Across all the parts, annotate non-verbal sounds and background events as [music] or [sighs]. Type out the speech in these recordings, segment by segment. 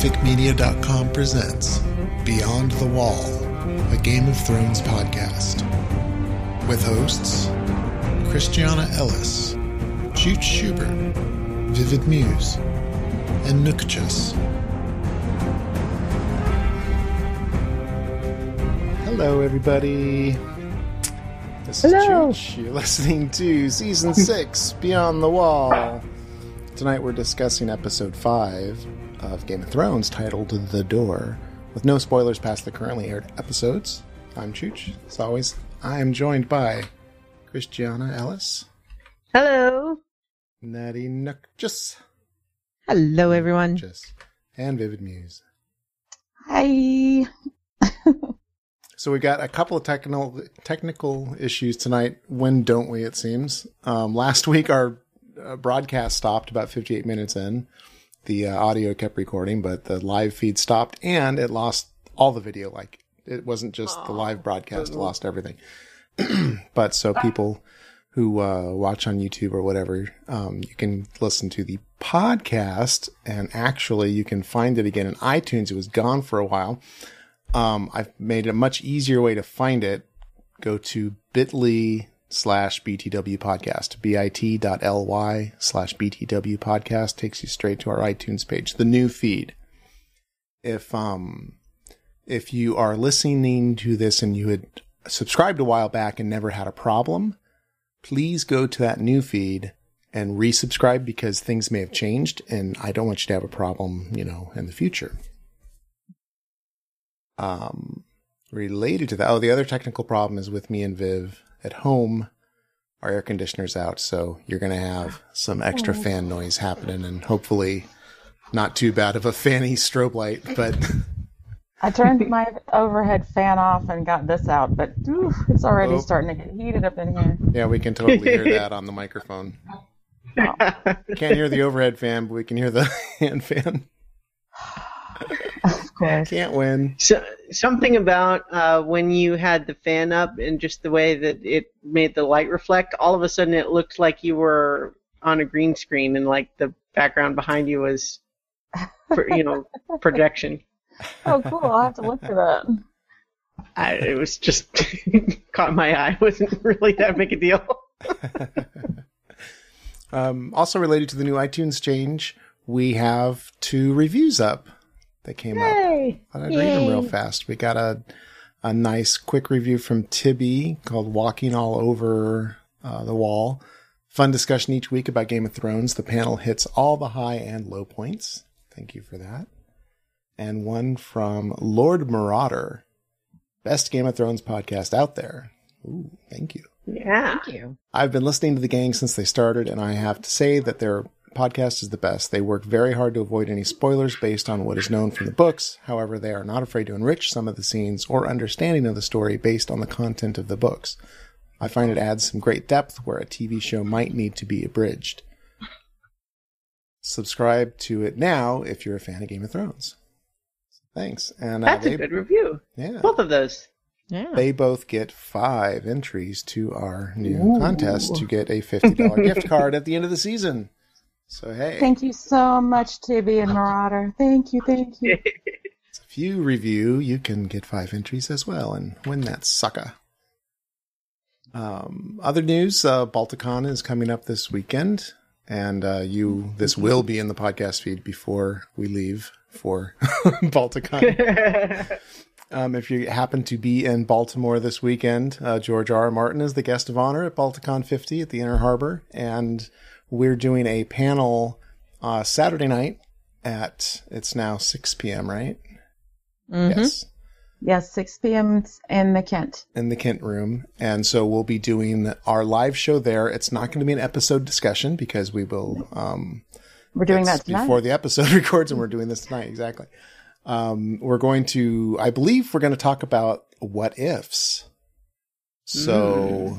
fanficmedia.com presents Beyond the Wall, a Game of Thrones podcast. With hosts Christiana Ellis, Chooch Schubert, Vivid Muse, and Nookchus. Hello, everybody. This Hello. is Chooch. You're listening to Season [laughs] 6, Beyond the Wall. Tonight we're discussing Episode 5 of Game of Thrones titled The Door. With no spoilers past the currently aired episodes, I'm Chooch. As always, I am joined by Christiana Ellis, Hello. Natty Nookchus, Hello, everyone. Just and Vivid Muse. Hi. [laughs] So we got a couple of technical technical issues tonight. When don't we? It seems. Um, last week our uh, broadcast stopped about 58 minutes in. The uh, audio kept recording, but the live feed stopped, and it lost all the video. Like it wasn't just the live broadcast; it lost everything. [clears throat] but so people who uh, watch on YouTube or whatever, um, you can listen to the podcast, and actually you can find it again in iTunes. It was gone for a while. Um, I've made a much easier way to find it. Go to bit.ly slash BTW podcast. bit.ly slash BTW podcast takes you straight to our iTunes page, the new feed. If, um, if you are listening to this and you had subscribed a while back and never had a problem, please go to that new feed and resubscribe because things may have changed and I don't want you to have a problem, you know, in the future um, related to that. Oh, the other technical problem is with me and Viv at home. Our air conditioner's out, so you're going to have some extra oh. fan noise happening, and hopefully not too bad of a fanny strobe light. But I turned my overhead fan off and got this out, but oof, it's already Oh. starting to get heated up in here. yeah, we can totally hear [laughs] that on the microphone. Can't hear the overhead fan, but we can hear the [laughs] hand fan. [sighs] [laughs] Can't win. So, something about uh, when you had the fan up and just the way that it made the light reflect, all of a sudden it looked like you were on a green screen and like the background behind you was, for, you know, [laughs] projection. Oh, cool. I'll have to look for that. I, it was just [laughs] caught my eye. It wasn't really that big a deal. [laughs] Um, also related to the new iTunes change, we have two reviews up that came up. Yay. Thought I'd read them real fast. We got a a nice quick review from Tibby called "Walking All Over uh, the Wall." Fun discussion each week about Game of Thrones. The panel hits all the high and low points. Thank you for that. And one from Lord Marauder, best Game of Thrones podcast out there. Ooh, thank you. Yeah. Thank you. I've been listening to the gang since they started, and I have to say that their podcast is the best. They work very hard to avoid any spoilers based on what is known from the books. However, they are not afraid to enrich some of the scenes or understanding of the story based on the content of the books. I find it adds some great depth where a TV show might need to be abridged. Subscribe to it now if you're a fan of Game of Thrones. Thanks. And uh, That's they, a good review. yeah. Both of those. Yeah. They both get five entries to our new contest to get a $50 gift card at the end of the season. So, hey, Thank you so much, Tibby and Marauder. Thank you, thank you. [laughs] if you review, you can get five entries as well and win that sucker. Um, other news, uh, Balticon is coming up this weekend, and uh, you this will be in the podcast feed before we leave for [laughs] Balticon. [laughs] Um, if you happen to be in Baltimore this weekend, uh, George R. R. Martin is the guest of honor at Balticon 50 at the Inner Harbor, and we're doing a panel uh, Saturday night at it's now 6 p.m. Right? Mhm. Yes, Yes, 6 p.m. in the Kent. in the Kent Room, and so we'll be doing our live show there. It's not going to be an episode discussion because we will. Um, We're doing that tonight. before the episode [laughs] records, and we're doing this tonight. Exactly. Um, we're going to, I believe, we're going to talk about what ifs. So,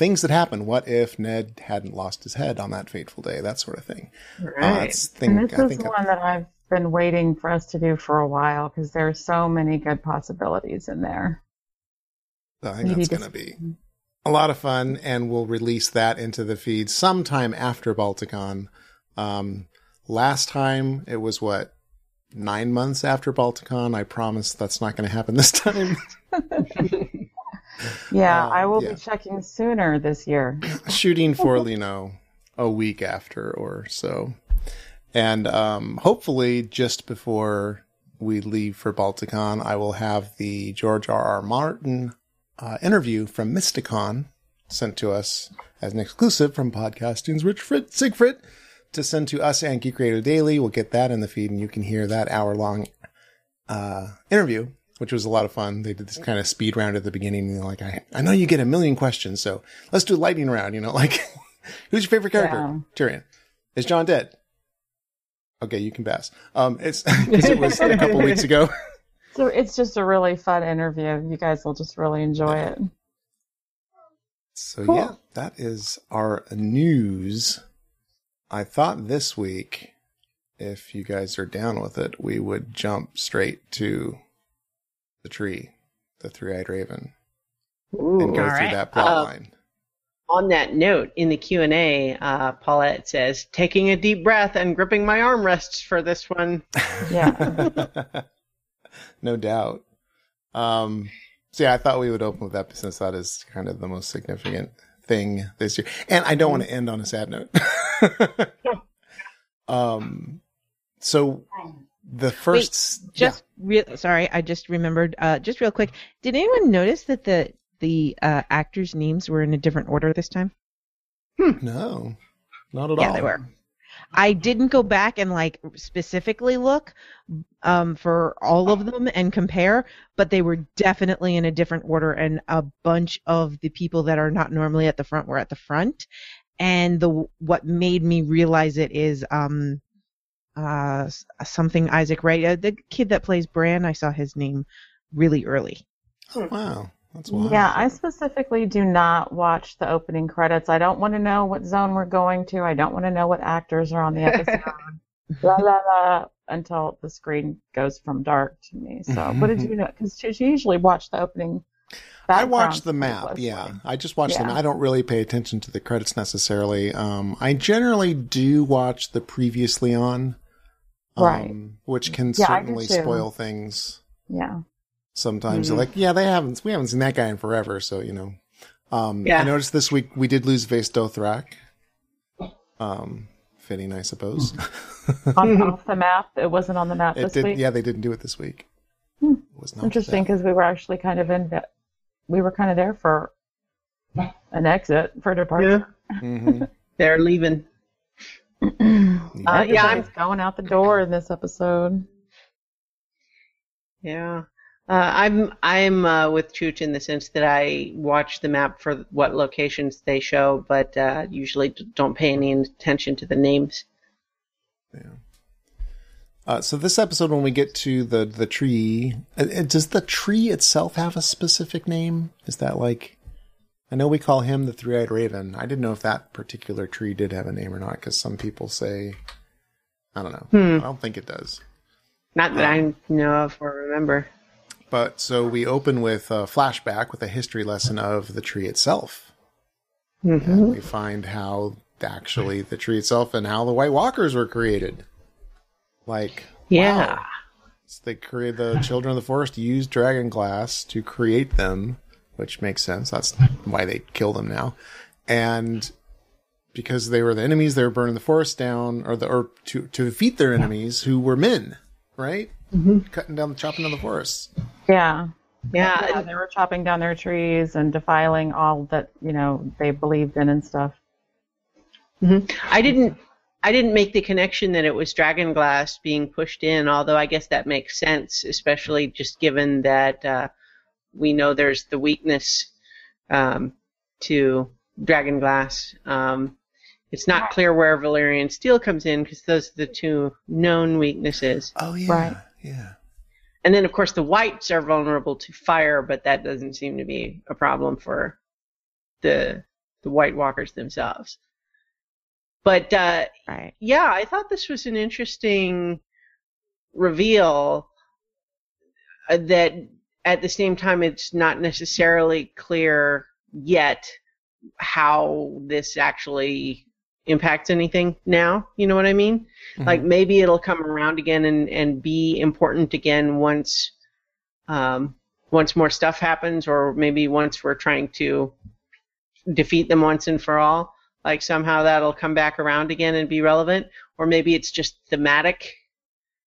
things that happen. What if Ned hadn't lost his head on that fateful day? That sort of thing. Uh, Right. it's thing, and this I is think one that I've been waiting for us to do for a while because there are so many good possibilities in there. I think Maybe that's going to be a lot of fun, and we'll release that into the feed sometime after Balticon. Um, last time it was what nine months after Balticon. I promise that's not going to happen this [laughs] time. [laughs] Yeah, Um, I will yeah. be checking sooner this year. [clears throat] Shooting for, know, a week after or so. And um, hopefully, just before we leave for Balticon, I will have the George R. R. Martin uh, interview from Mysticon sent to us as an exclusive from Podcasting's Rich Frit Sigfrit to send to us and Geek Radio Daily. We'll get that in the feed, and you can hear that hour long uh, interview, which was a lot of fun. They did this kind of speed round at the beginning. And they're like, I, I know you get a million questions, so let's do a lightning round. You know, [laughs] like, who's your favorite character? Tyrion. Is Jon dead? Okay, you can pass. Um, it's [laughs] because it was a couple weeks ago. [laughs] So it's just a really fun interview. You guys will just really enjoy it. So Cool. yeah, that is our news. I thought this week, if you guys are down with it, we would jump straight to the tree, the three-eyed raven, and go through right. that plot Uh, line. On that note, in the Q and A, uh, Paulette says, "Taking a deep breath and gripping my armrests for this one." Yeah. [laughs] [laughs] [laughs] no doubt. Um, so yeah, I thought we would open with that since that is kind of the most significant thing this year. And I don't want to end on a sad note. um, so the first, Just real sorry, I just remembered. Uh, just real quick, did anyone notice that the the uh, actors' names were in a different order this time? yeah, no, not at all. Yeah, they were. I didn't go back and like specifically look um, for all of them and compare, but they were definitely in a different order, and a bunch of the people that are not normally at the front were at the front. And the what made me realize it is um, uh, something Isaac Wright, uh, the kid that plays Bran. I saw his name really early. Oh, wow, that's wild. Yeah, I specifically do not watch the opening credits. I don't want to know what zone we're going to. I don't want to know what actors are on the episode. [laughs] la la la until the screen goes from dark to me. So, what did you know? Because you usually watch the opening. I watch the map. closely. Yeah, I just watch them. Yeah. I don't really pay attention to the credits necessarily. Um, I generally do watch the previously on, um, Right. which can Yeah, certainly spoil things. Yeah. Sometimes Mm-hmm. Mhm. like, yeah, they haven't. We haven't seen that guy in forever, so you know. Um, Yeah. I noticed this week we did lose Vaes Dothrak. Um, fitting, I suppose. [laughs] On off the map, it wasn't on the map it this did. week. Yeah, they didn't do it this week. Hmm. It was not Interesting because we were actually kind of in that. We were kind of there for an exit for departure. Yeah, Mhm. [laughs] they're leaving. [clears throat] Uh, Yeah, yeah, I'm- I'm going out the door in this episode. Yeah. Uh, I'm I'm uh, with Chooch in the sense that I watch the map for what locations they show, but uh, usually don't pay any attention to the names. Uh, so this episode, when we get to the the tree, uh, uh, does the tree itself have a specific name? Is that like? I know we call him the three eyed raven. I didn't know if that particular tree did have a name or not, because some people say, I don't know. Hmm. I don't think it does. Not that I know of or remember. But so we open with a flashback with a history lesson of the tree itself. Mm-hmm. And we find how actually the tree itself and how the White Walkers were created. Like, Yeah. wow. So they created the children of the forest used dragon glass to create them, which makes sense. That's why they kill them now. And because they were the enemies, they were burning the forest down, or the or to to defeat their enemies who were men, right? Mm-hmm. Cutting down, chopping down the forests. Yeah. Yeah. Yeah, they were chopping down their trees and defiling all that, you know, they believed in and stuff. I didn't I didn't make the connection that it was dragon glass being pushed in, although I guess that makes sense, especially just given that uh, we know there's the weakness um, to dragon glass. Um, it's not clear where Valyrian steel comes in because those are the two known weaknesses. Oh yeah, Right. yeah. And then, of course, the whites are vulnerable to fire, but that doesn't seem to be a problem for the the White Walkers themselves. But uh, Right. yeah, I thought this was an interesting reveal. Uh, that at the same time, it's not necessarily clear yet how this actually impacts anything now. You know what I mean? Mhm. Like maybe it'll come around again and, and be important again once um, once more stuff happens, or maybe once we're trying to defeat them once and for all. Like somehow that'll come back around again and be relevant, or maybe it's just thematic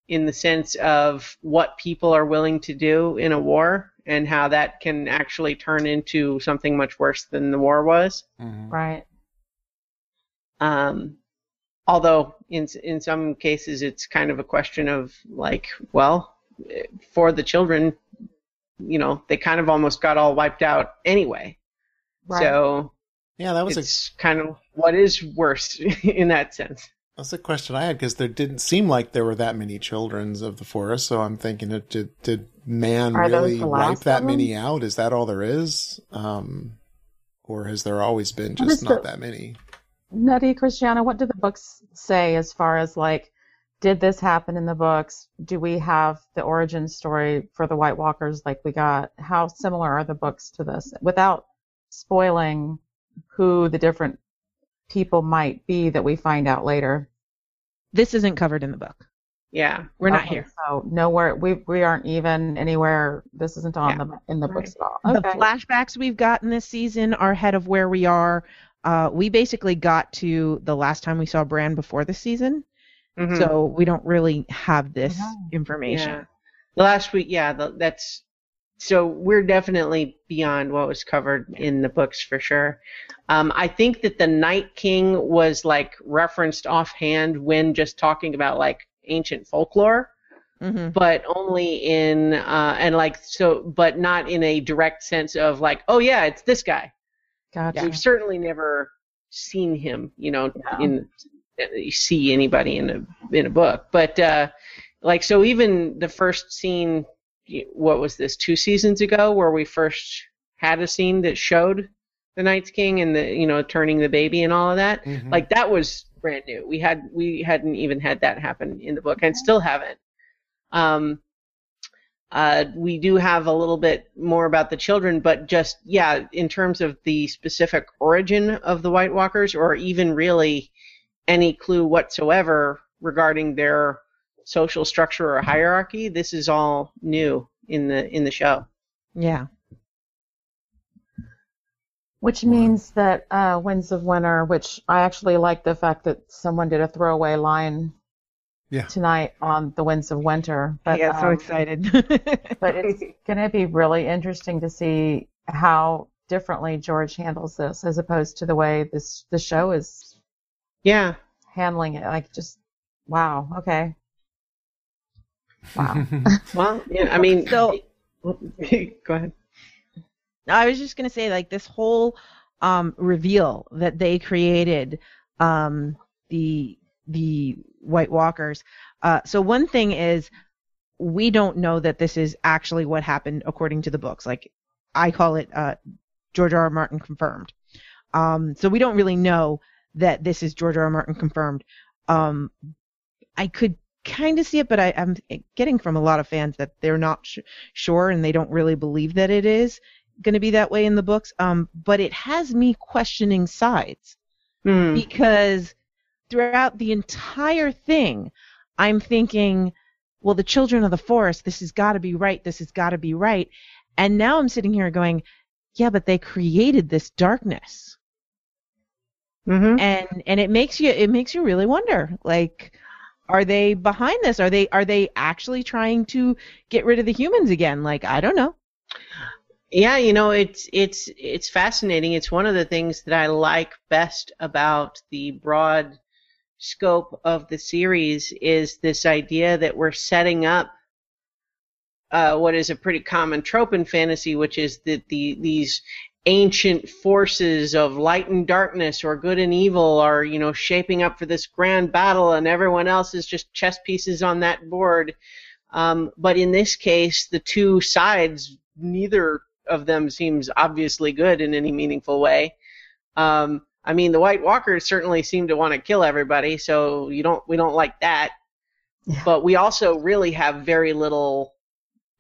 in the sense of what people are willing to do in a war and how that can actually turn into something much worse than the war was. Mhm. Right. Um, although in in some cases it's kind of a question of like, well, for the children, you know, they kind of almost got all wiped out anyway. Right. So Yeah, that was a kind of what is worse [laughs] in that sense. That's a question I had because there didn't seem like there were that many children's of the forest. So I'm thinking, did did man Are really wipe that of many out? Is that all there is, um, or has there always been just not the- that many? Nutty Christiana, what do the books say as far as like, did this happen in the books? Do we have the origin story for the White Walkers like we got? How similar are the books to this? Without spoiling who the different people might be that we find out later. This isn't covered in the book. Yeah. We're not here. So nowhere we we aren't even anywhere. This isn't on Yeah. the in the Right. books at all. The flashbacks we've gotten this season are ahead of where we are. Uh, we basically got to the last time we saw Bran before the season, Mhm. so we don't really have this Okay. information. Yeah. The last week, yeah, the, that's so we're definitely beyond what was covered in the books for sure. Um, I think that the Night King was like referenced offhand when just talking about like ancient folklore, hmm but only in uh, and like so, but not in a direct sense of like, oh yeah, it's this guy. Gotcha. We've certainly never seen him, you know, Yeah. in uh, see anybody in a in a book. But uh, like, so even the first scene, what was this? Two seasons ago, where we first had a scene that showed the Night's King and the you know turning the baby and all of that. Mhm. Like that was brand new. We had we hadn't even had that happen in the book, and still haven't. Um, uh, we do have a little bit more about the children, but just yeah, in terms of the specific origin of the White Walkers, or even really any clue whatsoever regarding their social structure or hierarchy, this is all new in the in the show. Yeah. Which means that uh, Winds of Winter, which I actually like the fact that someone did a throwaway line Yeah. tonight on the Winds of Winter. But, I get so um, excited. [laughs] but it's [laughs] going to be really interesting to see how differently George handles this as opposed to the way this the show is Yeah, handling it. Like just wow, okay. [laughs] Wow. well, yeah, I mean, So- go ahead. I was just gonna say, like this whole um, reveal that they created, um, the the White Walkers. Uh, so one thing is, we don't know that this is actually what happened according to the books. Like I call it uh, George R. R. Martin confirmed. Um, so we don't really know that this is George R. R. Martin confirmed. Um, I could kind of see it, but I, I'm getting from a lot of fans that they're not sh- sure and they don't really believe that it is going to be that way in the books. Um, but it has me questioning sides Hmm. because throughout the entire thing, I'm thinking, well, the children of the forest, this has got to be right. This has got to be right. And now I'm sitting here going, yeah, but they created this darkness, hmm and and it makes you it makes you really wonder, like. Are they behind this? Are they are they actually trying to get rid of the humans again? Like I don't know. Yeah, you know, it's it's it's fascinating. It's one of the things that I like best about the broad scope of the series is this idea that we're setting up uh, what is a pretty common trope in fantasy, which is that the these ancient forces of light and darkness or good and evil are you know shaping up for this grand battle and everyone else is just chess pieces on that board. Um, but in this case the two sides neither of them seems obviously good in any meaningful way. Um, i mean the white walkers certainly seem to want to kill everybody so you don't we don't like that Yeah. but we also really have very little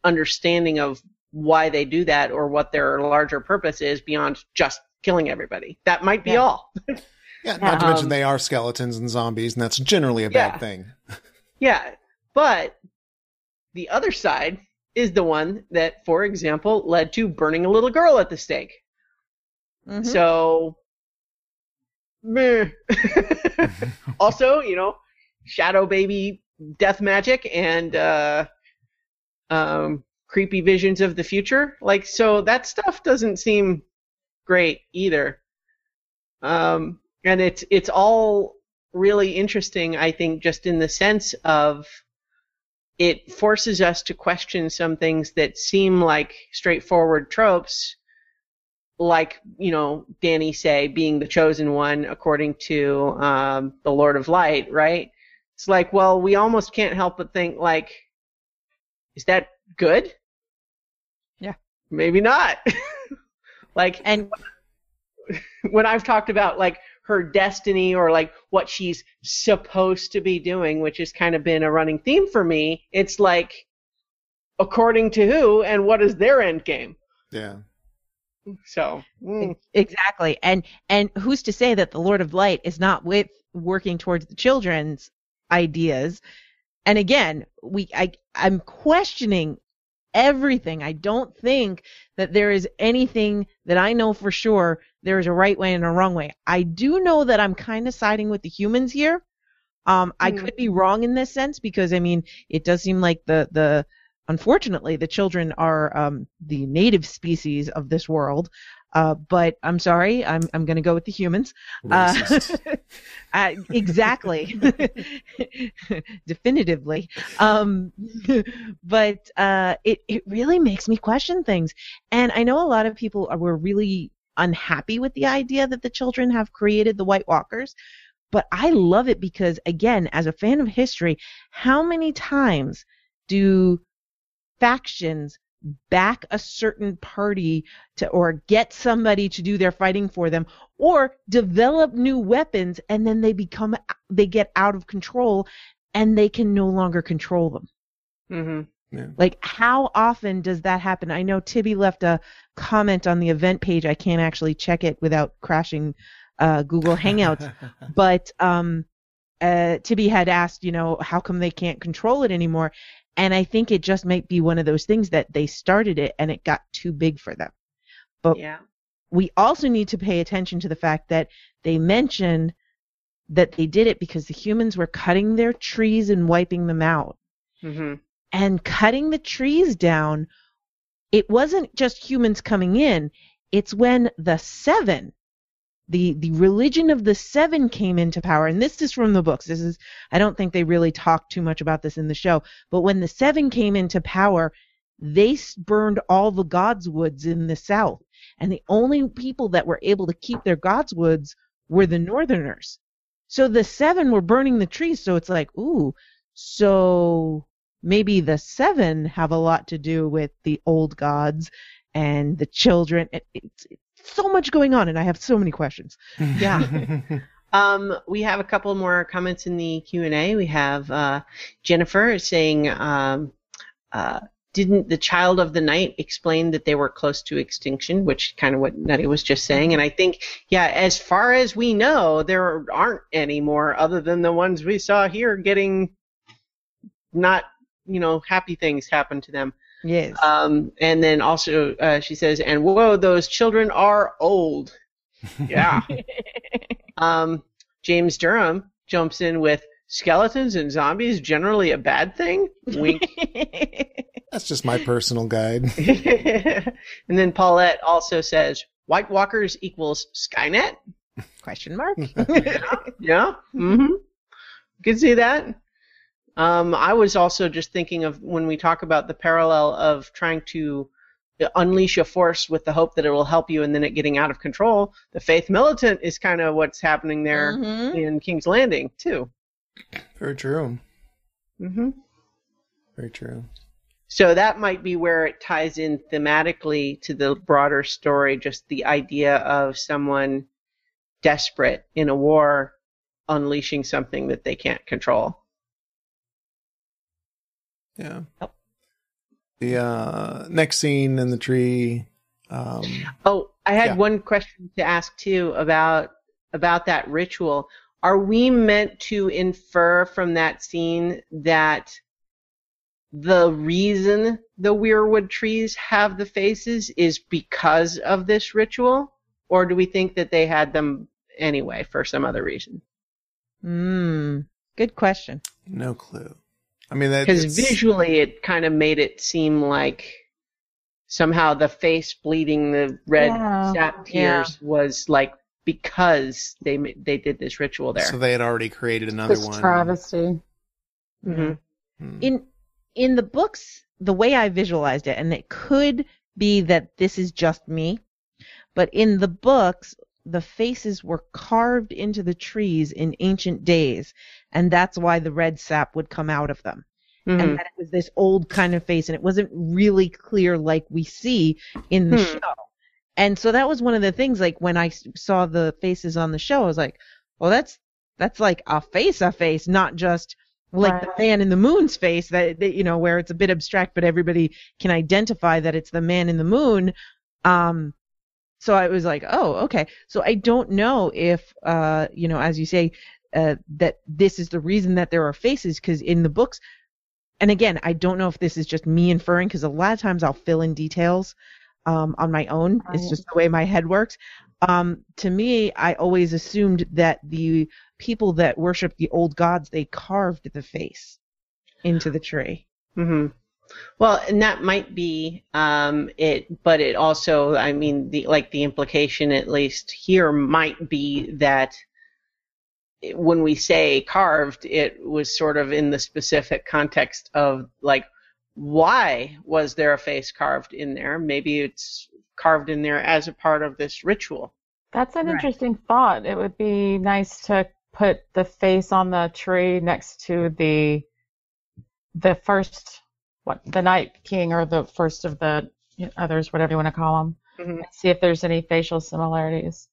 understanding of why they do that or what their larger purpose is beyond just killing everybody. That might be Yeah. all. [laughs] Yeah, not to mention Um, they are skeletons and zombies, and that's generally a bad thing. [laughs] Yeah, but the other side is the one that, for example, led to burning a little girl at the stake. Mhm. So, meh. [laughs] also, you know, shadow baby death magic and uh, um, creepy visions of the future. Like, so that stuff doesn't seem great either. Um, and it's it's all really interesting, I think, just in the sense of it forces us to question some things that seem like straightforward tropes like you know danny say being the chosen one according to um, the lord of light right it's like well we almost can't help but think like is that good Yeah. maybe not [laughs] like And [laughs] when i've talked about like her destiny or like what she's supposed to be doing which has kind of been a running theme for me it's like according to who and what is their end game Yeah. So mm, exactly. And and who's to say that the Lord of Light is not with working towards the children's ideas? And again, we I I'm questioning everything. I don't think that there is anything that I know for sure there is a right way and a wrong way. I do know that I'm kind of siding with the humans here. Um, I Hmm. could be wrong in this sense because I mean it does seem like the the unfortunately the children are um, the native species of this world. Uh, but I'm sorry, I'm I'm going to go with the humans. Uh, uh, [laughs] exactly, [laughs] definitively. Um, [laughs] but uh, it it really makes me question things, and I know a lot of people are, were really unhappy with the idea that the children have created the White Walkers. But I love it because, again, as a fan of history, how many times do factions back a certain party to or get somebody to do their fighting for them or develop new weapons and then they become they get out of control and they can no longer control them. Hmm like how often does that happen? I know tibby left a comment on the event page. I can't actually check it without crashing uh, google hangouts. [laughs] But um uh tibby had asked you know how come they can't control it anymore and i think it just might be one of those things that they started it and it got too big for them. But yeah. we also need to pay attention to the fact that they mention that they did it because the humans were cutting their trees and wiping them out. Hmm and cutting the trees down it wasn't just humans coming in it's when the seven the the religion of the seven came into power. And this is from the books. This is i don't think they really talked too much about this in the show. But when the seven came into power they burned all the gods woods in the south. And the only people that were able to keep their gods woods were the northerners. So the seven were burning the trees. So it's like ooh so maybe the seven have a lot to do with the old gods and the children. It, it's, it's so much going on and i have so many questions Yeah. [laughs] Um, we have a couple more comments in the Q and A. We have uh, Jennifer saying, um, uh, "Didn't the child of the night explain that they were close to extinction?" Which kind of what Nutty was just saying. And I think, yeah, as far as we know, there aren't any more other than the ones we saw here getting not, you know, happy things happen to them. Yes Um, and then also uh, she says, "And whoa, those children are old." Yeah. [laughs] um, James Durham jumps in with skeletons and zombies generally a bad thing. Wink. [laughs] That's just my personal guide. [laughs] and then Paulette also says, "White Walkers equals Skynet." question mark Yeah. Mm-hmm. You Can see that. Um, I was also just thinking of when we talk about the parallel of trying to unleash a force with the hope that it will help you and then it getting out of control. The Faith Militant is kind of what's happening there Mhm. in King's Landing too. Very true. hmm Very true. So that might be where it ties in thematically to the broader story, just the idea of someone desperate in a war unleashing something that they can't control. Yeah. Yep. The uh, next scene in the tree. Um, Oh, I had Yeah. one question to ask too about about that ritual, are we meant to infer from that scene that the reason the weirwood trees have the faces is because of this ritual? Or do we think that they had them anyway for some other reason? Hmm. Good question. No clue. I mean, Because visually it kind of made it seem like somehow the face bleeding the red Yeah, sap yeah. tears was like because they they did this ritual there. So they had already created another This one. travesty. Mhm. Hmm. in in the books the way i visualized it and it could be that this is just me but in the books the faces were carved into the trees in ancient days and that's why the red sap would come out of them Mhm. and that it was this old kind of face and it wasn't really clear like we see in the Hmm. show and so that was one of the things like when I saw the faces on the show i was like well that's that's like a face a face not just like the man in the moon's face that, that you know where it's a bit abstract but everybody can identify that it's the man in the moon um so i was like oh okay. So i don't know if uh you know as you say uh that this is the reason that there are faces because in the books and again i don't know if this is just me inferring because a lot of times i'll fill in details um on my own. It's just the way my head works. Um to me i always assumed that the people that worship the old gods they carved the face into the tree. Hmm Well, and that might be um, it, but it also, I mean, the like the implication, at least here, might be that when we say carved, it was sort of in the specific context of like, why was there a face carved in there? Maybe it's carved in there as a part of this ritual. That's an Right. interesting thought. It would be nice to put the face on the tree next to the the first what the Night King or the first of the others, whatever you want to call them. Mhm. See if there's any facial similarities.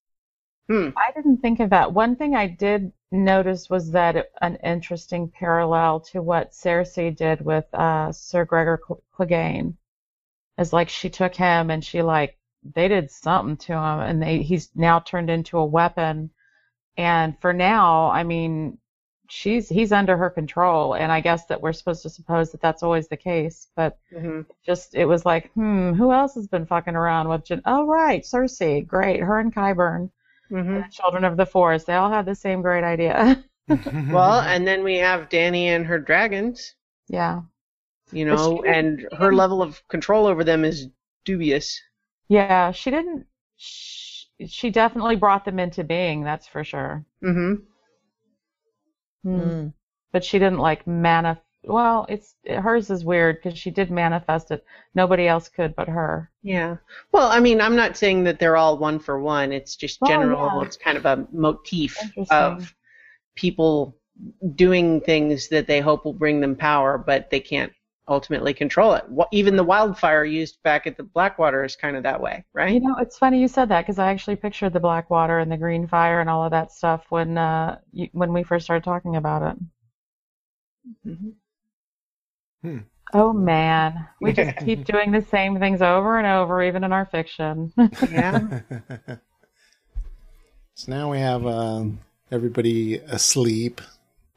Hmm. I didn't think of that. One thing I did notice was that it, an interesting parallel to what Cersei did with uh, Sir Gregor Clegane is like she took him and she like they did something to him and they he's now turned into a weapon. And for now, I mean, she's he's under her control, and I guess that we're supposed to suppose that that's always the case, but hmm just it was like, hmm, who else has been fucking around with Jen? Oh, right, Cersei, great, her and Qyburn hmm the Children of the Forest. They all have the same great idea. [laughs] Well, and then we have Dany and her dragons, yeah. you know, she- and her level of control over them is dubious. Yeah, she didn't. She, she definitely brought them into being, that's for sure. hmm Hmm. Mm. But she didn't like manifest. Well, it's hers is weird because she did manifest it. Nobody else could but her. Yeah. Well, I mean, I'm not saying that they're all one for one. It's just Oh, general. yeah. It's kind of a motif of people doing things that they hope will bring them power, but they can't ultimately control it. Wh- Even the wildfire used back at the Blackwater is kind of that way, right? You know, it's funny you said that because I actually pictured the Blackwater and the green fire and all of that stuff when uh you, when we first started talking about it. Mhm. Oh man, we just [laughs] keep doing the same things over and over, even in our fiction. [laughs] Yeah. [laughs] so now we have um, everybody asleep.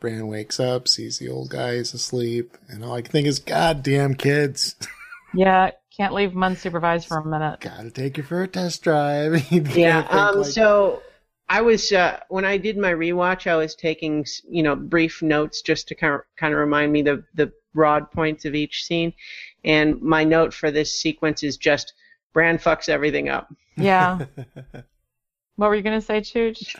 Bran wakes up, sees the old guys asleep, and all I can think is, "God damn kids, [laughs] yeah, can't leave them unsupervised for a minute. gotta take you for a test drive." [laughs] Yeah. Um, like- so I was uh, when I did my rewatch, I was taking you know brief notes just to kind of kind of remind me the the broad points of each scene, and my note for this sequence is just Bran fucks everything up. Yeah. [laughs] What were you gonna say, Chooch?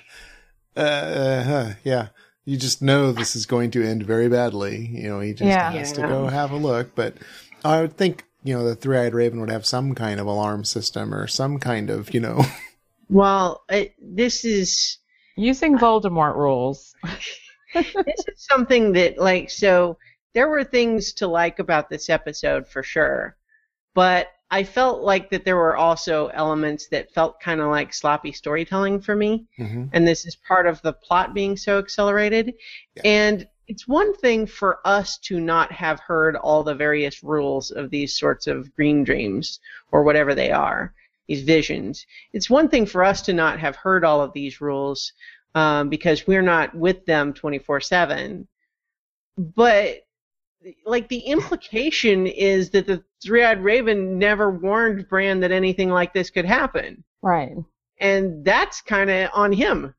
uh, uh, huh, yeah. You just know this is going to end very badly. You know, he just Yeah. has to Yeah. go have a look. But I would think, you know, the three-eyed raven would have some kind of alarm system or some kind of, you know, [laughs] Well, it, this is Using Voldemort rules. [laughs] this is something that like so there were things to like about this episode for sure but i felt like that there were also elements that felt kind of like sloppy storytelling for me Mhm. and this is part of the plot being so accelerated Yeah. and it's one thing for us to not have heard all the various rules of these sorts of green dreams or whatever they are these visions it's one thing for us to not have heard all of these rules um, because we're not with them 24 7. But, like, the implication is that the Three Eyed Raven never warned Bran that anything like this could happen. Right. And that's kind of on him.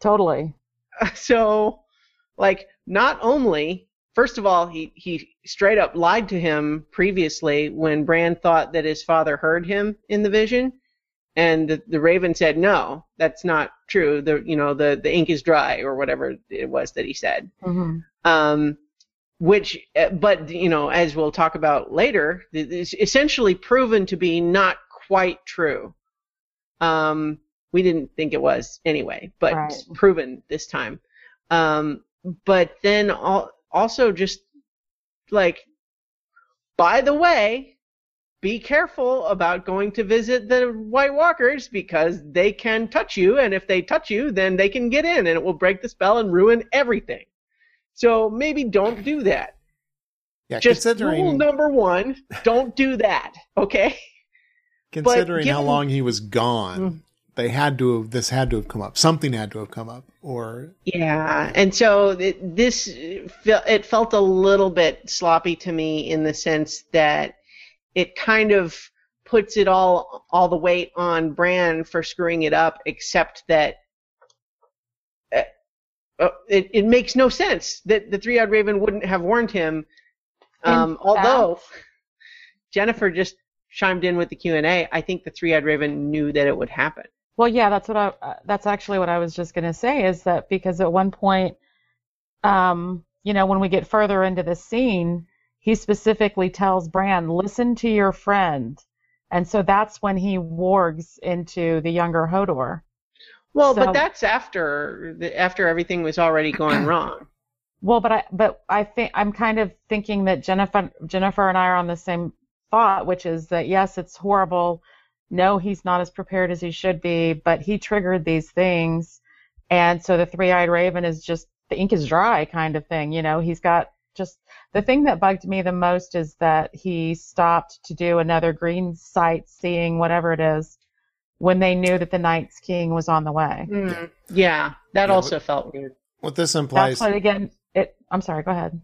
Totally. [laughs] So, like, not only, first of all, he, he straight up lied to him previously when Bran thought that his father heard him in the vision. And the, the raven said, no, that's not true. The, you know, the, the ink is dry or whatever it was that he said. hmm Um, which, uh, but, you know, as we'll talk about later, is essentially proven to be not quite true. Um, we didn't think it was anyway, but Right. proven this time. Um, but then al- also just like, by the way, be careful about going to visit the White Walkers because they can touch you, and if they touch you, then they can get in, and it will break the spell and ruin everything. So maybe don't do that. Yeah, Just rule number one: don't do that. Okay. [laughs] considering how long he was gone, Mm. they had to have this had to have come up. Something had to have come up, or Yeah, and so it, this it felt a little bit sloppy to me in the sense that it kind of puts it all all the weight on Bran for screwing it up, except that uh, it it makes no sense that the three-eyed raven wouldn't have warned him. Um, although Jennifer just chimed in with the Q and A, I think the three-eyed raven knew that it would happen. Well, yeah, that's what I. Uh, that's actually what I was just gonna say is that because at one point, um, you know, when we get further into the scene, he specifically tells Bran, "Listen to your friend," and so that's when he wargs into the younger Hodor. Well, So- but that's after the, after everything was already going [clears throat] wrong. Well, but I but I think I'm kind of thinking that Jennifer Jennifer and I are on the same thought, which is that yes, it's horrible. No, he's not as prepared as he should be, but he triggered these things, and so the three-eyed raven is just the ink is dry kind of thing. You know, he's got just the thing that bugged me the most is that he stopped to do another green sight seeing whatever it is when they knew that the Night's King was on the way. Mm, yeah, that Yeah, also felt weird. what this implies. That's what again. It. I'm sorry. Go ahead.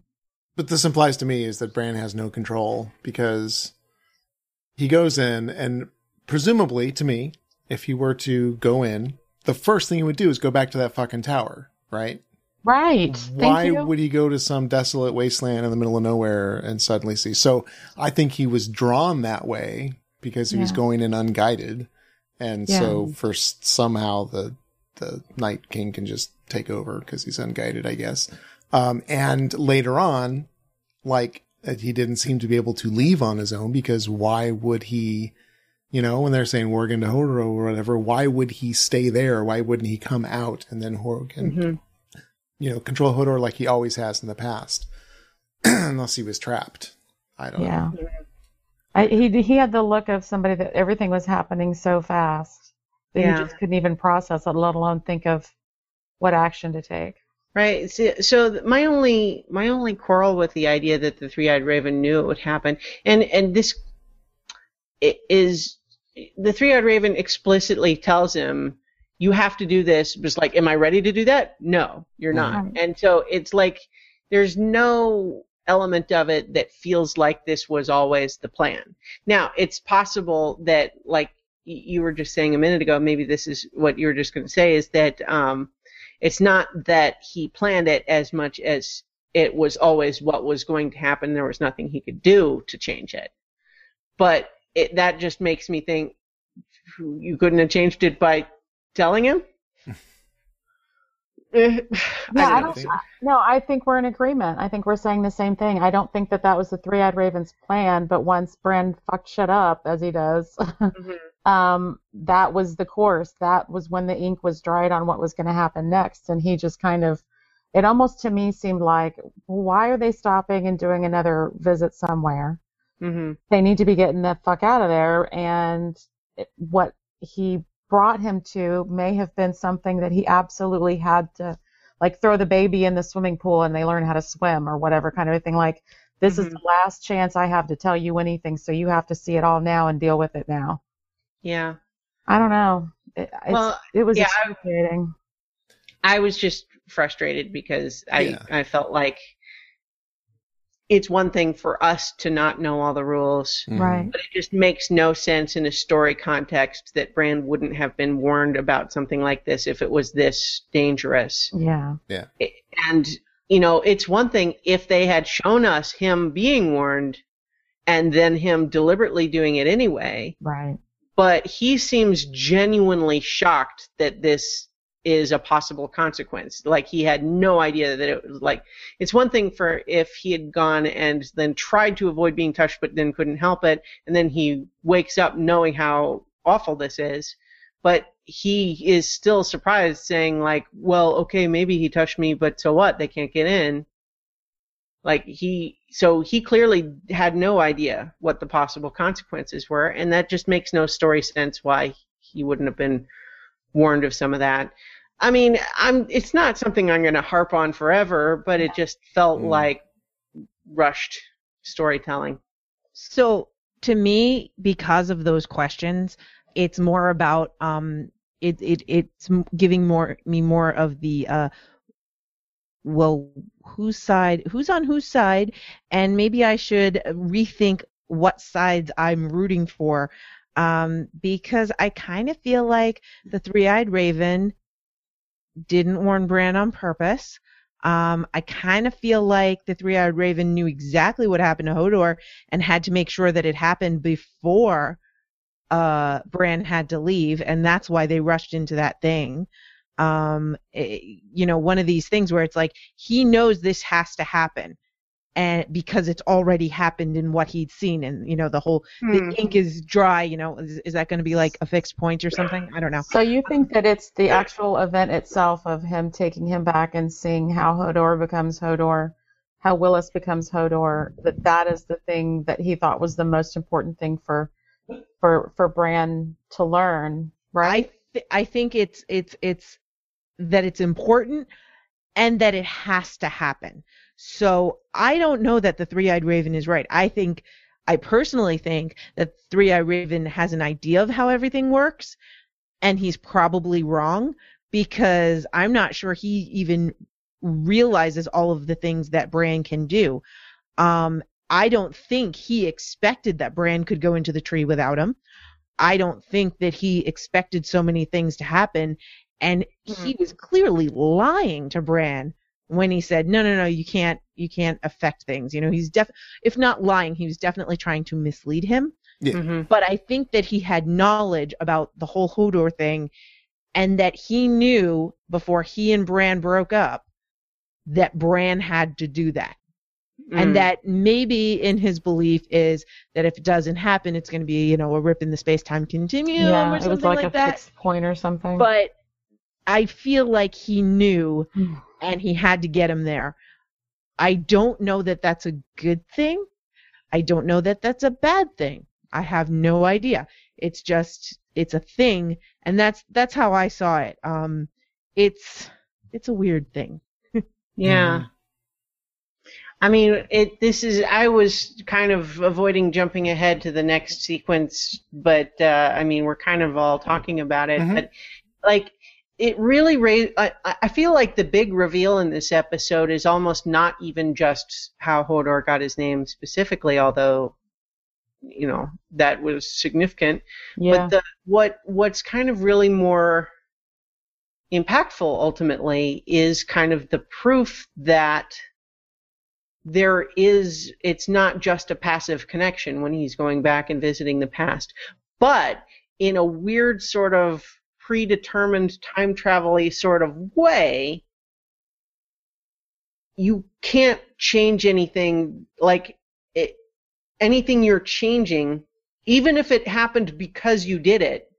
But this implies to me is that Bran has no control because he goes in and presumably to me, if he were to go in, the first thing he would do is go back to that fucking tower, right? Right. Thank Why you. would he go to some desolate wasteland in the middle of nowhere and suddenly see? So I think he was drawn that way because he was going in unguided. And Yeah. so for somehow the, the Night King can just take over because he's unguided, I guess. Um, and later on, like uh, he didn't seem to be able to leave on his own because why would he, you know, when they're saying Horgan to Hodor or whatever, why would he stay there? Why wouldn't he come out and then Horgan, Mhm. you know, control Hodor like he always has in the past? [clears throat] Unless he was trapped. I don't Yeah. know. I, he he had the look of somebody that everything was happening so fast that Yeah. he just couldn't even process it, let alone think of what action to take. Right. So, so my only my only quarrel with the idea that the three-eyed raven knew it would happen, and and this is the three-eyed raven explicitly tells him, "You have to do this." Just like, am I ready to do that? No, you're not. Right. And so it's like there's no element of it that feels like this was always the plan. Now, it's possible that like you were just saying a minute ago, maybe this is what you were just going to say is that um, it's not that he planned it as much as it was always what was going to happen. There was nothing he could do to change it. But it, that just makes me think you couldn't have changed it by telling him. [laughs] Yeah, [sighs] I I don't, know. no, I think we're in agreement. I think we're saying the same thing. I don't think that that was the three-eyed raven's plan, but once Bran fucked shit up as he does, [laughs] Mhm. um, that was the course. That was when the ink was dried on what was going to happen next, and he just kind of. It almost to me seemed like, why are they stopping and doing another visit somewhere? Mhm. they need to be getting the fuck out of there. And it- what he brought him to may have been something that he absolutely had to, like, throw the baby in the swimming pool and they learn how to swim or whatever kind of a thing. Like, this is Mhm. the last chance I have to tell you anything, so you have to see it all now and deal with it now. Yeah. I don't know. It, it's, Well, it was yeah, I- I was just frustrated because I Yeah. I felt like it's one thing for us to not know all the rules, Mhm. Right. but it just makes no sense in a story context that Bran wouldn't have been warned about something like this if it was this dangerous. Yeah. Yeah. And you know, it's one thing if they had shown us him being warned and then him deliberately doing it anyway, Right. but he seems genuinely shocked that this is a possible consequence. Like he had no idea that it was like it's one thing for if he had gone and then tried to avoid being touched but then couldn't help it and then he wakes up knowing how awful this is, but he is still surprised saying like, "Well, okay, maybe he touched me, but so what? They can't get in." Like he so he clearly had no idea what the possible consequences were and that just makes no story sense why he wouldn't have been warned of some of that. I mean, I'm it's not something I'm going to harp on forever, but it just felt Mm. like rushed storytelling. So to me, because of those questions, it's more about um, it it it's giving more me more of the uh, well, whose side, who's on whose side, and maybe I should rethink what sides I'm rooting for, um, because I kind of feel like the three-eyed raven didn't warn Bran on purpose. Um, I kind of feel like the three-eyed raven knew exactly what happened to Hodor and had to make sure that it happened before uh, Bran had to leave, and that's why they rushed into that thing. Um, eh, you know, one of these things where it's like he knows this has to happen, and because it's already happened in what he'd seen, and you know, the whole Hmm. the ink is dry. You know, is, is that going to be like a fixed point or something? I don't know. So you think that it's the actual event itself of him taking him back and seeing how Hodor becomes Hodor, how Wylis becomes Hodor, that that is the thing that he thought was the most important thing for for for Bran to learn, right? I th- I think it's it's it's that it's important and that it has to happen. So I don't know that the three-eyed raven is right. I think I personally think that three-eyed raven has an idea of how everything works and he's probably wrong because I'm not sure he even realizes all of the things that Bran can do. Um I don't think he expected that Bran could go into the tree without him. I don't think that he expected so many things to happen. And he was clearly lying to Bran when he said, no, no, no, you can't, you can't affect things. You know, he's def, if not lying, he was definitely trying to mislead him. Yeah. Mhm. But I think that he had knowledge about the whole Hodor thing and that he knew before he and Bran broke up that Bran had to do that Mm. and that maybe in his belief is that if it doesn't happen, it's going to be you know a rip in the space time continuum yeah, or it was like, like, a that. fixed point or something. But I feel like he knew, [sighs] and he had to get him there. I don't know that that's a good thing. I don't know that that's a bad thing. I have no idea. It's just it's a thing, and that's that's how I saw it. Um, it's it's a weird thing. Yeah. I mean, it. This is. I was kind of avoiding jumping ahead to the next sequence, but uh, I mean, we're kind of all talking about it. Mhm. But like, it really raised. I, I feel like the big reveal in this episode is almost not even just how Hodor got his name specifically, although, you know, that was significant. yeah, But the what what's kind of really more impactful ultimately is kind of the proof that there is it's not just a passive connection when he's going back and visiting the past, but in a weird sort of predetermined time travel sort of way, you can't change anything like it, anything you're changing, even if it happened because you did it,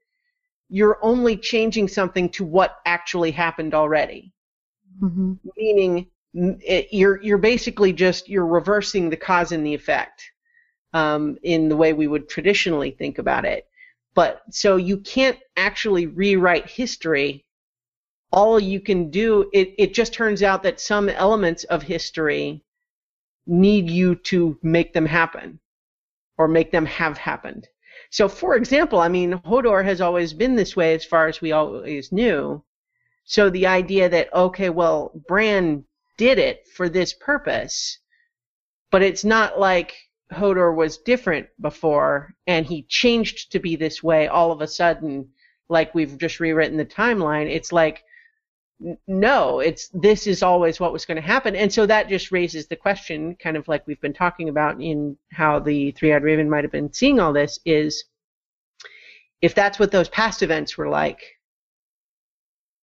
you're only changing something to what actually happened already. hmm Meaning, it, you're you're basically just you're reversing the cause and the effect um, in the way we would traditionally think about it. But so you can't actually rewrite history. All you can do it, it just turns out that some elements of history need you to make them happen or make them have happened. So, for example, I mean, Hodor has always been this way as far as we always knew. So the idea that okay, well, Bran did it for this purpose, but it's not like Hodor was different before and he changed to be this way all of a sudden, like we've just rewritten the timeline. It's like no, it's this is always what was going to happen, and so that just raises the question, kind of like we've been talking about in how the three-eyed raven might have been seeing all this, is if that's what those past events were like,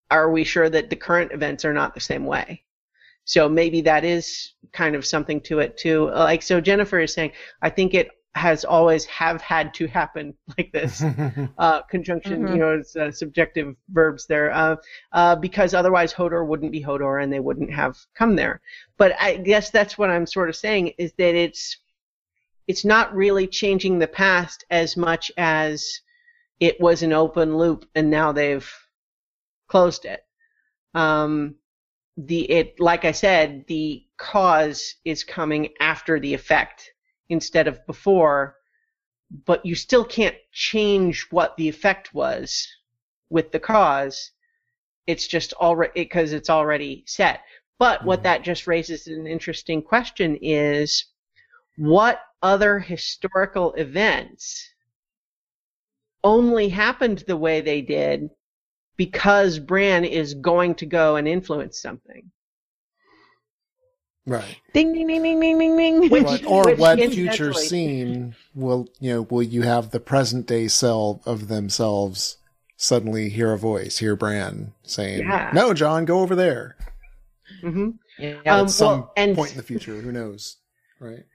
are we sure that the current events are not the same way? So maybe that is kind of something to it too. Like so, Jennifer is saying, I think it has always have had to happen [laughs] like this [laughs] uh, conjunction Mhm. you know it's uh, subjective verbs there uh, uh, because otherwise hodor wouldn't be hodor and they wouldn't have come there but i guess that's what i'm sort of saying is that it's it's not really changing the past as much as it was an open loop and now they've closed it um, the it like i said the cause is coming after the effect instead of before, but you still can't change what the effect was with the cause. It's just already because it's already set. But what Mhm. that just raises an interesting question is what other historical events only happened the way they did because Bran is going to go and influence something. right. Ding ding ding ding ding ding ding. Which- But, or which what incidentally- future scene will you know? Will you have the present day self of themselves suddenly hear a voice, hear Bran saying, Yeah. "No, Jon, go over there." Mm-hmm. yeah. At Um, some well, and- point in the future, who knows? Right.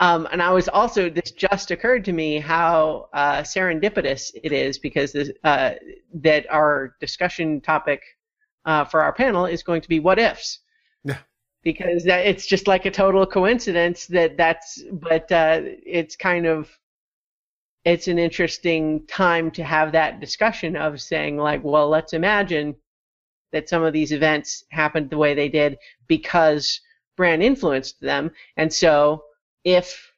Um, and I was also this just occurred to me how uh, serendipitous it is because this, uh, that our discussion topic uh, for our panel is going to be what ifs. Yeah. Because that, it's just like a total coincidence that that's, but uh, it's kind of, it's an interesting time to have that discussion of saying like, well, let's imagine that some of these events happened the way they did because Bran influenced them, and so if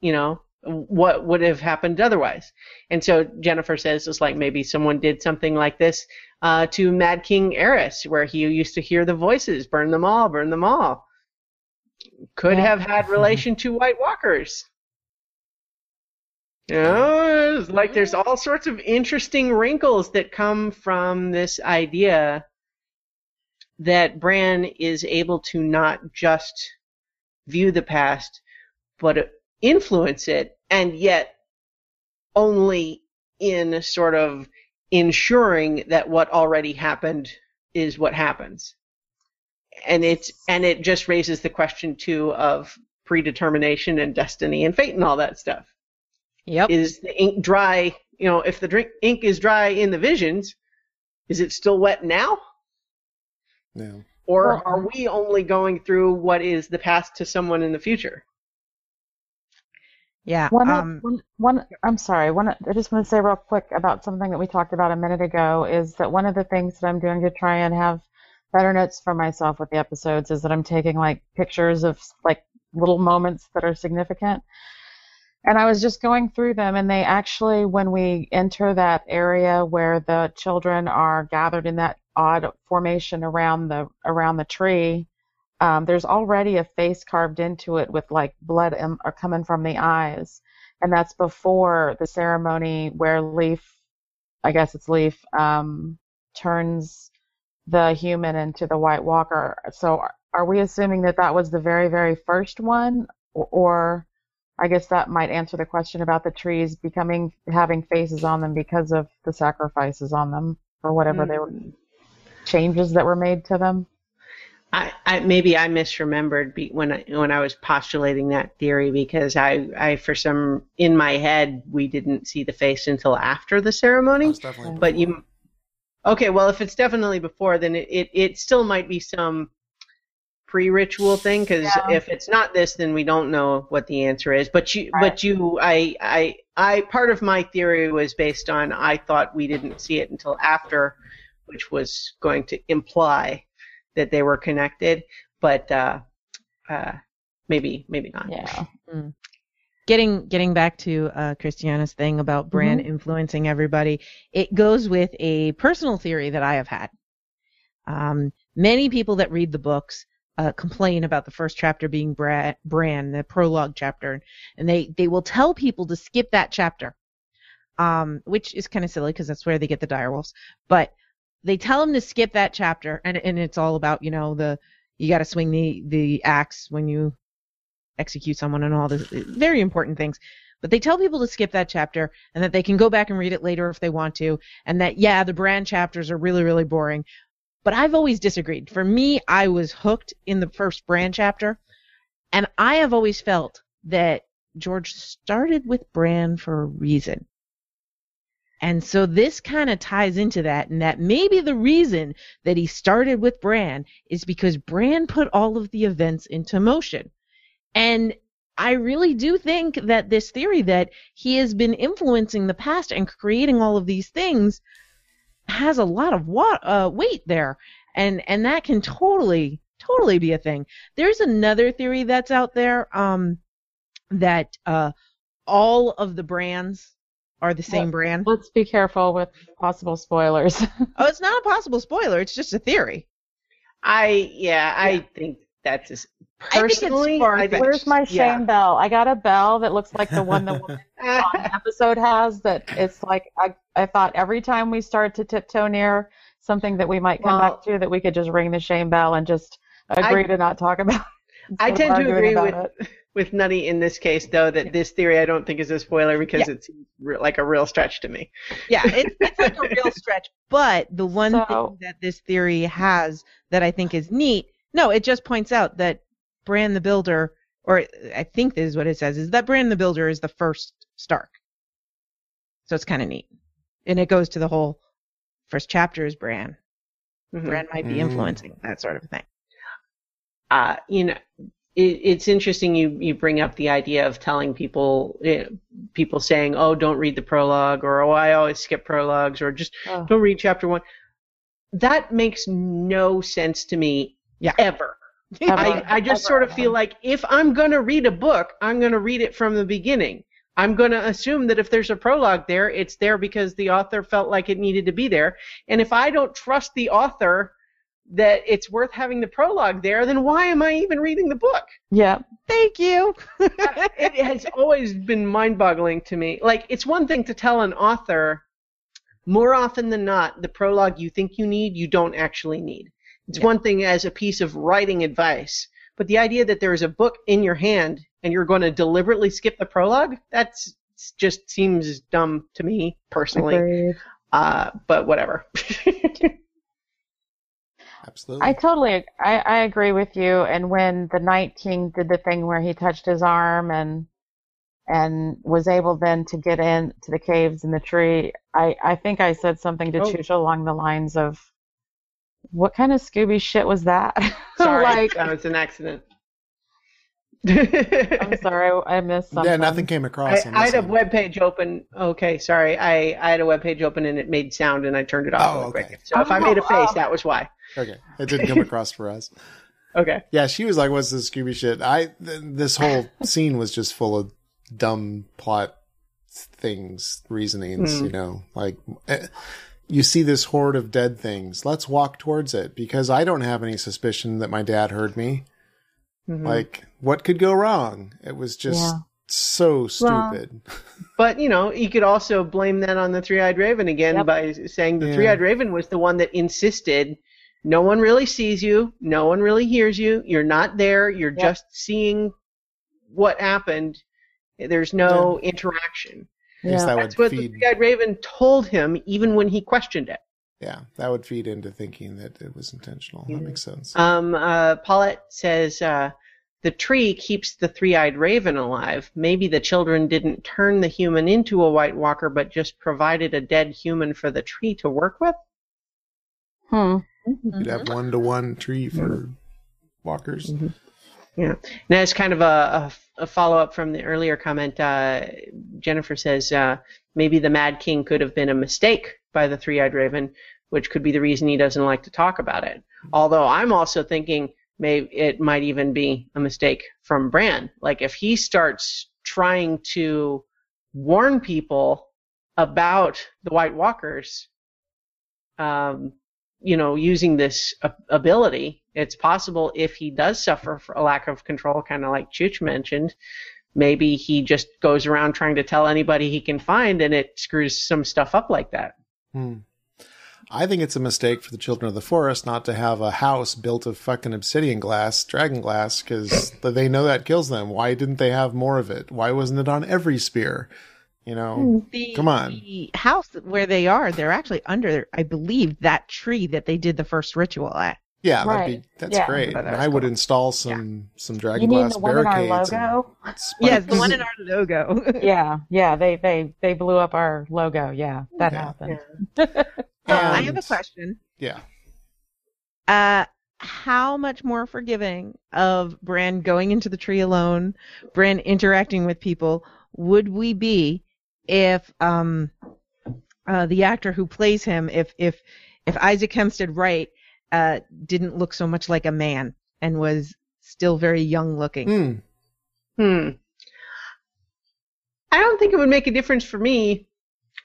you know what would have happened otherwise. And so jennifer says it's like maybe someone did something like this uh, to mad king Aerys, where he used to hear the voices burn them all burn them all. Could Yeah. have had relation to white walkers. You know it's like there's all sorts of interesting wrinkles that come from this idea that bran is able to not just view the past but influence it, and yet only in sort of ensuring that what already happened is what happens. And it's and it just raises the question too of predetermination and destiny and fate and all that stuff. Yep. Is the ink dry? You know, if the drink ink is dry in the visions, is it still wet now? Yeah. Or Well- are we only going through what is the past to someone in the future? Yeah. One, um, one, one, I'm sorry. One, I just want to say real quick about something that we talked about a minute ago is that one of the things that I'm doing to try and have better notes for myself with the episodes is that I'm taking like pictures of like little moments that are significant. And I was just going through them, and they actually, when we enter that area where the children are gathered in that odd formation around the around the tree, um, there's already a face carved into it with like blood em- are coming from the eyes, and that's before the ceremony where Leaf, I guess it's Leaf, um, turns the human into the White Walker. So are, we assuming that that was the very very first one, or, or I guess that might answer the question about the trees becoming having faces on them because of the sacrifices on them or whatever they were changes that were made to them. I, I maybe I misremembered be, when I, when I was postulating that theory because I, I for some in my head we didn't see the face until after the ceremony. That's definitely But before. you, okay, well if it's definitely before, then it, it, it still might be some pre-ritual thing because Yeah. if it's not this, then we don't know what the answer is. But you, Right. but you, I, I, I part of my theory was based on I thought we didn't see it until after, which was going to imply that they were connected, but uh, uh, maybe maybe not. Yeah. getting getting back to uh, Christiana's thing about Bran influencing everybody, it goes with a personal theory that I have had. Um, many people that read the books uh, complain about the first chapter being Bra- Bran, the prologue chapter, and they they will tell people to skip that chapter, um, which is kind of silly because that's where they get the direwolves. But they tell them to skip that chapter, and and it's all about you know the you got to swing the the axe when you execute someone and all this very important things. But they tell people to skip that chapter and that they can go back and read it later if they want to, and that yeah, the Bran chapters are really really boring. But I've always disagreed. For me, I was hooked in the first Bran chapter, and I have always felt that George started with Bran for a reason. And so this kind of ties into that, and that maybe the reason that he started with Bran is because Bran put all of the events into motion. And I really do think that this theory that he has been influencing the past and creating all of these things has a lot of wa- uh, weight there, and and that can totally totally be a thing. There's another theory that's out there um, that uh, all of the Brans are the same Bran. Let's be careful with possible spoilers. [laughs] Oh, it's not a possible spoiler. It's just a theory. I yeah, I think that's just, I think it's personally. far-fetched. think- Where's my shame yeah. bell? I got a bell that looks like the one the [laughs] woman on the episode has. That it's like I I thought every time we start to tiptoe near something that we might come Well- back to, that we could just ring the shame bell and just agree to not talk about. it I [laughs] tend to agree with it. With Nutty in this case, though, that this theory I don't think is a spoiler because it's re- like a real stretch to me. Yeah, it's, it's like a real [laughs] stretch. But the one So- thing that this theory has that I think is neat, no, it just points out that Bran the Builder, or I think this is what it says, is that Bran the Builder is the first Stark. So it's kind of neat. And it goes to the whole first chapter is Bran. Mhm. Bran might be Mm. influencing that sort of thing. uh, you know, it, it's interesting you, you bring up the idea of telling people, eh, people saying, oh, don't read the prologue, or oh, I always skip prologues, or just Oh. don't read chapter one. That makes no sense to me Yeah. ever. Ever. I, I just Ever. sort of feel like if I'm going to read a book, I'm going to read it from the beginning. I'm going to assume that if there's a prologue there, it's there because the author felt like it needed to be there. And if I don't trust the author that it's worth having the prologue there, then why am I even reading the book? Yeah. Thank you. [laughs] it has always been mind boggling to me. Like, it's one thing to tell an author, more often than not, the prologue you think you need, you don't actually need. It's Yeah. one thing as a piece of writing advice, but the idea that there is a book in your hand and you're going to deliberately skip the prologue, that's just seems dumb to me personally. Uh, but whatever. [laughs] Absolutely. I totally, I, I agree with you. And when the Night King did the thing where he touched his arm and and was able then to get in to the caves in the tree, I, I think I said something to Oh. Chusha along the lines of, "What kind of Scooby shit was that?" [laughs] Sorry, like, that was an accident. I'm [laughs] sorry, I missed something. yeah, nothing came I, across. on I had this a web page open. Okay, sorry. I, I had a web page open and it made sound and I turned it off Oh, really okay. quick. So if I made a face, Oh. that was why. Okay, it didn't come across for us. [laughs] Okay. Yeah, she was like, "What's this Scooby shit?" I th- this whole scene was just full of dumb plot things, reasonings. Hmm. You know, like eh, you see this horde of dead things. Let's walk towards it because I don't have any suspicion that my dad heard me. Mhm. Like, what could go wrong? It was just Yeah. so Well, stupid. [laughs] But, you know, you could also blame that on the Three Eyed Raven again Yep. by saying the Yeah. Three Eyed Raven was the one that insisted no one really sees you, no one really hears you, you're not there, you're Yep. just seeing what happened. There's no interaction. I Yeah. that That's would what the. Three Eyed Raven told him even when he questioned it. Yeah, that would feed into thinking that it was intentional. That makes sense. Um, uh, Paulette says uh, the tree keeps the three-eyed raven alive. Maybe the children didn't turn the human into a White Walker, but just provided a dead human for the tree to work with. Hmm. You'd have one to one tree for walkers. Yeah. Now, as kind of a, a, a follow-up from the earlier comment, uh, Jennifer says uh, maybe the Mad King could have been a mistake by the three-eyed raven, which could be the reason he doesn't like to talk about it. Although I'm also thinking maybe it might even be a mistake from Bran. Like if he starts trying to warn people about the White Walkers, um, you know, using this ability. It's possible if he does suffer for a lack of control, kind of like Chooch mentioned, maybe he just goes around trying to tell anybody he can find and it screws some stuff up like that. Hmm. I think it's a mistake for the children of the forest not to have a house built of fucking obsidian glass, dragon glass, because they know that kills them. Why didn't they have more of it? Why wasn't it on every spear? You know, The, Come on. The house where they are, they're actually under, I believe, that tree that they did the first ritual at. Yeah, Right. that'd be, that's Yeah. great. That I would cool. install some some dragon You mean glass the one in our barricades. and logo? spikes. [laughs] Yes, the one in our logo. [laughs] Yeah, yeah. They they they blew up our logo. Yeah, that Yeah. happened. Uh, [laughs] I have a question. Yeah. Uh, how much more forgiving of Bran going into the tree alone, Bran interacting with people, would we be if um uh, the actor who plays him, if if if Isaac Hempstead Wright uh, didn't look so much like a man and was still very young looking? Hmm. Hmm. I don't think it would make a difference for me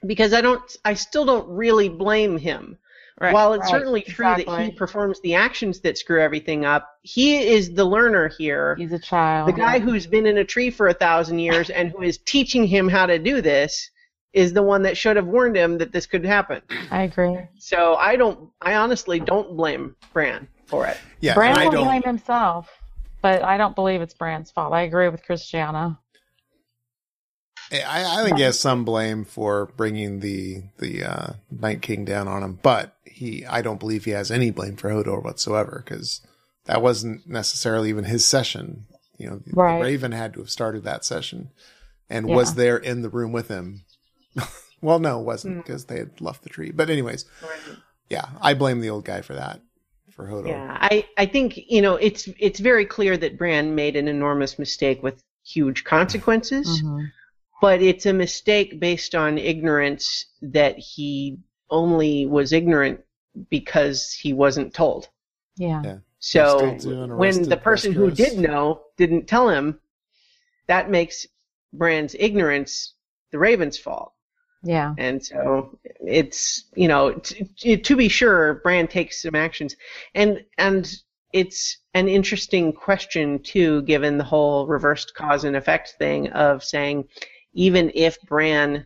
because I don't I still don't really blame him. Right. While it's Right, certainly true that he performs the actions that screw everything up, he is the learner here. He's a child. The guy who's been in a tree for a thousand years and who is teaching him how to do this is the one that should have warned him that this could happen. I agree. So I don't I honestly don't blame Bran for it. Yeah, Bran will don't. blame himself, but I don't believe it's Bran's fault. I agree with Christiana. I, I think he has some blame for bringing the the uh, Night King down on him, but he I don't believe he has any blame for Hodor whatsoever because that wasn't necessarily even his session. You know, the Right. Raven had to have started that session and Yeah. was there in the room with him. [laughs] well, no, it wasn't Mm. because they had left the tree. But anyways, yeah, I blame the old guy for that for Hodor. Yeah, I, I think you know it's it's very clear that Bran made an enormous mistake with huge consequences, Mhm. but it's a mistake based on ignorance that he only was ignorant because he wasn't told. Yeah. Yeah. So when the person who did know didn't tell him, that makes Bran's ignorance the Raven's fault. Yeah. And so it's you know to be sure, Bran takes some actions, and and it's an interesting question too, given the whole reversed cause and effect thing of saying, even if Bran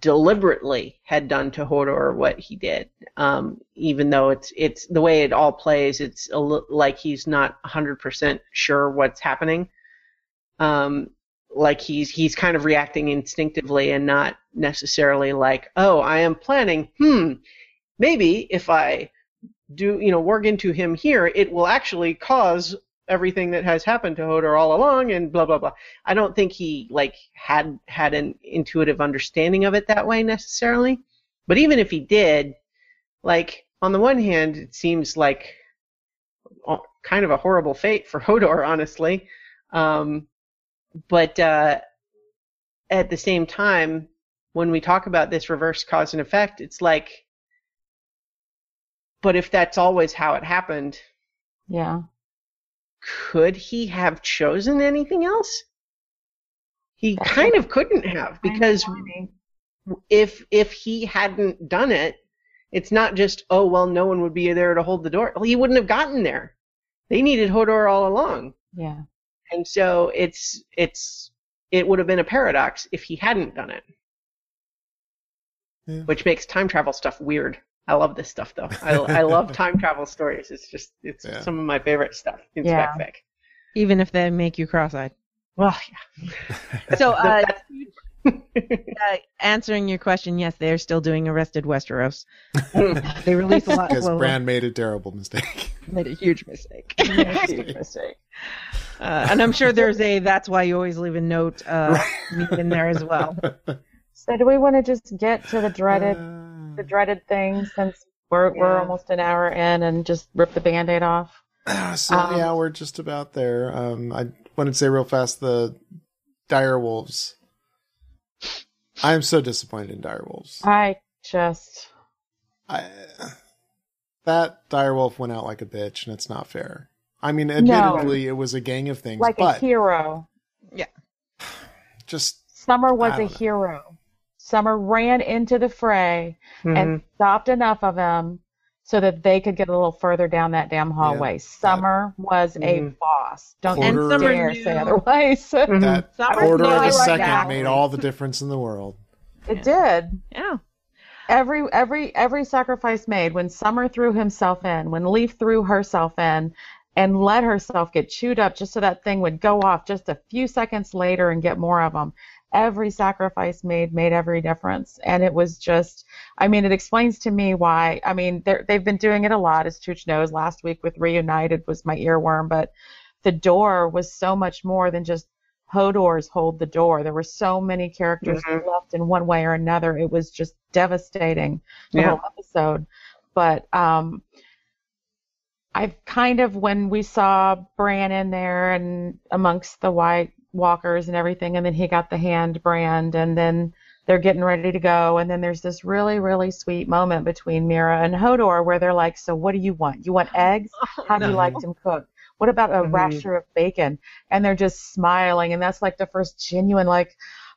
deliberately had done to Hodor what he did, um, even though it's it's the way it all plays, it's li- like he's not 100% sure what's happening. Um, like he's he's kind of reacting instinctively and not necessarily like, oh, I am planning. Hmm, maybe if I do, you know, work into him here, it will actually cause everything that has happened to Hodor all along, and blah blah blah. I don't think he like had had an intuitive understanding of it that way necessarily. But even if he did, like on the one hand, it seems like uh, kind of a horrible fate for [laughs] Hodor, honestly. Um, but uh, at the same time, when we talk about this reverse cause and effect, it's like, but if that's always how it happened, Yeah. could he have chosen anything else? He That's kind of couldn't have because if if he hadn't done it, it's not just oh well, no one would be there to hold the door. Well, he wouldn't have gotten there. They needed Hodor all along, Yeah. And so it's it's it would have been a paradox if he hadn't done it, Yeah. which makes time travel stuff weird. I love this stuff though. I, I [laughs] love time travel stories. It's just it's Yeah. some of my favorite stuff in Yeah. spec fic. Even if they make you cross-eyed. Well, yeah. [laughs] So, uh, That's- uh, answering your question, yes, they are still doing Arrested Westeros. [laughs] they release a lot Because slower. Bran made a terrible mistake. [laughs] made a huge mistake. [laughs] Huge mistake. Uh, and I'm sure there's a that's why you always leave a note uh, in there as well. So do we want to just get to the dreaded Uh, the dreaded thing since we're we're almost an hour in and just rip the band-aid off? Ah, so Um, yeah, we're just about there. Um, I wanted to say real fast the dire wolves. I'm so disappointed in dire wolves. I just I, that dire wolf went out like a bitch, and it's not fair. I mean, admittedly, it was a gang of things, like a hero. Yeah, [sighs] just Summer was a know. hero. Summer ran into the fray Mhm. and stopped enough of him so that they could get a little further down that damn hallway. Summer was a Mhm. boss. Don't And you Summer dare knew- say otherwise. [laughs] That Summer quarter of I a like second that. made all the difference in the world. it did. Yeah. every every every sacrifice made when Summer threw himself in, when Leaf threw herself in, and let herself get chewed up just so that thing would go off just a few seconds later and get more of them. Every sacrifice made made every difference, and it was just. I mean, it explains to me why. I mean, they've been doing it a lot, as Chooch knows. Last week with Reunited was my earworm, but the door was so much more than just Hodor's hold the door. There were so many characters Mhm. left in one way or another. It was just devastating the Yeah. whole episode. But um, I've kind of when we saw Bran in there and amongst the White Walkers and everything, and then he got the hand brand, and then they're getting ready to go, and then there's this really really sweet moment between Meera and Hodor where they're like, "So what do you want? You want eggs? [laughs] How do you no. like them cooked? What about a Mhm. rasher of bacon?" And they're just smiling, and that's like the first genuine like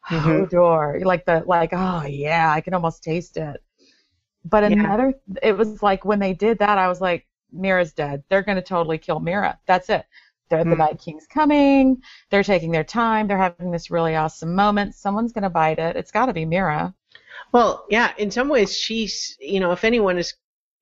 Mhm. Hodor, like the like, oh yeah, I can almost taste it. But Yeah. another, it was like when they did that, I was like, Meera's dead. They're gonna totally kill Meera. That's it. They're the Hmm. Night King's coming. They're taking their time. They're having this really awesome moment. Someone's gonna bite it. It's got to be Meera. Well, yeah, in some ways, she's, you know, if anyone is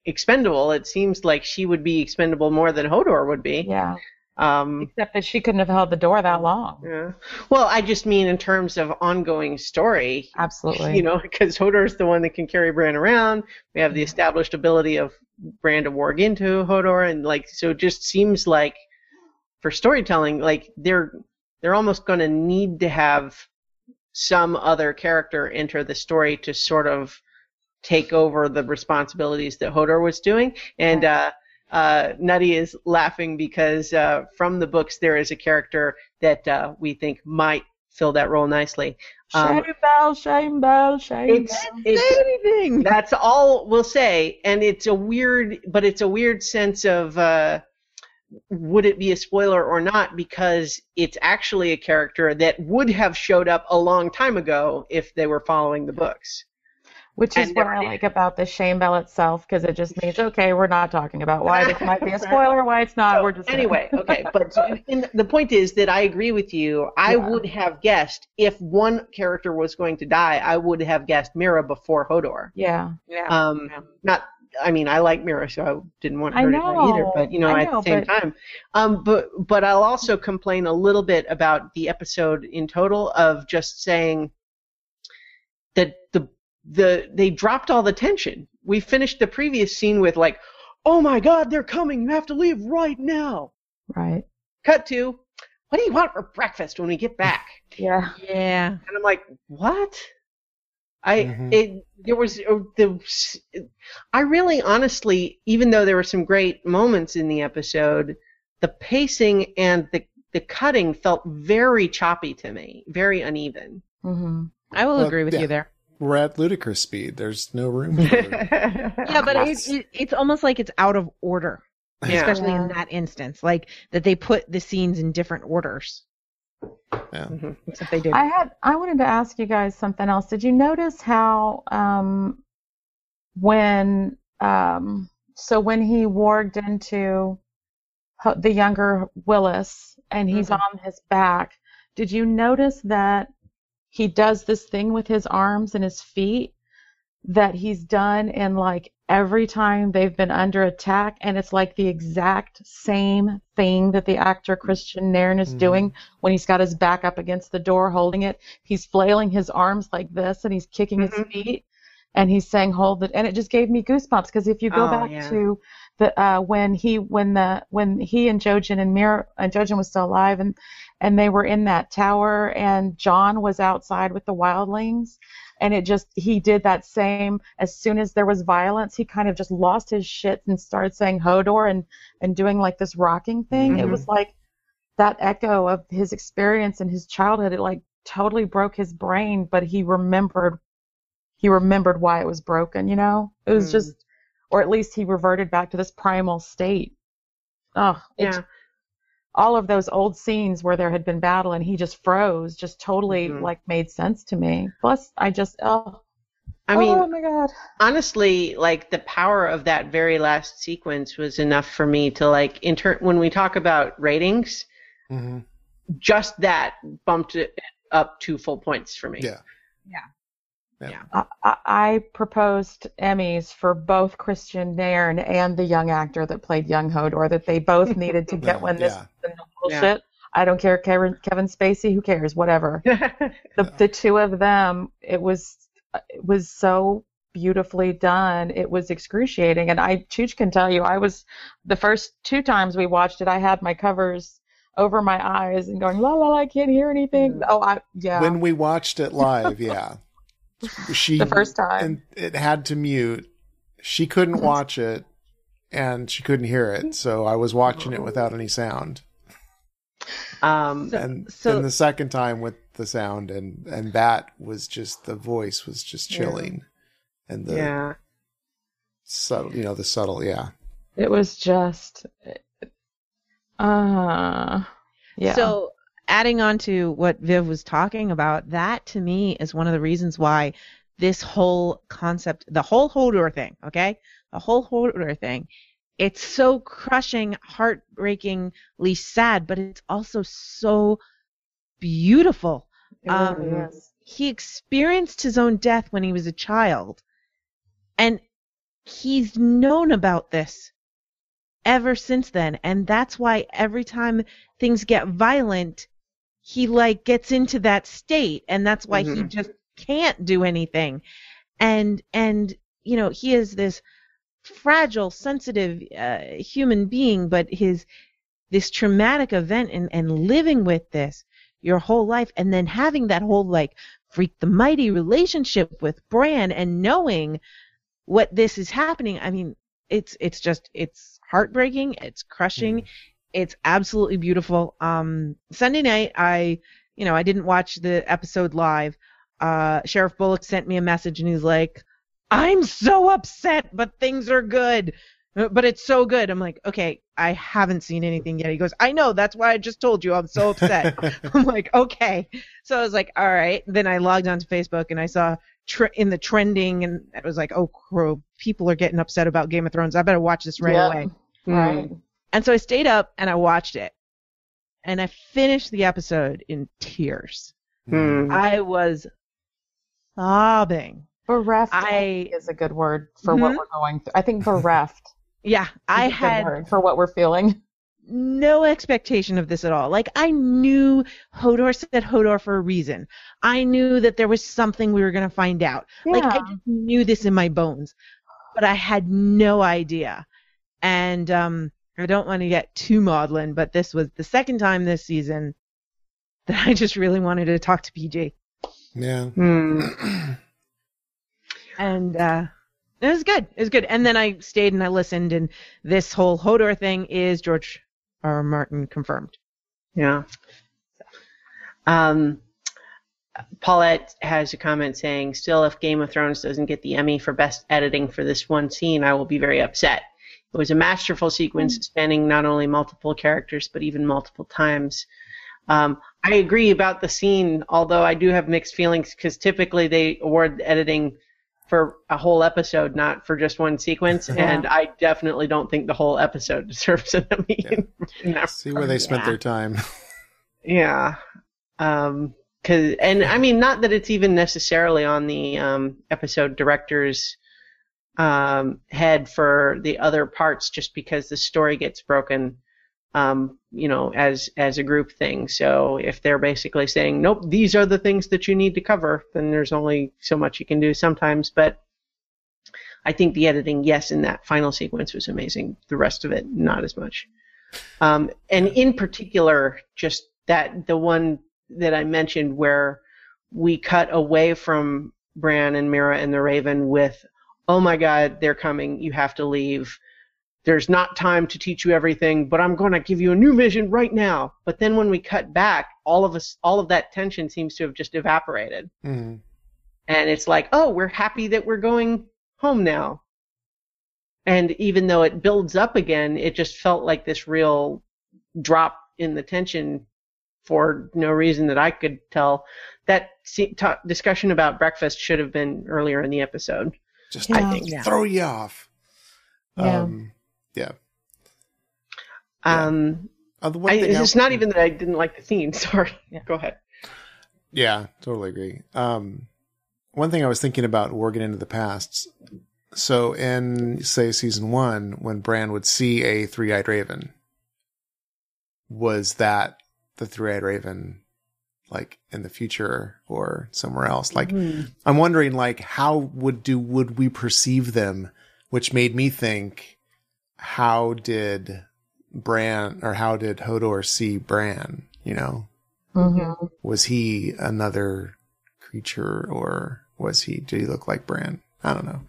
expendable, it seems like she would be expendable more than Hodor would be. Yeah. Um, Except that she couldn't have held the door that long. yeah. Well, I just mean in terms of ongoing story, Absolutely. you know, because Hodor's the one that can carry Bran around. We have the established ability of Bran to warg into Hodor, and like, so it just seems like for storytelling, like they're they're almost going to need to have some other character enter the story to sort of take over the responsibilities that Hodor was doing. And uh, uh, Nutty is laughing because uh, from the books there is a character that uh, we think might fill that role nicely. Um, shame bell, shame bell, shame it's, bell. it's Say anything. that's all we'll say, and it's a weird, but it's a weird sense of uh, would it be a spoiler or not? Because it's actually a character that would have showed up a long time ago if they were following the books. Which is and what I did. like about the shame bell itself, because it just means okay, we're not talking about why this might be a [laughs] spoiler, why it's not. So, we're just anyway, okay, but [laughs] in, the point is that I agree with you. I Yeah. would have guessed if one character was going to die, I would have guessed Meera before Hodor. yeah, Yeah. Um, Yeah. not. I mean, I like Meera, so I didn't want I her to die either. But you know, I at know, the same but- time, um, but but I'll also complain a little bit about the episode in total of just saying that the the they dropped all the tension. We finished the previous scene with like, oh my God, they're coming! You have to leave right now. right, Cut to, what do you want for breakfast when we get back? yeah, yeah. And I'm like, what? I Mhm. it there was uh, the I really honestly, even though there were some great moments in the episode, the pacing and the the cutting felt very choppy to me, very uneven. hmm I will Well, agree with yeah. you there. We're at ludicrous speed. There's no room for [laughs] Yeah, but it, it, it's almost like it's out of order, Yeah. especially in that instance. Like that they put the scenes in different orders. Yeah. Mhm. Except they did. I had I wanted to ask you guys something else. Did you notice how um when um so when he warged into the younger Wylis and he's Mhm. on his back, did you notice that he does this thing with his arms and his feet that he's done in like every time they've been under attack and it's like the exact same thing that the actor Kristian Nairn is Mhm. doing when he's got his back up against the door holding it. He's flailing his arms like this and he's kicking his Mhm. feet and he's saying hold it and it just gave me goosebumps because if you go Oh, back yeah. to the uh when he when the when he and Jojen and Mir and Jojen was still alive and and they were in that tower and Jon was outside with the wildlings and it just he did that same as soon as there was violence he kind of just lost his shit and started saying Hodor and and doing like this rocking thing it Mhm. was like that echo of his experience in his childhood it like totally broke his brain but he remembered he remembered why it was broken you know it was Mm. just or at least he reverted back to this primal state oh it, Yeah. All of those old scenes where there had been battle and he just froze just totally Mhm. like made sense to me plus i just oh I mean, oh my god. honestly, like the power of that very last sequence was enough for me to like inter- when we talk about ratings, hmm just that bumped it up two full points for me. yeah Yeah. I, I I proposed Emmys for both Kristian Nairn and the young actor that played young Hodor that they both [laughs] needed to get Yeah, when this yeah. the bullshit. I don't care, Kevin, Kevin Spacey. Who cares? Whatever. [laughs] the the two of them it was it was so beautifully done it was excruciating and i chooch can tell you i was the first two times we watched it i had my covers over my eyes and going la la la i can't hear anything mm. oh i yeah When we watched it live, yeah, she the first time and it had to mute. She couldn't watch it, and she couldn't hear it. So I was watching it without any sound. um, and so- then the second time with the sound, and and that was just the voice was just Yeah. chilling, and the yeah. subtle, you know, the subtle, yeah. it was just uh yeah So, adding on to what Viv was talking about, that to me is one of the reasons why this whole concept, the whole Hodor thing, okay, the whole Hodor thing, it's so crushing, heartbreakingly sad, but it's also so beautiful. it really um. He experienced his own death when he was a child, and he's known about this ever since then and that's why every time things get violent he like gets into that state and that's why he Mhm. just can't do anything and and you know he is this fragile sensitive uh, human being but his this traumatic event and and living with this your whole life and then having that whole like freak the mighty relationship with Bran and knowing what this is happening i mean it's it's just it's heartbreaking it's crushing it's absolutely beautiful. Um sunday night i you know i didn't watch the episode live. Uh sheriff bullock sent me a message and he's like i'm so upset but things are good. Uh, but it's so good. I'm like okay i haven't seen anything yet. He goes i know. That's why i just told you. I'm so upset. [laughs] [laughs] I'm like okay. So i was like all right. Then i logged onto facebook and i saw tr- in the trending and it was like oh crow people are getting upset about game of thrones. I better watch this right Yeah. away. Right and so I stayed up and I watched it. And I finished the episode in tears. Hmm. I was sobbing. bereft I is a good word for what Mhm. we're going through i think bereft [laughs] yeah, I is a good had word for what we're feeling no expectation of this at all. Like I knew Hodor said Hodor for a reason. I knew that there was something we were going to find out. Like I just knew this in my bones, but I had no idea. And um, I don't want to get too maudlin, but this was the second time this season that I just really wanted to talk to PG, Yeah. Hmm. [clears throat] and uh, it was good. It was good. And then I stayed and I listened, and this whole Hodor thing is George R. R. Martin confirmed. Yeah. Um, Paulette has a comment saying, "Still, if Game of Thrones doesn't get the Emmy for best editing for this one scene, I will be very upset. It was a masterful sequence spanning not only multiple characters but even multiple times." Um, I agree about the scene, although I do have mixed feelings because typically they award editing for a whole episode, not for just one sequence, [laughs] and I definitely don't think the whole episode [laughs] deserves an Emmy. Yeah. [laughs] See where they spent Yeah. their time. yeah. Um 'cause and I mean not that it's even necessarily on the um, episode director's um, head for the other parts just because the story gets broken um, you know as as a group thing. So if they're basically saying nope, these are the things that you need to cover, then there's only so much you can do sometimes, but I think the editing, yes, in that final sequence was amazing. The rest of it, not as much. Um, and in particular, just that the one that I mentioned where we cut away from Bran and Meera and the Raven with, "Oh my God, they're coming! You have to leave." There's not time to teach you everything, but I'm going to give you a new vision right now. But then when we cut back, all of us, all of that tension seems to have just evaporated Mhm. and it's like, oh, we're happy that we're going home now. And even though it builds up again, it just felt like this real drop in the tension for no reason that I could tell. That discussion about breakfast should have been earlier in the episode. Just Yeah. I think. Yeah. throw you off. Yeah. Um, yeah. Yeah. Um, Uh, the one I, it's I- not even that I didn't like the theme. [laughs] Sorry. Yeah. Go ahead. Yeah, totally agree. Um, one thing I was thinking about working into the past. So in say season one, when Bran would see a three-eyed raven, was that the three-eyed raven, like in the future or somewhere else? Like Mhm. I'm wondering, like how would do would we perceive them? Which made me think, how did Bran or how did Hodor see Bran? You know, Mhm. was he another creature or was he did he look like Bran? I don't know.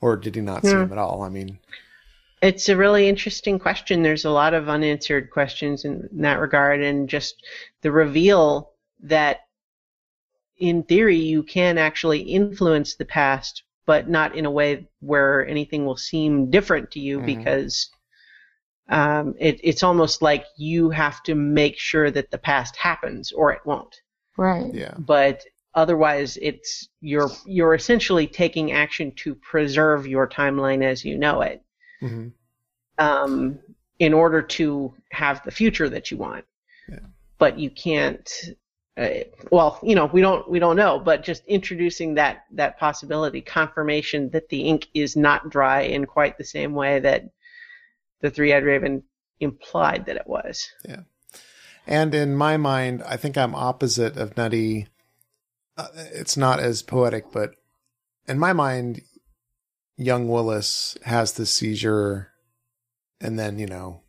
Or did he not see him at all? I mean, It's a really interesting question. There's a lot of unanswered questions in that regard, and just the reveal that, in theory, you can actually influence the past, but not in a way where anything will seem different to you Mhm. because um, it, it's almost like you have to make sure that the past happens or it won't. Right. yeah. But otherwise, it's you're you're essentially taking action to preserve your timeline as you know it hmm um, in order to have the future that you want. Yeah. But you can't. Uh, well, you know, we don't we don't know, but just introducing that that possibility, confirmation that the ink is not dry in quite the same way that the three-eyed raven implied that it was. Yeah, and in my mind, I think I'm opposite of Nutty. Uh, it's not as poetic, but in my mind, young Wylis has the seizure, and then you know,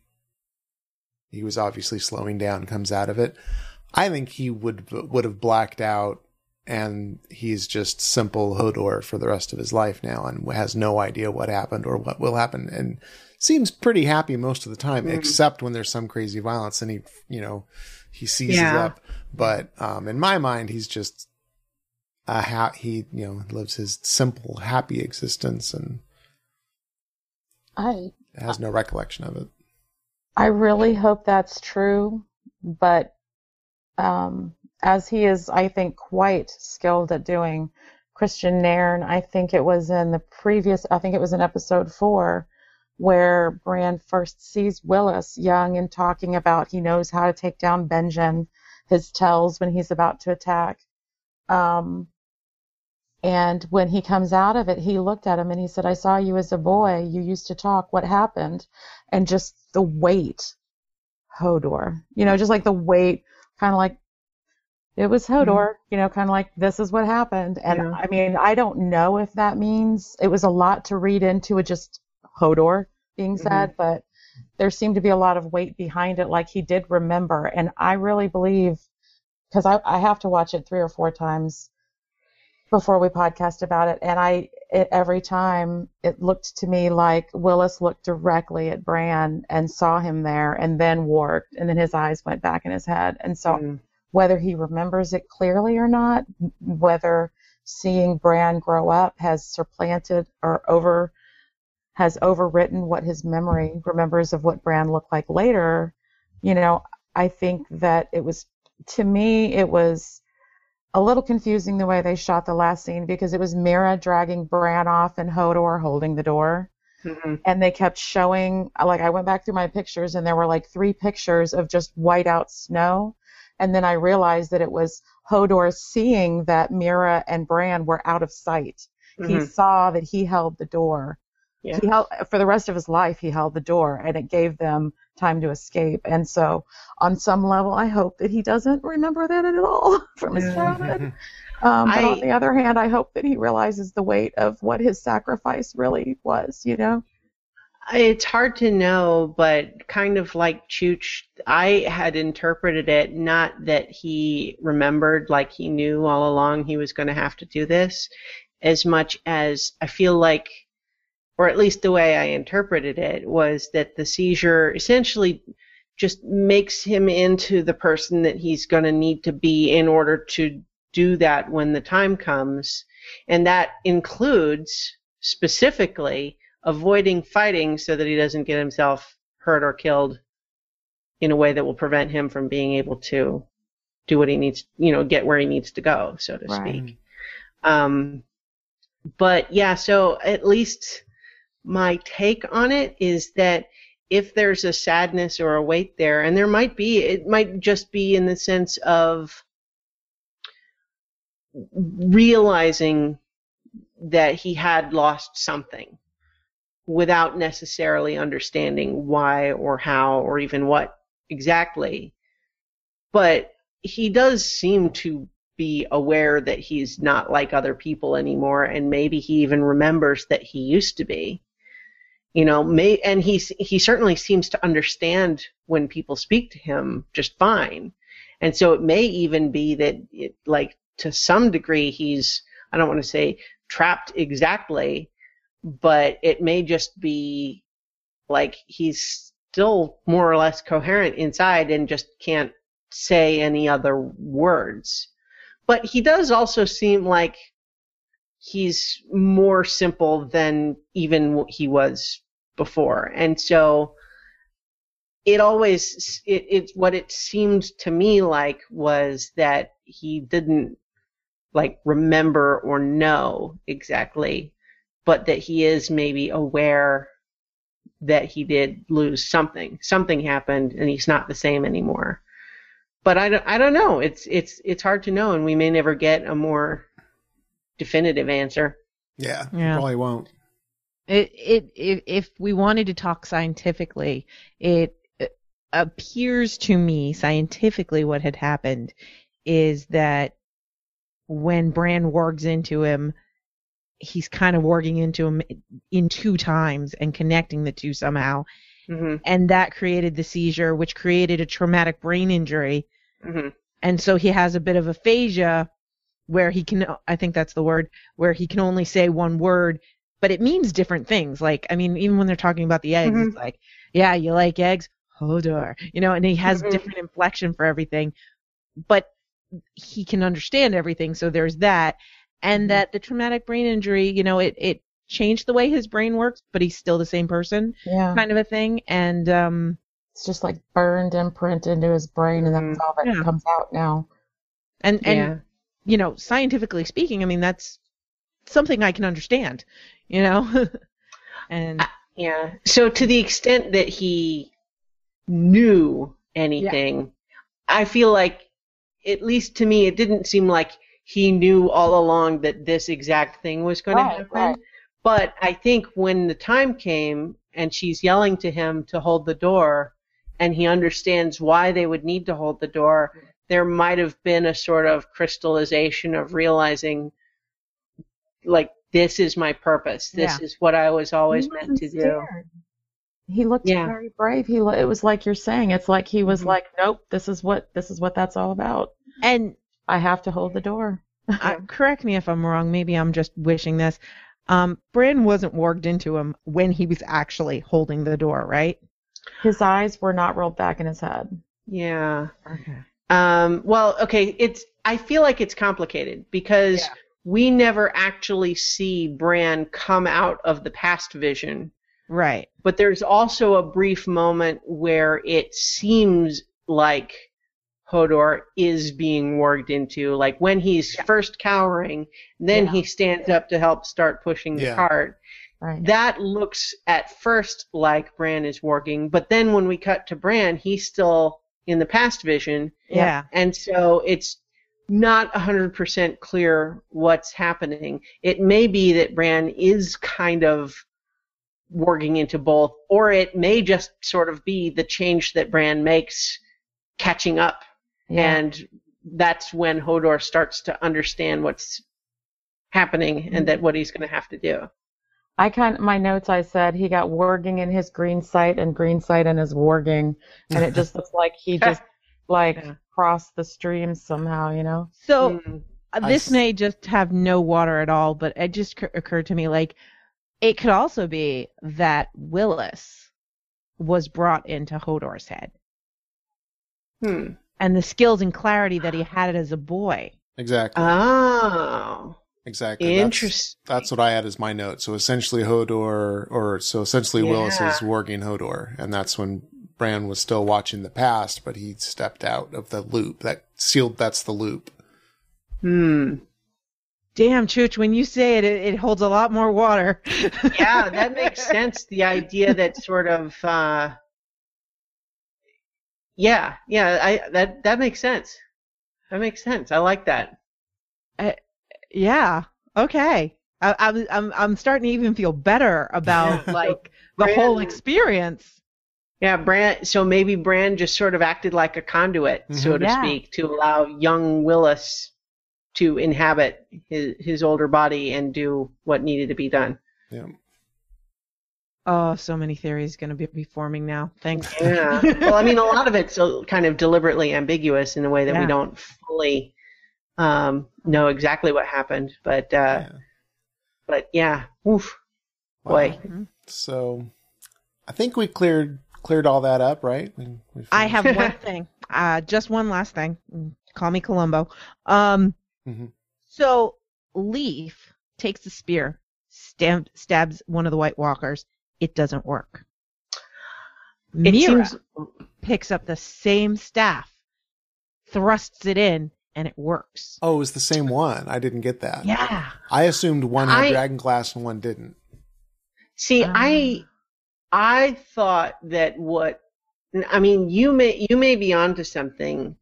he was obviously slowing down, comes out of it. I think he would would have blacked out, and he's just simple Hodor for the rest of his life now, and has no idea what happened or what will happen, and seems pretty happy most of the time, Mhm. except when there's some crazy violence, and he, you know, he seizes Yeah. up. But um, in my mind, he's just a ha- he, you know, lives his simple, happy existence and I has no recollection of it. I really hope that's true, but um, as he is, I think, quite skilled at doing, Kristian Nairn, I think it was in the previous, I think it was in episode four, where Bran first sees Wylis young and talking about he knows how to take down Benjen, his tells when he's about to attack. Um, and when he comes out of it, he looked at him and he said, I saw you as a boy. You used to talk. What happened? And just the weight, Hodor, you know, just like the weight, kind of like it was mm-hmm. Hodor, you know, kind of like this is what happened. And Yeah. I mean, I don't know if that means it was a lot to read into it, just Hodor being mm-hmm. said, but there seemed to be a lot of weight behind it, like he did remember. And I really believe, because I, I have to watch it three or four times before we podcast about it, and I it, every time it looked to me like Wylis looked directly at Bran and saw him there, and then warped, and then his eyes went back in his head, and so Mm. whether he remembers it clearly or not, whether seeing Bran grow up has supplanted or over has overwritten what his memory remembers of what Bran looked like later, you know, I think that it was to me it was a little confusing the way they shot the last scene because it was Meera dragging Bran off and Hodor holding the door Mhm. and they kept showing like I went back through my pictures and there were like three pictures of just white out snow and then I realized that it was Hodor seeing that Meera and Bran were out of sight. He Mhm. saw that he held the door. Yeah. He held for the rest of his life he held the door and it gave them time to escape. And so on some level I hope that he doesn't remember that at all [laughs] from his Yeah. childhood. [laughs] Um, but I- on the other hand, I hope that he realizes the weight of what his sacrifice really was, you know? It's hard to know, but kind of like Chooch, I had interpreted it not that he remembered like he knew all along he was going to have to do this, as much as I feel like, or at least the way I interpreted it, was that the seizure essentially just makes him into the person that he's going to need to be in order to do that when the time comes. And that includes specifically avoiding fighting so that he doesn't get himself hurt or killed in a way that will prevent him from being able to do what he needs, you know, get where he needs to go, so to Right. speak. Um, but yeah, so at least my take on it is that if there's a sadness or a weight there, and there might be, it might just be in the sense of realizing that he had lost something without necessarily understanding why or how or even what exactly. But he does seem to be aware that he's not like other people anymore, and maybe he even remembers that he used to be. You know, may and he's he certainly seems to understand when people speak to him just fine, and so it may even be that, it, like to some degree, he's I don't want to say trapped exactly, but it may just be like he's still more or less coherent inside and just can't say any other words. But he does also seem like he's more simple than even what he was before. And so it always it, it's what it seemed to me like was that he didn't like remember or know exactly but that he is maybe aware that he did lose something. Something happened, and he's not the same anymore. But I don't, I don't know. It's it's it's hard to know, and we may never get a more definitive answer. Yeah, Yeah. probably won't. It, it, it, if we wanted to talk scientifically, it uh, appears to me scientifically what had happened is that when Bran wargs into him, he's kind of warging into him in two times and connecting the two somehow. hmm And that created the seizure, which created a traumatic brain injury. hmm And so he has a bit of aphasia where he can, I think that's the word, where he can only say one word, but it means different things. Like, I mean, even when they're talking about the eggs, Mhm. it's like, yeah, you like eggs? Hodor. You know, and he has Mhm. different inflection for everything, but he can understand everything. So there's that. And Mhm. that the traumatic brain injury, you know, it, it changed the way his brain works, but he's still the same person Yeah. kind of a thing. And, um, It's just like burned imprint into his brain, and that's all that Yeah. comes out now. and, and, yeah. You know, scientifically speaking, I mean, that's something I can understand, you know? [laughs] and uh, Yeah. So to the extent that he knew anything, I feel like, at least to me, it didn't seem like he knew all along that this exact thing was going Right, to happen. right. But I think when the time came and she's yelling to him to hold the door, and he understands why they would need to hold the door, there might have been a sort of crystallization of realizing, like, this is my purpose. This Yeah. is what I was always He meant wasn't to do. He looked Yeah. very brave. He lo- it was like you're saying. It's like he was Mhm. like, nope, this is what this is what that's all about. and I have to hold the door. [laughs] uh, correct me if I'm wrong. Maybe I'm just wishing this. Um, Bran wasn't warged into him when he was actually holding the door, right? His eyes were not rolled back in his head. Yeah. Okay. Um, well, okay, it's I feel like it's complicated because Yeah. we never actually see Bran come out of the past vision, Right. but there's also a brief moment where it seems like Hodor is being warged into, like when he's first cowering, then Yeah. he stands up to help start pushing the Yeah. cart. Right. That looks at first like Bran is warging, but then when we cut to Bran, he's still in the past vision, Yeah. and so it's not 100% clear what's happening. It may be that Bran is kind of warging into both, or it may just sort of be the change that Bran makes catching up, Yeah. and that's when Hodor starts to understand what's happening and mm-hmm. that what he's going to have to do. I kind my notes I said he got warging in his green sight and green sight in his warging, and it just [laughs] looks like he just like Yeah. crossed the stream somehow, you know. So Mm. I this s- may just have no water at all, but it just cur- occurred to me like it could also be that Wylis was brought into Hodor's head, Hmm. and the skills and clarity that he had as a boy. Exactly. Oh, exactly. That's- interesting. That's, what I had as my note. So essentially Hodor, or so essentially Wylis Yeah. is warging Hodor, and that's when Bran was still watching the past, but he stepped out of the loop. That sealed. That's the loop. Hmm. Damn, Chooch, when you say it, it, it holds a lot more water. Yeah, that makes sense. The idea that sort of. Uh, yeah, yeah, I that that makes sense. That makes sense. I like that. Yeah. Okay. I, I'm I'm I'm starting to even feel better about [laughs] like the Bran- whole experience. Yeah, Bran. So maybe Bran just sort of acted like a conduit, so Mhm. to Yeah. speak, to allow young Wylis to inhabit his his older body and do what needed to be done. Yeah. Oh, so many theories going to be, be forming now. Thanks. Yeah. well, I mean, a lot of it's kind of deliberately ambiguous in a way that we don't fully um, know exactly what happened. But uh, Yeah. but yeah, oof, Wow. boy. Mhm. So, I think we cleared cleared all that up, right? We, we I have one [laughs] thing. Uh, just one last thing. Call me Columbo. Um, Mhm. so Leaf takes the spear, stab, stabs one of the White Walkers. It doesn't work. It Meera seems picks up the same staff, thrusts it in, and it works. Oh, it was the same one. I didn't get that. Yeah. I assumed one had I- dragon glass and one didn't. See, Ah. I I thought that what I mean, you may you may be onto something,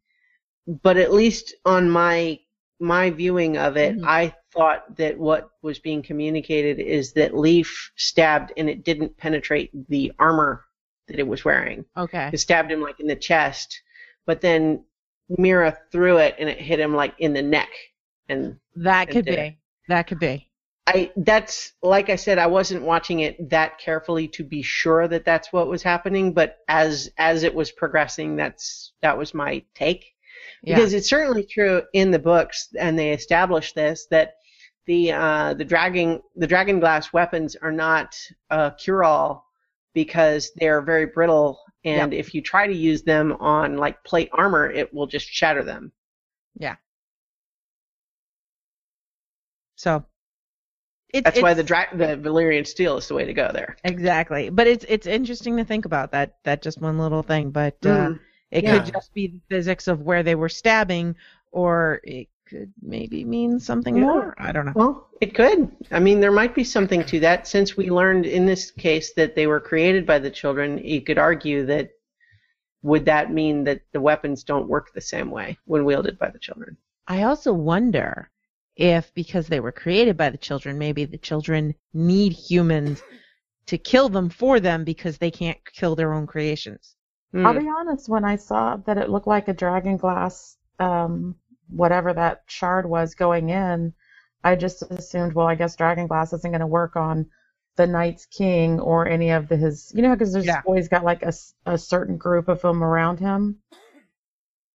but at least on my my viewing of it, Mhm. I thought that what was being communicated is that Leaf stabbed and it didn't penetrate the armor that it was wearing. Okay. It stabbed him like in the chest, but then Meera threw it and it hit him like in the neck. And That could It be. That could be. I that's like I said, I wasn't watching it that carefully to be sure that that's what was happening, but as as it was progressing, that's that was my take. Yeah. Because it's certainly true in the books, and they establish this that the uh, the dragon the dragon glass weapons are not a cure all because they're very brittle, and if you try to use them on like plate armor, it will just shatter them. Yeah. So. It's, That's why the dra- the Valyrian steel is the way to go there. Exactly. But it's it's interesting to think about that that just one little thing, but uh, Mm. it Yeah. could just be the physics of where they were stabbing or it could maybe mean something Yeah. more. I don't know. Well, it could. I mean, there might be something to that. Since we learned in this case that they were created by the children, you could argue that would that mean that the weapons don't work the same way when wielded by the children? I also wonder if because they were created by the children, maybe the children need humans to kill them for them because they can't kill their own creations. I'll Hmm. be honest, when I saw that it looked like a dragon glass, um, whatever that shard was going in, I just assumed, well, I guess dragon glass isn't going to work on the Night's King or any of the, his, you know, because there's Yeah. always got like a, a certain group of them around him.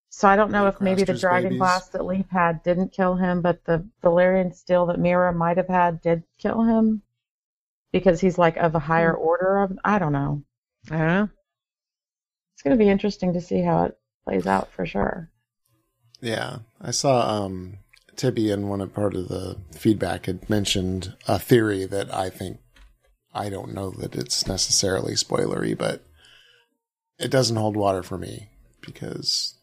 So I don't know if maybe the dragon babies. glass that Leaf had didn't kill him, but the Valyrian steel that Meera might have had did kill him because he's like of a higher hmm. order of, I don't know. I don't know. It's going to be interesting to see how it plays out for sure. Yeah, I saw um, Tibby in one of part of the feedback had mentioned a theory that I think I don't know that it's necessarily spoilery, but it doesn't hold water for me because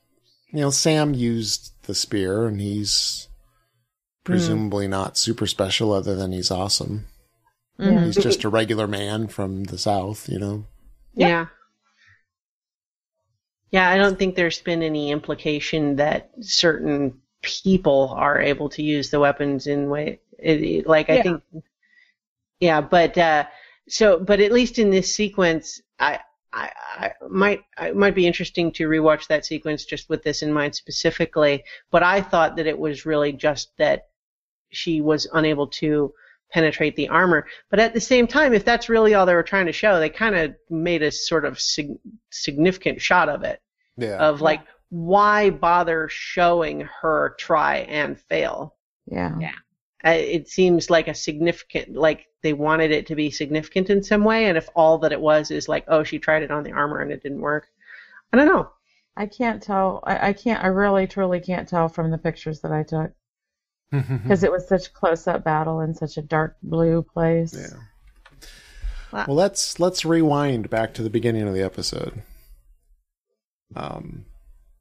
you know Sam used the spear and he's presumably not super special other than he's awesome. Mhm. He's just a regular man from the south, you know. Yeah. Yeah, I don't think there's been any implication that certain people are able to use the weapons in way it, like I Yeah. think yeah, but uh so but at least in this sequence I I, I might it might be interesting to rewatch that sequence just with this in mind specifically, but I thought that it was really just that she was unable to penetrate the armor. But at the same time, if that's really all they were trying to show, they kind of made a sort of sig- significant shot of it. Yeah. Of like, why bother showing her try and fail? Yeah. Yeah. It seems like a significant, like they wanted it to be significant in some way. And if all that it was is like, oh, she tried it on the armor and it didn't work, I don't know. I can't tell. I, I can't. I really, truly can't tell from the pictures that I took because it was such a close-up battle in such a dark blue place. yeah. Well, let's let's rewind back to the beginning of the episode. Um,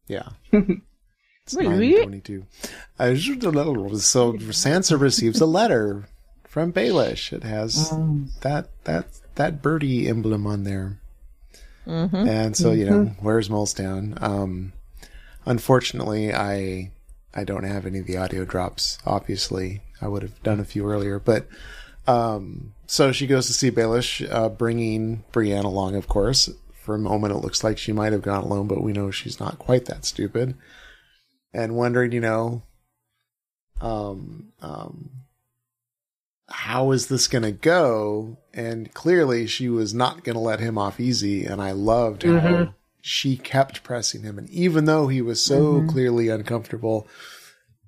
yeah. [laughs] It's Wait, nine really? Uh, So Sansa receives a letter from Baelish. It has Um, that that that birdie emblem on there, Mm-hmm. and so you know where's Molestown? Um, unfortunately, I I don't have any of the audio drops. Obviously, I would have done a few earlier, but um, so she goes to see Baelish, uh, bringing Brienne along. Of course, for a moment it looks like she might have gone alone, but we know she's not quite that stupid. And wondering, you know, um, um, how is this going to go? And clearly, she was not going to let him off easy. And I loved how Mhm. She kept pressing him, and even though he was so clearly uncomfortable,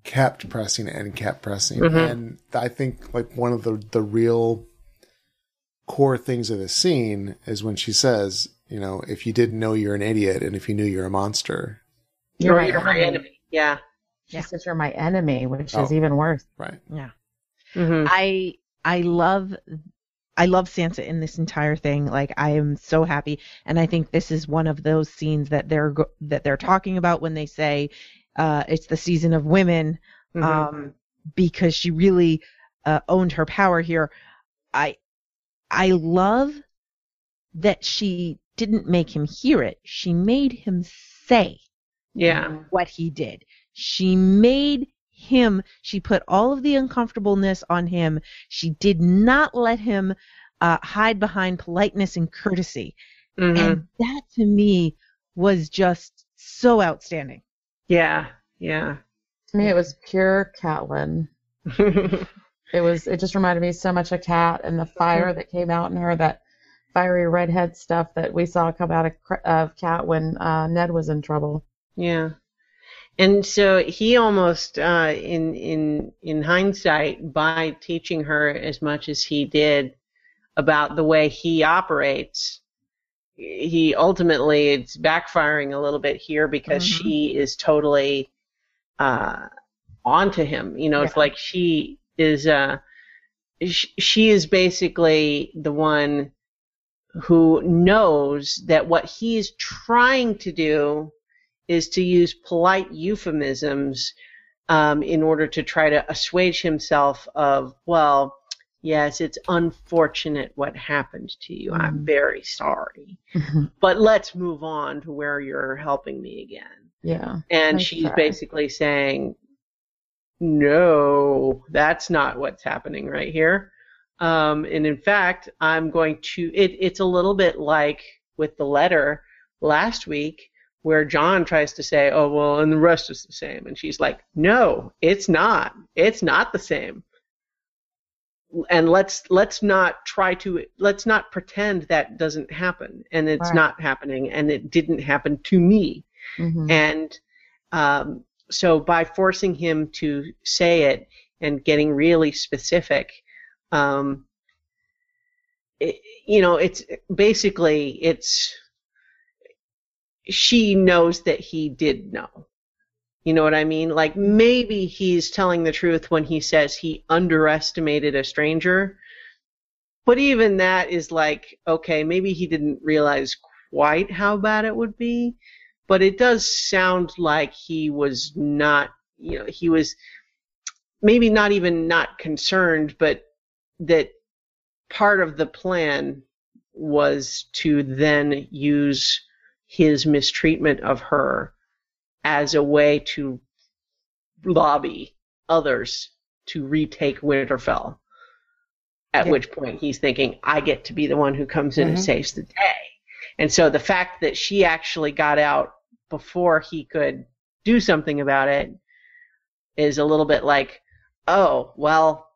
kept pressing and kept pressing. Mhm. And I think like one of the the real core things of the scene is when she says, you know, if you didn't know you're an idiot, and if you knew you're a monster, You're Or my you're my enemy. enemy. Yeah. She Yeah. says you're my enemy, which is Oh. even worse. right? Yeah. hmm I I love I love Sansa in this entire thing. Like I am so happy, and I think this is one of those scenes that they're that they're talking about when they say uh, it's the season of women, Mm-hmm. um, because she really uh, owned her power here. I I love that she didn't make him hear it. She made him say yeah. what he did. She made him, she put all of the uncomfortableness on him. She did not let him uh, hide behind politeness and courtesy. hmm And that to me was just so outstanding. Yeah. Yeah. To me, it was pure Catelyn. [laughs] It was. It just reminded me so much of Cat and the fire that came out in her. That fiery redhead stuff that we saw come out of, of Cat when uh, Ned was in trouble. Yeah. And so he almost, uh, in in in hindsight, by teaching her as much as he did about the way he operates, he ultimately it's backfiring a little bit here because Mhm. she is totally uh, onto him. You know, it's like she is. Uh, sh- she is basically the one who knows that what he is trying to do is to use polite euphemisms um, in order to try to assuage himself of, well, yes, it's unfortunate what happened to you. I'm Mhm. very sorry. But let's move on to where you're helping me again. yeah. And Nice she's try. basically saying, no, that's not what's happening right here. Um, and in fact, I'm going to, it, it's a little bit like with the letter last week where Jon tries to say, oh, well, and the rest is the same. And she's like, no, it's not. It's not the same. And let's let's not try to let's not pretend that doesn't happen and it's Right. not happening and it didn't happen to me. Mhm. And um, so by forcing him to say it and getting really specific, um, it, you know, it's basically it's she knows that he did know. You know what I mean? Like maybe he's telling the truth when he says he underestimated a stranger. But even that is like, okay, maybe he didn't realize quite how bad it would be but it does sound like he was not, you know, he was maybe not even not concerned, but that part of the plan was to then use his mistreatment of her as a way to lobby others to retake Winterfell. At Yeah. which point he's thinking, I get to be the one who comes in and Mhm. saves the day. And so the fact that she actually got out before he could do something about it is a little bit like, oh, well,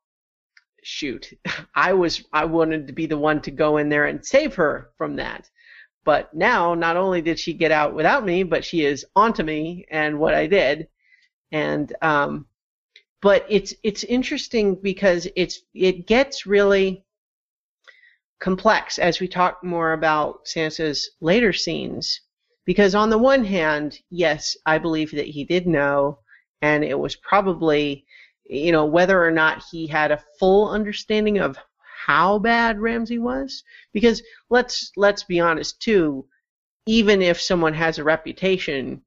shoot. [laughs] I was I wanted to be the one to go in there and save her from that. But now not only did she get out without me, but she is onto me and what I did. And um but it's it's interesting because it's it gets really complex as we talk more about Sansa's later scenes. Because on the one hand, yes, I believe that he did know, and it was probably, you know, whether or not he had a full understanding of how bad Ramsay was. Because let's let's be honest too, even if someone has a reputation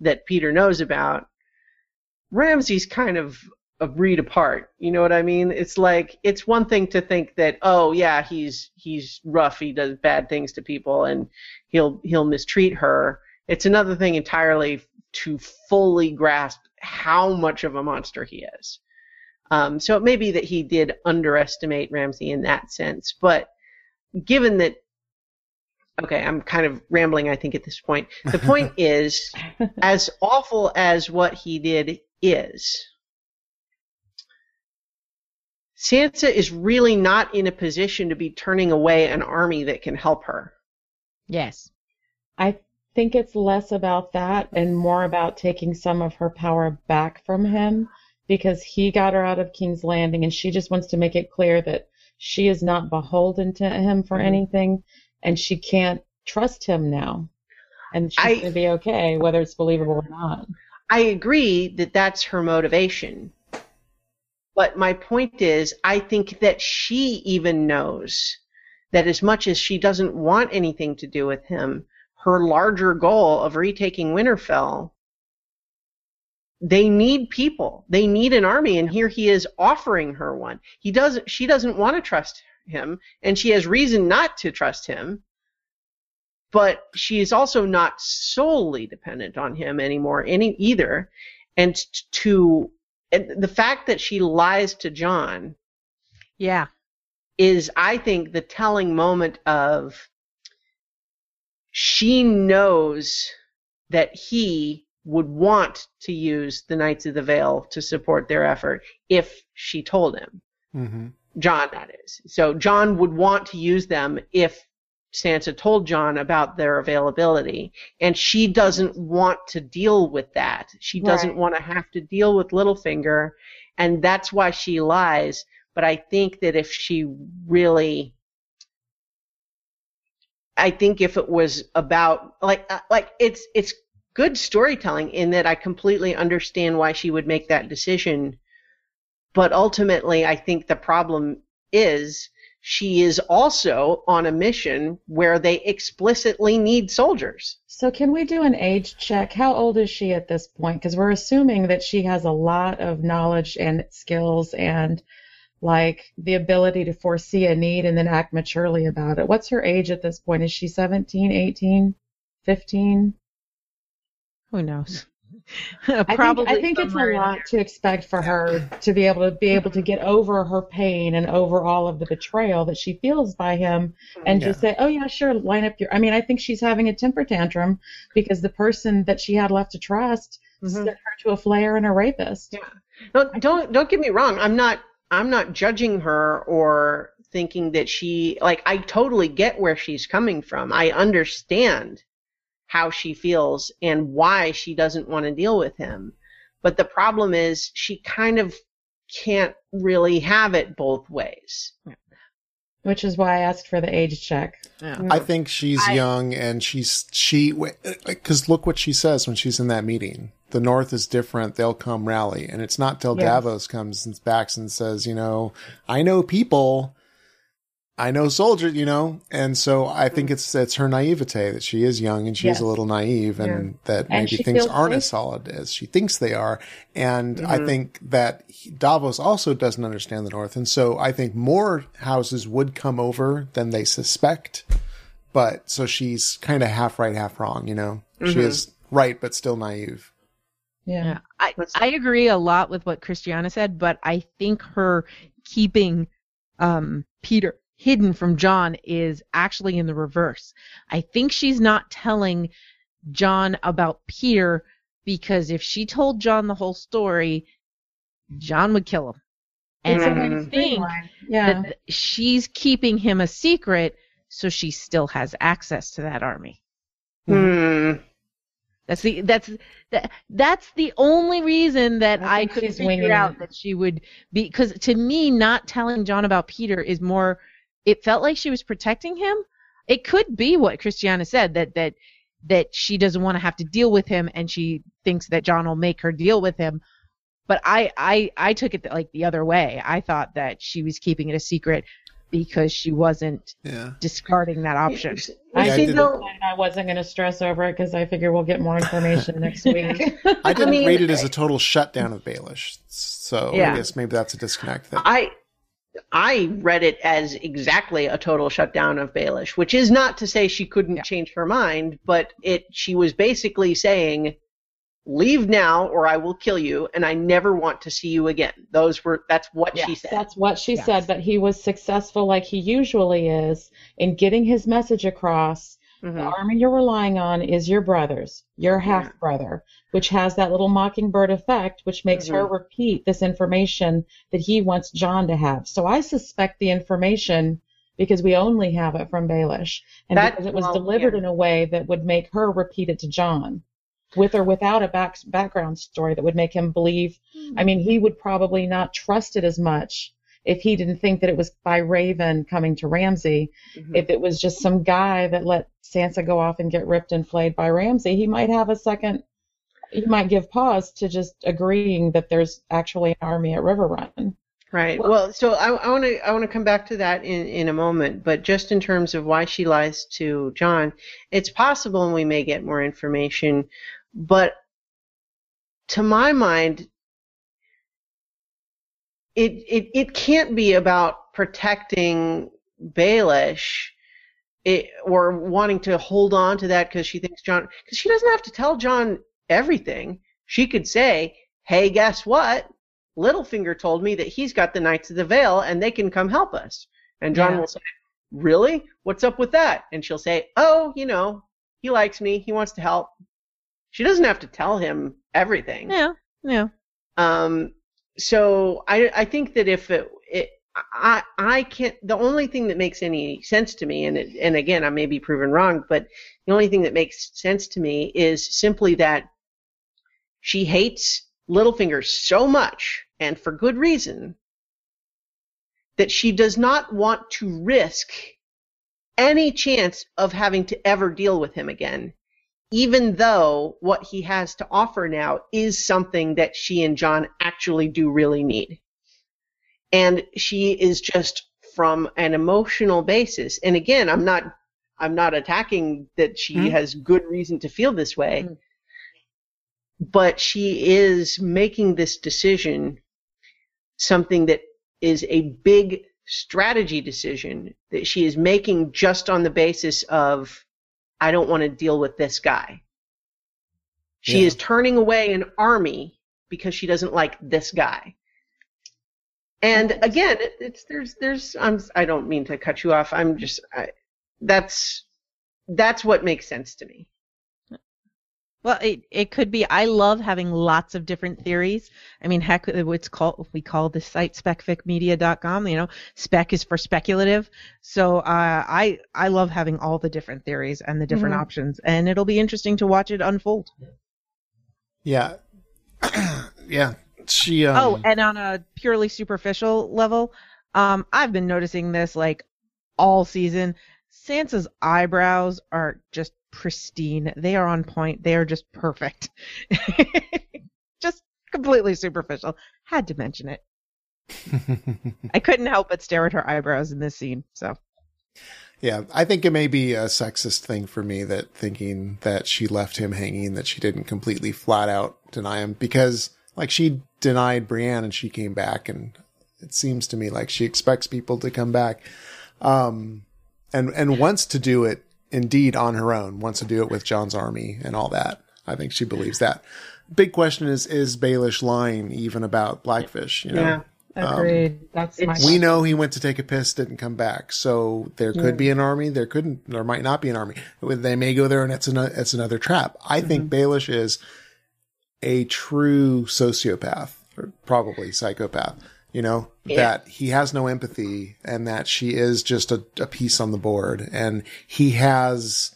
that Petyr knows about, Ramsay's kind of a breed apart. You know what I mean? It's like it's one thing to think that oh yeah he's he's rough, he does bad things to people, and he'll he'll mistreat her. It's another thing entirely to fully grasp how much of a monster he is. Um, so it may be that he did underestimate Ramsay in that sense, but given that okay, I'm kind of rambling, I think, at this point. The point [laughs] is, as awful as what he did is, Sansa is really not in a position to be turning away an army that can help her. Yes. I think it's less about that and more about taking some of her power back from him because he got her out of King's Landing and she just wants to make it clear that she is not beholden to him for Mhm. anything and she can't trust him now. And she's going to be okay, whether it's believable or not. I agree that that's her motivation. But my point is, I think that she even knows that as much as she doesn't want anything to do with him, her larger goal of retaking Winterfell, they need people. They need an army, and here he is offering her one. He doesn't. She doesn't want to trust him, and she has reason not to trust him. But she is also not solely dependent on him anymore, any either. And to and the fact that she lies to Jon Yeah. is, I think, the telling moment of she knows that he would want to use the Knights of the Vale to support their effort if she told him. hmm Jon, that is. So Jon would want to use them if Sansa told Jon about their availability, and she doesn't want to deal with that. She doesn't Right. want to have to deal with Littlefinger, and that's why she lies. But I think that if she really, I think if it was about like uh, like it's it's good storytelling in that I completely understand why she would make that decision but ultimately i think the problem is she is also on a mission where they explicitly need soldiers So can we do an age check? How old is she at this point? Because we're assuming that she has a lot of knowledge and skills and like the ability to foresee a need and then act maturely about it. What's her age at this point? Is she 17, 18, 15? Who knows? [laughs] I think, I think it's a somewhere in lot to expect for her to be able to be able to get over her pain and over all of the betrayal that she feels by him and just say, "Oh yeah, sure, line up your." I mean, I think she's having a temper tantrum because the person that she had left to trust Mhm. sent her to a flayer and a rapist. Yeah. don't don't don't get me wrong i'm not i'm not judging her or thinking that she like i totally get where she's coming from i understand how she feels and why she doesn't want to deal with him but the problem is she kind of can't really have it both ways Which is why I asked for the age check. Yeah. I think she's I- young and she's she because look what she says when she's in that meeting. The North is different; they'll come rally, and it's not till Yes. Davos comes and backs and says, you know, I know people, I know soldiers, you know, and so I think it's it's her naivete that she is young and she is Yes. a little naive, and that maybe she things aren't safe. as solid as she thinks they are, and I Mhm. think that he- Davos also doesn't understand the North, and so I think more houses would come over than they suspect but so she's kind of half right, half wrong. You know, she Mhm. is right, but still naive. Yeah. Yeah, I, I agree a lot with what Christiana said, but I think her keeping um, Petyr hidden from Jon is actually in the reverse. I think she's not telling Jon about Petyr because if she told Jon the whole story, Jon would kill him. And It's a Mhm. nice think. Yeah. that she's keeping him a secret so she still has access to that army. hmm That's the that's that, that's the only reason that I I, could she's figure winging out it. that she would be because to me not telling Jon about Petyr is more it felt like she was protecting him. It could be what Christiana said that that that she doesn't want to have to deal with him and she thinks that Jon will make her deal with him. But I I I took it like the other way. I thought that she was keeping it a secret because she wasn't Yeah. discarding that option. I Yeah, I see did- though, and I wasn't going to stress over it because I figure we'll get more information next week. [laughs] [laughs] I didn't mean- rate it as a total shutdown of Baelish, so Yeah. I guess maybe that's a disconnect. Then. I I read it as exactly a total shutdown of Baelish, which is not to say she couldn't Yeah. change her mind, but it she was basically saying, "Leave now, or I will kill you, and I never want to see you again." Those were that's what she said. That's what she Yes. said, but he was successful like he usually is in getting his message across. The Mhm. army you're relying on is your brother's, your half brother, which has that little mockingbird effect, which makes her repeat this information that he wants Jon to have. So I suspect the information because we only have it from Baelish, and That- because it was well, delivered yeah. in a way that would make her repeat it to Jon, with or without a back, background story that would make him believe. I mean, he would probably not trust it as much if he didn't think that it was by Raven coming to Ramsay. Mhm. If it was just some guy that let Sansa go off and get ripped and flayed by Ramsay, he might have a second. He might give pause to just agreeing that there's actually an army at Riverrun. Right. Well, so I want to I want to come back to that in in a moment, but just in terms of why she lies to Jon, it's possible and we may get more information, but to my mind, it it it can't be about protecting Baelish. It, or wanting to hold on to that because she thinks Jon, because she doesn't have to tell Jon everything. She could say, "Hey, guess what? Littlefinger told me that he's got the Knights of the Vale and they can come help us. And Jon Yeah. will say, Really? What's up with that? And she'll say, Oh, you know, he likes me. He wants to help. She doesn't have to tell him everything. Yeah, yeah. Um, so I, I think that if it, it I, I can't, the only thing that makes any sense to me, and, it, and again, I may be proven wrong, but the only thing that makes sense to me is simply that she hates Littlefinger so much, and for good reason, that she does not want to risk any chance of having to ever deal with him again, even though what he has to offer now is something that she and Jon actually do really need. And she is just from an emotional basis. And again, I'm not I'm not attacking that she Mhm. has good reason to feel this way. Mhm. But she is making this decision something that is a big strategy decision that she is making just on the basis of I don't want to deal with this guy. She Yeah. is turning away an army because she doesn't like this guy. And again, it, it's there's there's I'm I don't mean to cut you off. I'm just I, that's that's what makes sense to me. Well, it, it could be. I love having lots of different theories. I mean, heck, it's called we call the site specficmedia.com. You know, spec is for speculative. So uh, I I love having all the different theories and the different Mhm. options, and it'll be interesting to watch it unfold. Yeah, [clears throat] yeah. She. Um, oh, and on a purely superficial level, um, I've been noticing this like all season. Sansa's eyebrows are just pristine. They are on point. They are just perfect. [laughs] just completely superficial. Had to mention it. [laughs] I couldn't help but stare at her eyebrows in this scene. So Yeah, I think it may be a sexist thing for me that thinking that she left him hanging, that she didn't completely flat out deny him because like she denied Brienne and she came back and it seems to me like she expects people to come back. Um, and, and wants to do it indeed on her own, wants to do it with Jon's army and all that. I think she believes that. Big question is, is Baelish lying even about Blackfish? You know? Yeah. Um, agreed. That's my. we know he went to take a piss, didn't come back. So there could be an army. There couldn't. There might not be an army. They may go there, and it's an, it's another trap. I mm-hmm. think Baelish is a true sociopath, or probably psychopath. You know Yeah. that he has no empathy, and that she is just a, a piece on the board, and he has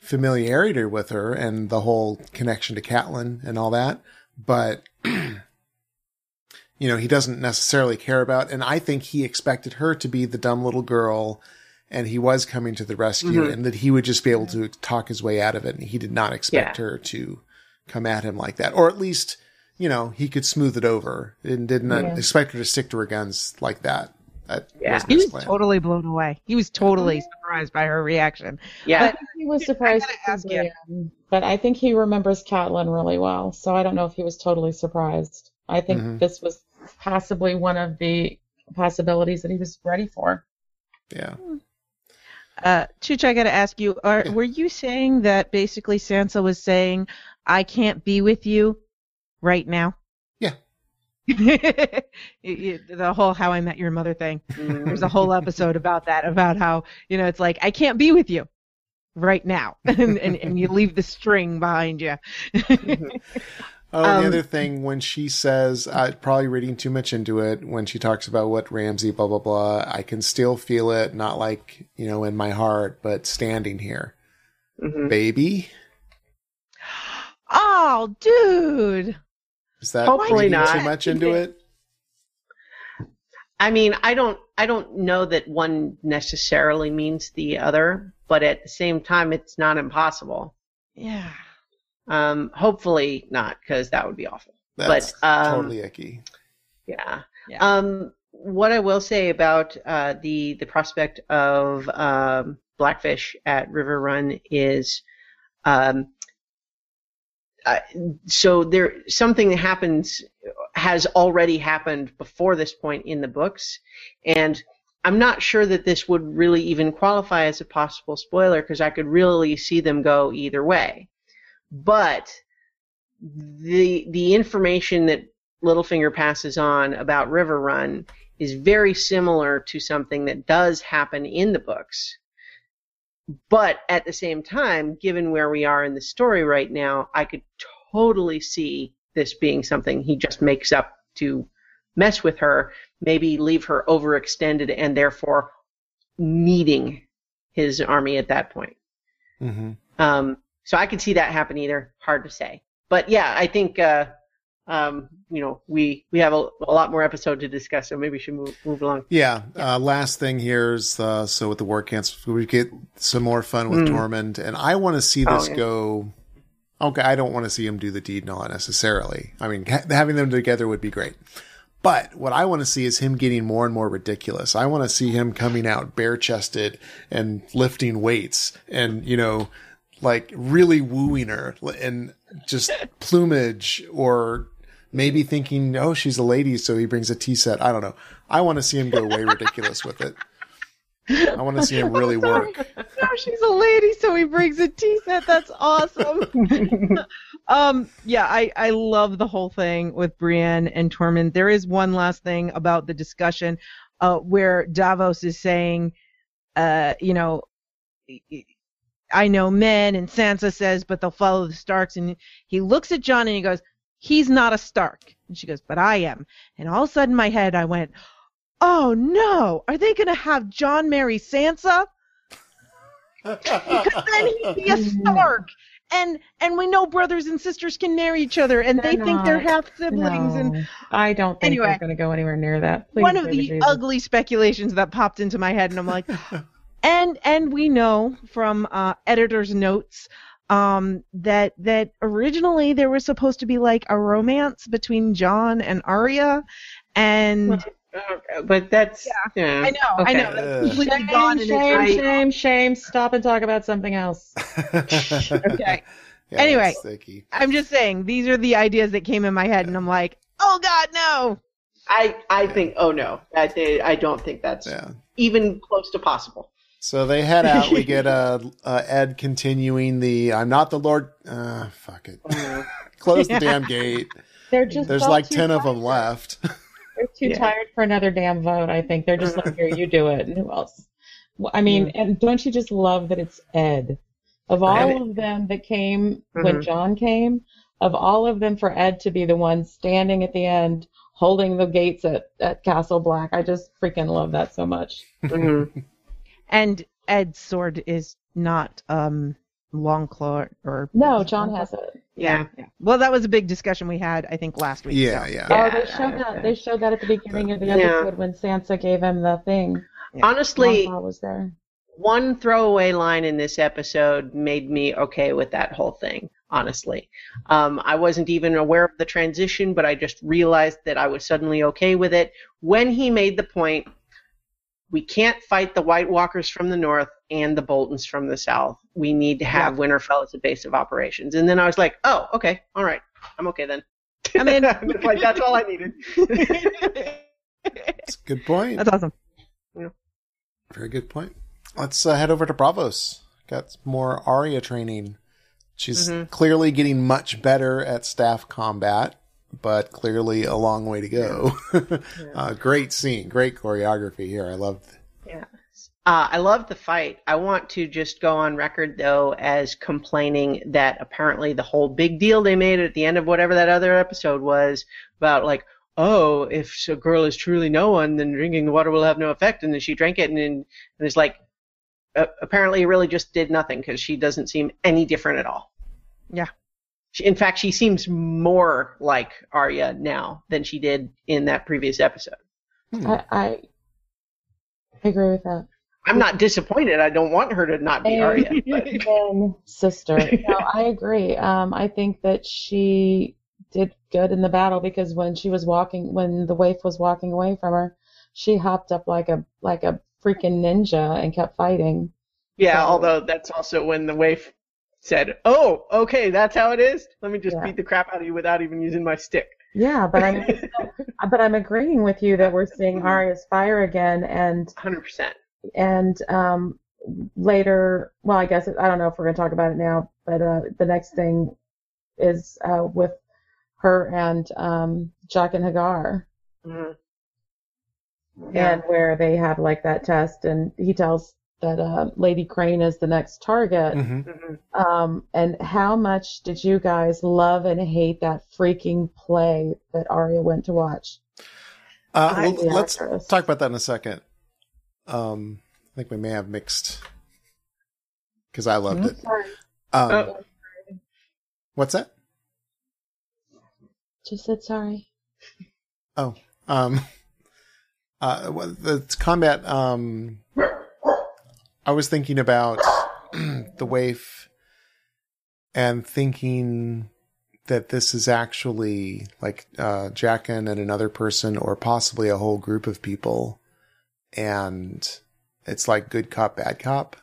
familiarity with her and the whole connection to Catelyn and all that, but [clears throat] you know, he doesn't necessarily care about. And I think he expected her to be the dumb little girl and he was coming to the rescue Mhm. and that he would just be able to talk his way out of it. And he did not expect Yeah. her to come at him like that. Or at least, you know, he could smooth it over and didn't Yeah. expect her to stick to her guns like that. That Yeah. He was plan. totally blown away. He was totally surprised by her reaction. Yeah. But- he was surprised gotta to ask you. But I think he remembers Catelyn really well, so I don't know if he was totally surprised. I think Mhm. this was possibly one of the possibilities that he was ready for. Yeah. Uh, Chooch, I got to ask you: Are Yeah. were you saying that basically Sansa was saying, "I can't be with you right now"? Yeah. [laughs] You- you- the whole "How I Met Your Mother" thing. There's a whole episode about that, about how you know it's like I can't be with you right now, [laughs] and and, and you leave the string behind you. [laughs] Oh, Um, the other thing when she says, uh, probably reading too much into it, when she talks about what Ramsay, blah, blah, blah, I can still feel it, not like, you know, in my heart, but standing here. Mhm. Baby? [gasps] oh, dude. Is that Hopefully not. too much into it? I mean, I don't, I don't know that one necessarily means the other, but at the same time, it's not impossible. Yeah. Um, hopefully not, because that would be awful. That's But, um, totally icky. Yeah. Yeah. Um, what I will say about uh, the the prospect of um, Blackfish at Riverrun is, um, so there something that happens has already happened before this point in the books, and I'm not sure that this would really even qualify as a possible spoiler because I could really see them go either way. But the the information that Littlefinger passes on about Riverrun is very similar to something that does happen in the books. But at the same time, given where we are in the story right now, I could totally see this being something he just makes up to mess with her, maybe leave her overextended and therefore needing his army at that point. hmm Um, so I could see that happen either. Hard to say. But yeah, I think uh, um, you know we we have a, a lot more episode to discuss, so maybe we should move move along. Yeah. Uh, last thing here is uh, so with the war camps, we get some more fun with Mm. Tormund, and I want to see Oh, this yeah. go. Okay, I don't want to see him do the deed and all that necessarily. I mean, ha- having them together would be great. But what I want to see is him getting more and more ridiculous. I want to see him coming out bare chested and lifting weights and, you know, like really wooing her and just [laughs] plumage or maybe thinking, oh, she's a lady, so he brings a tea set. I don't know. I want to see him go way ridiculous with it. I want to see him [laughs] really work. No, she's a lady, so he brings a tea set. That's awesome. [laughs] um, yeah, I, I love the whole thing with Brienne and Tormund. There is one last thing about the discussion uh, where Davos is saying, uh, you know, I know men, and Sansa says, but they'll follow the Starks. And he looks at Jon and he goes, he's not a Stark. And she goes, but I am. And all of a sudden in my head, I went, oh no, are they going to have Jon marry Sansa? because then he'd be a [laughs] Stark. And and we know brothers and sisters can marry each other, and they They're think they're half siblings. And I don't think Anyway. they're going to go anywhere near that. Please, one of the Jesus. ugly speculations that popped into my head, and I'm like, [laughs] and and we know from uh, editor's notes um, that that originally there was supposed to be like a romance between Jon and Arya, and Uh, but that's yeah. I know, I know, that's completely Shame, gone. And shame, it's, shame, shame. Stop and talk about something else. [laughs] okay. [laughs] Yeah, Anyway. I'm just saying these are the ideas that came in my head, and I'm like, oh God, no. I I think oh no, I I don't think that's Yeah. even close to possible. So they head out. We get [laughs] uh, uh, Ed continuing the "I'm not the Lord." Uh, fuck it. [laughs] Close the damn gate. They're just There's like too ten of them left. [laughs] They're too Yeah. tired for another damn vote. I think they're just like, here, you do it, and who else? Well, I mean, and don't you just love that it's Ed? Of all of them that came when Mhm. Jon came, of all of them for Ed to be the one standing at the end holding the gates at, at Castle Black, I just freaking love that so much. Mhm. And Ed's sword is not um Longclaw or No, Jon has it. Yeah. yeah. Well, that was a big discussion we had, I think, last week. Yeah, so. yeah. Oh, they showed that. okay. They showed that at the beginning of the Yeah. episode when Sansa gave him the thing. Honestly, Longclaw was there. one throwaway line in this episode made me okay with that whole thing. Honestly, um, I wasn't even aware of the transition, but I just realized that I was suddenly okay with it when he made the point. We can't fight the White Walkers from the north and the Boltons from the south. We need to have Winterfell as a base of operations. And then I was like, oh, okay, all right, I'm okay then. [laughs] I'm in. like that's all I needed. That's a good point. That's awesome. Very good point. Let's uh, head over to Braavos. Got more Arya training. She's Mhm. clearly getting much better at staff combat, but clearly a long way to go. [laughs] uh, great scene, great choreography here. I loved. Yeah. Uh, I love the fight. I want to just go on record, though, as complaining that apparently the whole big deal they made at the end of whatever that other episode was about, like, oh, if a girl is truly no one, then drinking the water will have no effect. And then she drank it, and, and it's like, uh, apparently it really just did nothing because she doesn't seem any different at all. Yeah. She, in fact, she seems more like Arya now than she did in that previous episode. Hmm. I, I agree with that. I'm not disappointed. I don't want her to not be Arya. [laughs] but- And sister. [laughs] No, I agree. Um, I think that she did good in the battle because when she was walking, when the waif was walking away from her, she hopped up like a like a freaking ninja and kept fighting. Yeah, So- although that's also when the waif said, "Oh, okay, that's how it is. Let me just Yeah. beat the crap out of you without even using my stick." Yeah, but I'm [laughs] but I'm agreeing with you that we're seeing Arya's fire again, and Hundred percent. and um, later, well, I guess I don't know if we're going to talk about it now, but uh, the next thing is uh, with her and um, Jaqen H'ghar, Mhm. Yeah. and where they have like that test, and he tells that uh, Lady Crane is the next target. Mhm. Mhm. Um, and how much did you guys love and hate that freaking play that Arya went to watch? Uh, well, let's actress. talk about that in a second. Um, I think we may have mixed because I loved it. Um, Oh. What's that? just said sorry. Oh, um, [laughs] uh, well, the combat. Um, I was thinking about [clears throat] the waif and thinking that this is actually like uh, Jaqen and another person, or possibly a whole group of people, and it's like good cop, bad cop.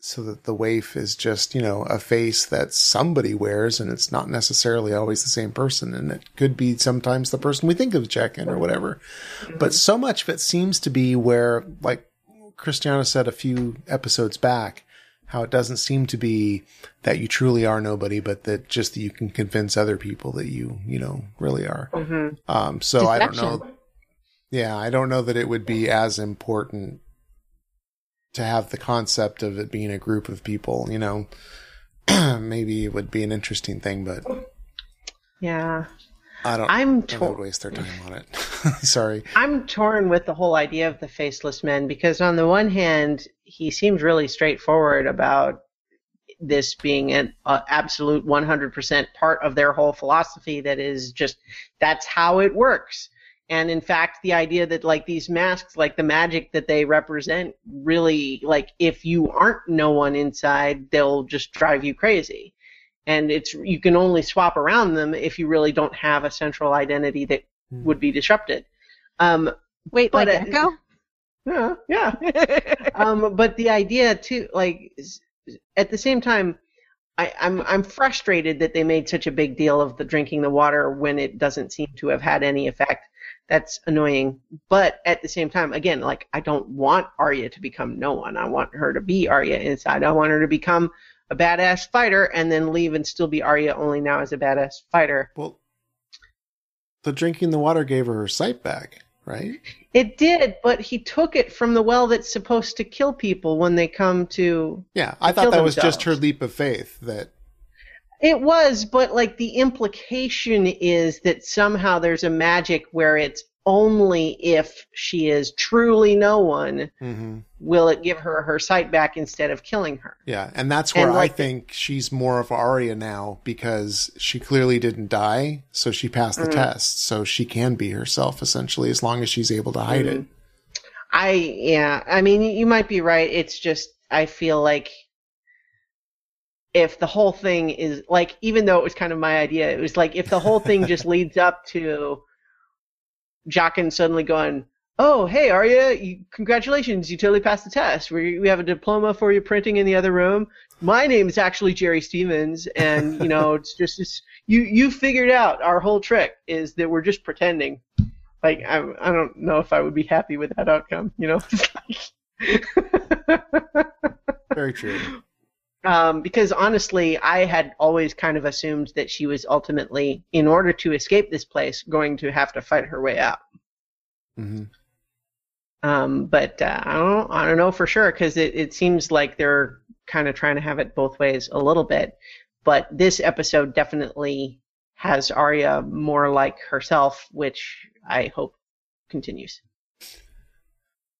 So that the waif is just, you know, a face that somebody wears and it's not necessarily always the same person. And it could be sometimes the person we think of Jaqen or whatever. But so much of it seems to be where, like Christiana said a few episodes back, how it doesn't seem to be that you truly are nobody, but that just that you can convince other people that you, you know, really are. Mhm. Um, so I don't know. Yeah, I don't know that it would be as important to have the concept of it being a group of people. You know, [clears throat] maybe it would be an interesting thing, but Yeah, I don't. I'm I would torn. waste their time on it. [laughs] Sorry. I'm torn with the whole idea of the faceless men because on the one hand, he seems really straightforward about this being an uh, absolute 100% part of their whole philosophy that is just that's how it works. And in fact, the idea that like these masks, like the magic that they represent, really like if you aren't no one inside, they'll just drive you crazy. And it's you can only swap around them if you really don't have a central identity that Hmm. would be disrupted. Um, Wait, But, like uh, Echo? yeah, yeah. [laughs] um, but the idea too, like, at the same time, I, I'm I'm frustrated that they made such a big deal of the drinking the water when it doesn't seem to have had any effect. That's annoying. But at the same time, again, like I don't want Arya to become no one. I want her to be Arya inside. I want her to become a badass fighter and then leave and still be Arya only now as a badass fighter. Well, the drinking the water gave her her sight back, right? It did, but he took it from the well that's supposed to kill people when they come to Yeah, I To thought that was just her leap of faith. That It was, but like the implication is that somehow there's a magic where it's only if she is truly no one Mhm. will it give her her sight back instead of killing her. yeah, and that's where And, I like- think she's more of Arya now because she clearly didn't die, so she passed the Mhm. test, so she can be herself essentially as long as she's able to hide it. I yeah, I mean you might be right. It's just I feel like if the whole thing is like even though it was kind of my idea, it was like if the whole thing just [laughs] leads up to Jaqen suddenly going, oh, hey, Arya, you, congratulations, you totally passed the test. We, we have a diploma for you printing in the other room. My name is actually Jerry Stevens, and, you know, [laughs] it's just this, you, you figured out our whole trick is that we're just pretending. Like, I, I don't know if I would be happy with that outcome, you know? [laughs] Very true. Um, because honestly, I had always kind of assumed that she was ultimately, in order to escape this place, going to have to fight her way out. hmm Um, but uh, I don't, I don't know for sure because it, it seems like they're kind of trying to have it both ways a little bit. But this episode definitely has Arya more like herself, which I hope continues.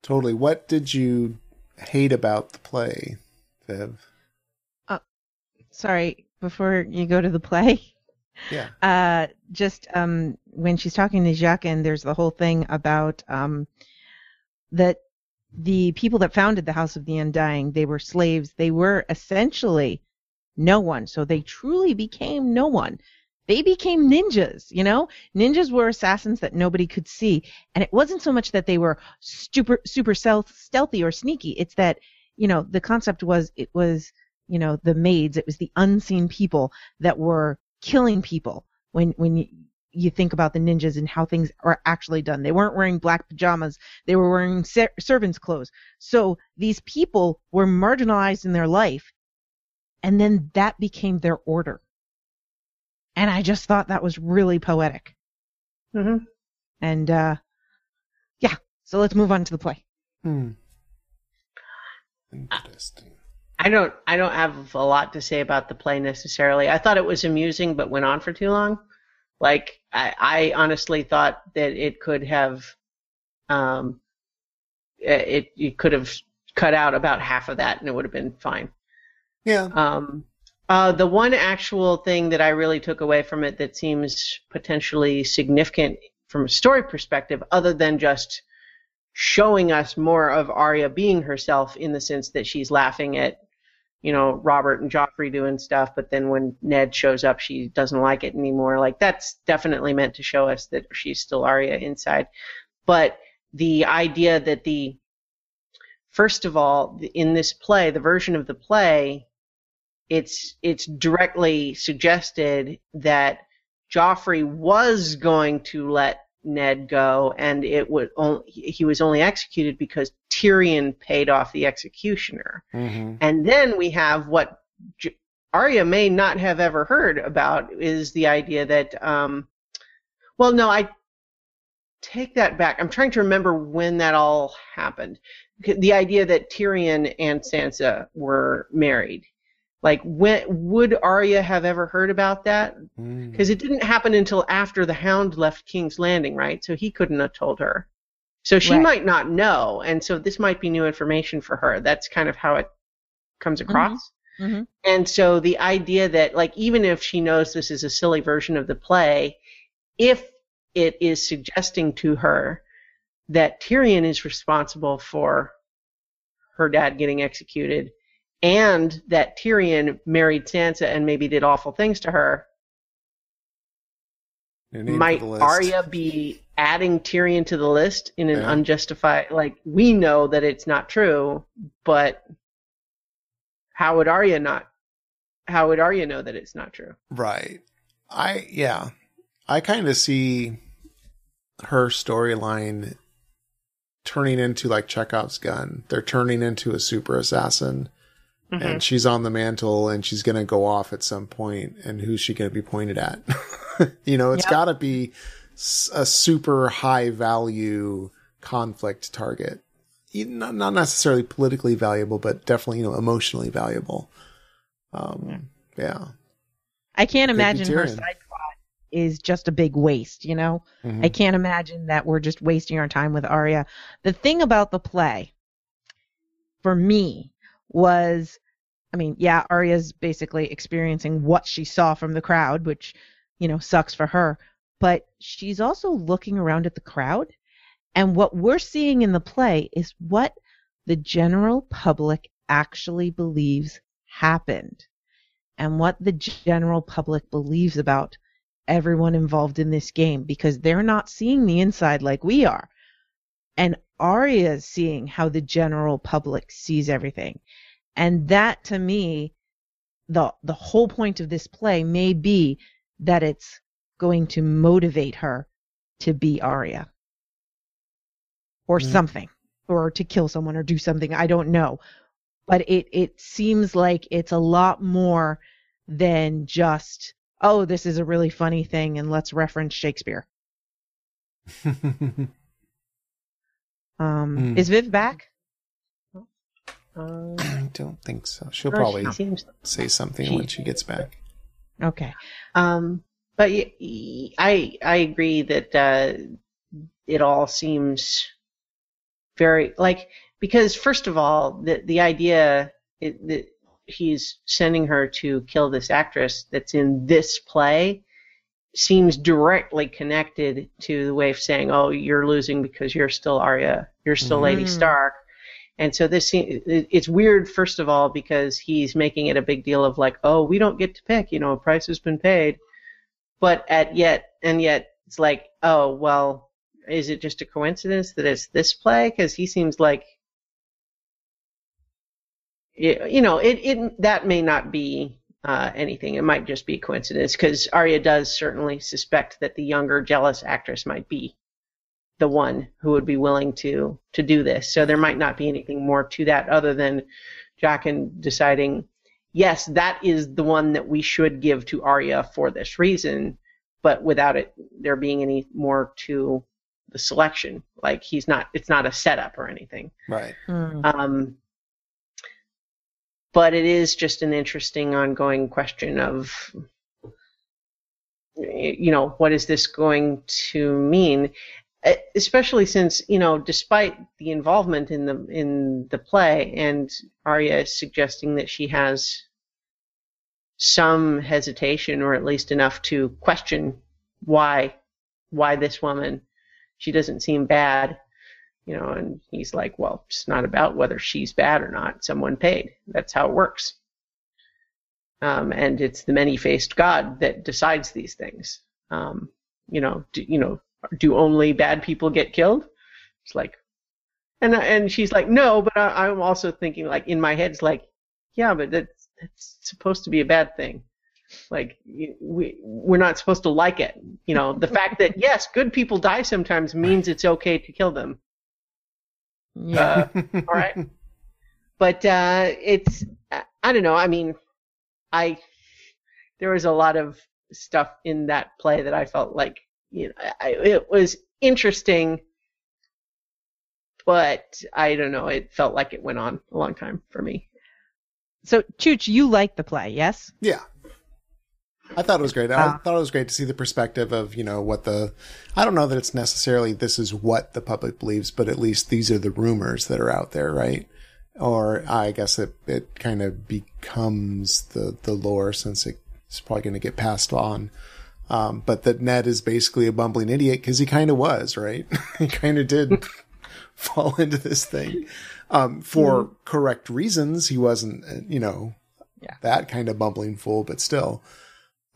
Totally. What did you hate about the play, Viv? Sorry, before you go to the play, Yeah. [laughs] uh, just um, when she's talking to Jaqen, and there's the whole thing about um, that the people that founded the House of the Undying, they were slaves. They were essentially no one. So they truly became no one. They became ninjas, you know? Ninjas were assassins that nobody could see. And it wasn't so much that they were super, super stealthy or sneaky. It's that, you know, the concept was it was, you know, the maids, it was the unseen people that were killing people when, when you, you think about the ninjas and how things are actually done. They weren't wearing black pajamas. They were wearing ser- servants' clothes. So these people were marginalized in their life, and then that became their order. And I just thought that was really poetic. Mm-hmm. And uh, yeah, so let's move on to the play. Hmm. Interesting. I don't, I don't have a lot to say about the play necessarily. I thought it was amusing, but went on for too long. Like I, I honestly thought that it could have, um, it, it could have cut out about half of that, and it would have been fine. Yeah. Um, uh, the one actual thing that I really took away from it that seems potentially significant from a story perspective, other than just showing us more of Arya being herself in the sense that she's laughing at, you know, Robert and Joffrey doing stuff, but then when Ned shows up, she doesn't like it anymore. Like that's definitely meant to show us that she's still Arya inside. But the idea that the first of all, in this play, the version of the play, it's it's directly suggested that Joffrey was going to let Ned go, and it would only, he was only executed because Tyrion paid off the executioner. Mm-hmm. And then we have what J- Arya may not have ever heard about is the idea that, um, well, no, I take that back. I'm trying to remember when that all happened. The idea that Tyrion and Sansa were married. Like, when would Arya have ever heard about that? Mm. Because it didn't happen until after the Hound left King's Landing, right? So he couldn't have told her. So she Right. might not know, and so this might be new information for her. That's kind of how it comes across. Mhm. And so the idea that, like, even if she knows this is a silly version of the play, if it is suggesting to her that Tyrion is responsible for her dad getting executed, and that Tyrion married Sansa and maybe did awful things to her, Your name might. Arya be adding Tyrion to the list in an Yeah. unjustified like we know that it's not true, but how would Arya not how would Arya know that it's not true? Right. I yeah. I kind of see her storyline turning into like Chekhov's gun. They're turning into a super assassin. Mm-hmm. And she's on the mantle and she's going to go off at some point and who's she going to be pointed at? [laughs] you know, it's Yep. got to be a super high value conflict target. Not not necessarily politically valuable, but definitely, you know, emotionally valuable. Um, yeah. I can't Could be imagine her side plot is just a big waste, you know? Mhm. I can't imagine that we're just wasting our time with Arya. The thing about the play, for me, was I mean, yeah, Arya's basically experiencing what she saw from the crowd, which, you know, sucks for her. But she's also looking around at the crowd. And what we're seeing in the play is what the general public actually believes happened and what the general public believes about everyone involved in this game because they're not seeing the inside like we are. and Arya is seeing how the general public sees everything. And that to me, the the whole point of this play may be that it's going to motivate her to be Arya. Or Mm. something. Or to kill someone or do something. I don't know. But it, it seems like it's a lot more than just, oh, this is a really funny thing and let's reference Shakespeare. [laughs] Um, Hmm. Is Viv back? Uh, I don't think so. She'll oh, probably she seems say something she- when she gets back. Okay. Um, but I I agree that uh, it all seems very like because first of all the the idea it, that he's sending her to kill this actress that's in this play seems directly connected to the way of saying oh you're losing because you're still Arya. You're still Lady Mhm. Stark. And so this it's weird first of all because he's making it a big deal of like oh we don't get to pick you know a price has been paid but at yet and yet it's like oh well is it just a coincidence that it's this play? Because he seems like you know it, it that may not be uh, anything. It might just be coincidence because Arya does certainly suspect that the younger jealous actress might be the one who would be willing to to do this. So there might not be anything more to that other than Jaqen deciding yes, that is the one that we should give to Arya for this reason, but without it there being any more to the selection. Like he's not, it's not a setup or anything. Right. Hmm. Um, but it is just an interesting ongoing question of, you know, what is this going to mean? Especially since you know, despite the involvement in the in the play, and Arya is suggesting that she has some hesitation, or at least enough to question why why this woman. She doesn't seem bad you know, and he's like, well, it's not about whether she's bad or not. Someone paid. That's how it works. Um, and it's the many-faced God that decides these things. Um, you know, do, you know, do only bad people get killed? It's like, and and she's like, no, but I, I'm also thinking like in my head, it's like, yeah, but that's that's supposed to be a bad thing. Like we we're not supposed to like it. You know, the fact that [laughs] yes, good people die sometimes means it's okay to kill them. yeah. Uh, all right. but uh, it's I- I don't know. I mean, I there was a lot of stuff in that play that I felt like you know I, it was interesting, but I don't know. It felt like it went on a long time for me. So, Chooch, you like the play, yes? Yeah. I thought it was great. I Ah. thought it was great to see the perspective of, you know, what the, I don't know that it's necessarily this is what the public believes, but at least these are the rumors that are out there, right? Or I guess it, it kind of becomes the, the lore since it's probably going to get passed on. Um, but that Ned is basically a bumbling idiot because he kind of was, right? [laughs] he kind of did [laughs] fall into this thing. Um, for correct reasons. He wasn't, uh, you know, Yeah. that kind of bumbling fool, but still.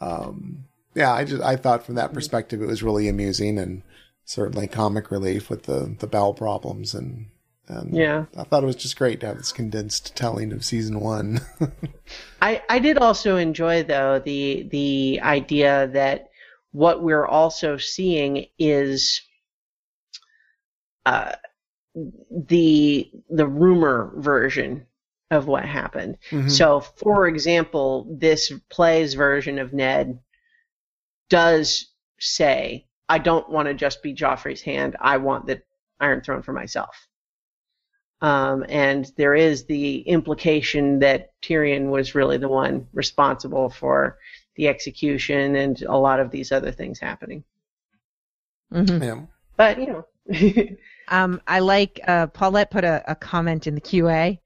Um, yeah, I just, I thought from that perspective, it was really amusing and certainly comic relief with the, the bowel problems. And, and Yeah. I thought it was just great to have this condensed telling of season one. [laughs] I, I did also enjoy though the the idea that what we're also seeing is uh, the the rumor version of what happened. Mhm. So, for example, this play's version of Ned does say, "I don't want to just be Joffrey's hand. I want the Iron Throne for myself." Um, and there is the implication that Tyrion was really the one responsible for the execution and a lot of these other things happening. hmm yeah. But you know, [laughs] Um, I like uh, Paulette put a, a comment in the QA,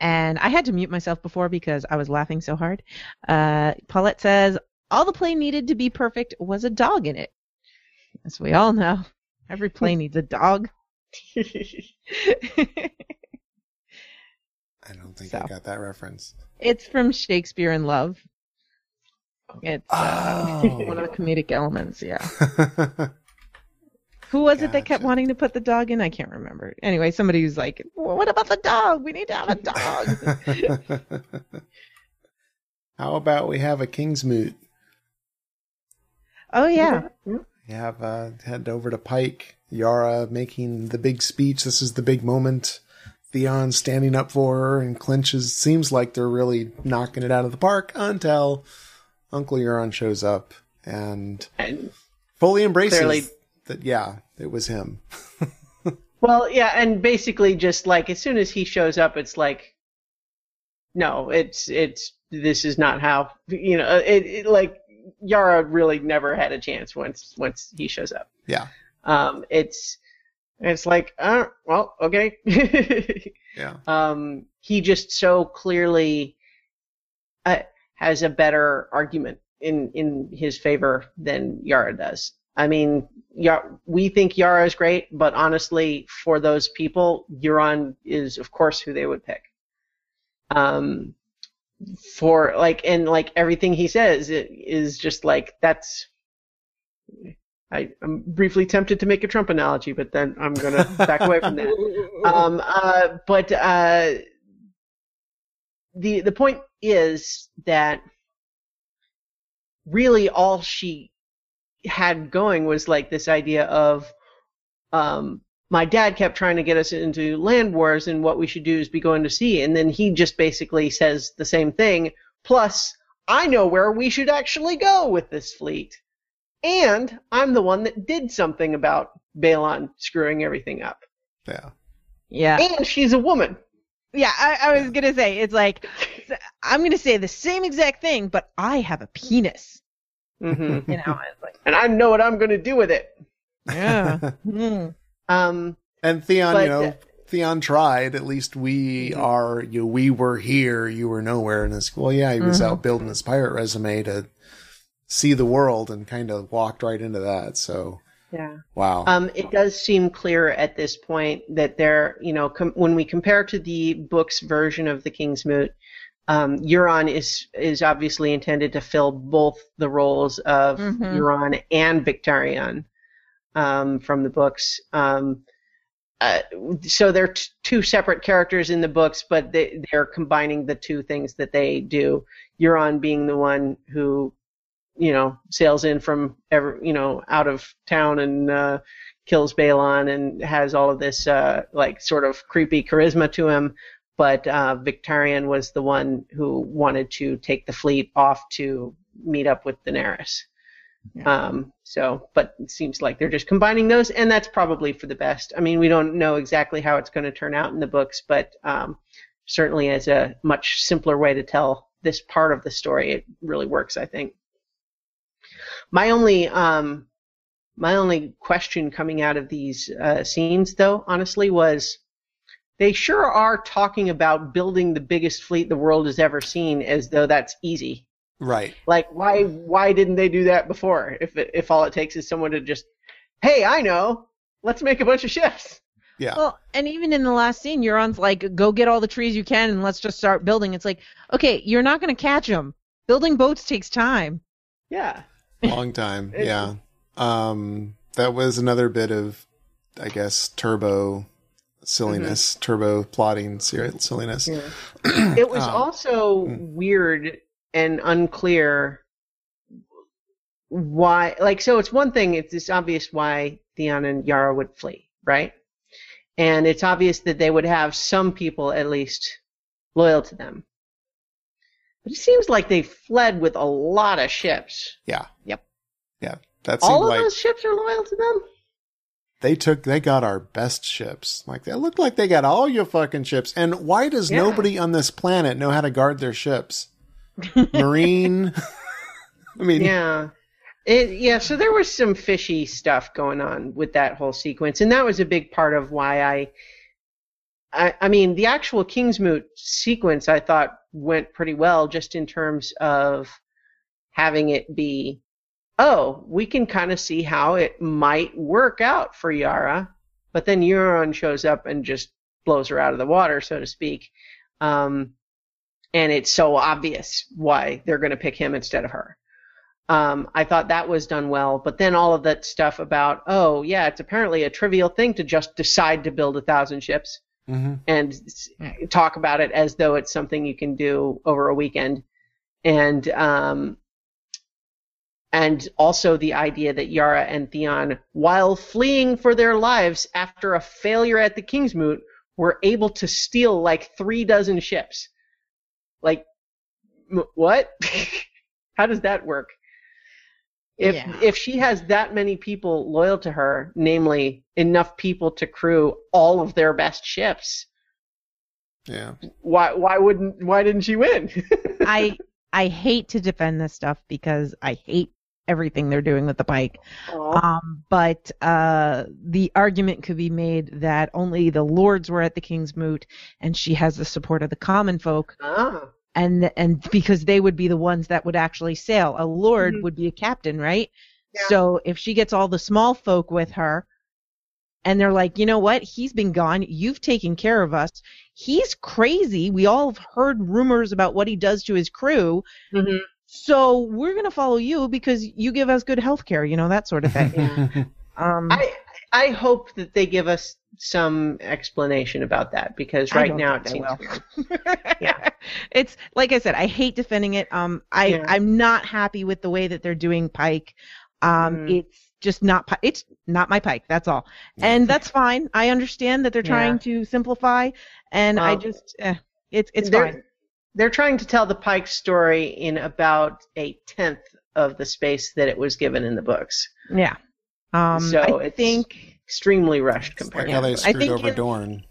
and I had to mute myself before because I was laughing so hard. Uh, Paulette says all the play needed to be perfect was a dog in it. As we all know, every play needs a dog. [laughs] I don't think I got that reference. it's from Shakespeare in Love. It's uh, Oh. one of the comedic elements. Yeah. [laughs] Who was it that kept wanting to put the dog in? I can't remember. Anyway, somebody was like, well, "What about the dog? We need to have a dog." [laughs] How about we have a Kingsmoot? oh yeah. We have uh, head over to Pike. Yara making the big speech. This is the big moment. Theon standing up for her and clinches. Seems like they're really knocking it out of the park until Uncle Euron shows up and And, fully embraces Clearly- that. Yeah, it was him. [laughs] well, yeah, and basically just like as soon as he shows up, it's like, no, it's it's this is not how you know it, it like Yara really never had a chance once once he shows up. Yeah, Um, it's it's like, uh, well, okay. [laughs] yeah, um, he just so clearly uh, has a better argument in in his favor than Yara does. I mean, we think Yara is great, but honestly, for those people, Euron is, of course, who they would pick. Um, for like, and like everything he says it is just like that's. I, I'm briefly tempted to make a Trump analogy, but then I'm gonna back away from that. [laughs] Um, uh, but uh, the the point is that really all she had going was like this idea of um, my dad kept trying to get us into land wars and what we should do is be going to sea and then he just basically says the same thing plus i know where we should actually go with this fleet and i'm the one that did something about balon screwing everything up yeah. Yeah. and she's a woman Yeah, I, I was gonna say it's like [laughs] I'm gonna say the same exact thing, but I have a penis. Hmm You know, it's like and i know what i'm going to do with it yeah. [laughs] Hmm. um And Theon, But- you know, Theon tried. At least we Mhm. are. You, we were here. You were nowhere. And it's well, yeah, he was Mhm. out building his pirate resume to see the world, and kind of walked right into that. So, yeah wow. Um, it does seem clear at this point that they're, you know, com- when we compare to the book's version of the Kingsmoot, um, Euron is is obviously intended to fill both the roles of Mhm. Euron and Victarion um, from the books. Um, uh, so they're t- two separate characters in the books, but they, they're combining the two things that they do. Euron being the one who, you know, sails in from ever, you know, out of town and uh, kills Balon and has all of this uh, like sort of creepy charisma to him. But uh, Victarion was the one who wanted to take the fleet off to meet up with Daenerys. Um, so, but it seems like they're just combining those, and that's probably for the best. I mean, we don't know exactly how it's going to turn out in the books, but um, certainly as a much simpler way to tell this part of the story, it really works. I think. My only um, my only question coming out of these uh, scenes, though, honestly, was they sure are talking about building the biggest fleet the world has ever seen, as though that's easy. right. Like, why why didn't they do that before? If it, if all it takes is someone to just, hey, I know, let's make a bunch of ships. Yeah. Well, and even in the last scene, Euron's like, "Go get all the trees you can, and let's just start building." It's like, okay, you're not gonna catch them. Building boats takes time. Yeah. Long time. [laughs] It- yeah. Um, that was another bit of, I guess, turbo silliness, turbo plotting silliness. [clears throat] It was Um, also mm. weird and unclear why. Like, so it's one thing. It's it's obvious why Theon and Yara would flee, right? And it's obvious that they would have some people at least loyal to them. But it seems like they fled with a lot of ships. Yeah. Yep. Yeah. That seemed All of like those ships are loyal to them. They took they got our best ships. Like they looked like they got all your fucking ships. And why does Yeah. nobody on this planet know how to guard their ships? [laughs] Marine. [laughs] I mean, Yeah. It, yeah, so there was some fishy stuff going on with that whole sequence, and that was a big part of why I, I, I mean, the actual Kingsmoot sequence I thought went pretty well, just in terms of having it be, oh, we can kind of see how it might work out for Yara, but then Euron shows up and just blows her out of the water, so to speak, um, and it's so obvious why they're going to pick him instead of her. Um, I thought that was done well, but then all of that stuff about, oh yeah, it's apparently a trivial thing to just decide to build a thousand ships hmm and talk about it as though it's something you can do over a weekend, and um, and also the idea that Yara and Theon, while fleeing for their lives after a failure at the Kingsmoot, were able to steal like three dozen ships. Like, m- what? [laughs] How does that work? If Yeah. if she has that many people loyal to her, namely enough people to crew all of their best ships, Yeah. why why wouldn't why didn't she win? [laughs] I I hate to defend this stuff because I hate everything they're doing with the Pike. Um, but uh, the argument could be made that only the lords were at the Kingsmoot, and she has the support of the common folk, ah, and and because they would be the ones that would actually sail. A lord Mhm. would be a captain, right? Yeah. So if she gets all the small folk with her, and they're like, you know what? He's been gone. You've taken care of us. He's crazy. We all have heard rumors about what he does to his crew. Mhm. So we're gonna follow you because you give us good health care, you know, that sort of thing. Yeah. [laughs] Um, I I hope that they give us some explanation about that because right now it seems they weird. [laughs] Yeah. It's like I said, I hate defending it. Um, I Yeah. I'm not happy with the way that they're doing Pike. Um, Mm. it's just not it's not my Pike. That's all, and that's fine. I understand that they're trying Yeah. to simplify, and I just eh, it's it's fine. They're trying to tell the Pike story in about a tenth of the space that it was given in the books. Yeah. Um, So I it's- think Extremely rushed It's like compared. how they I screwed think over in- Dorne.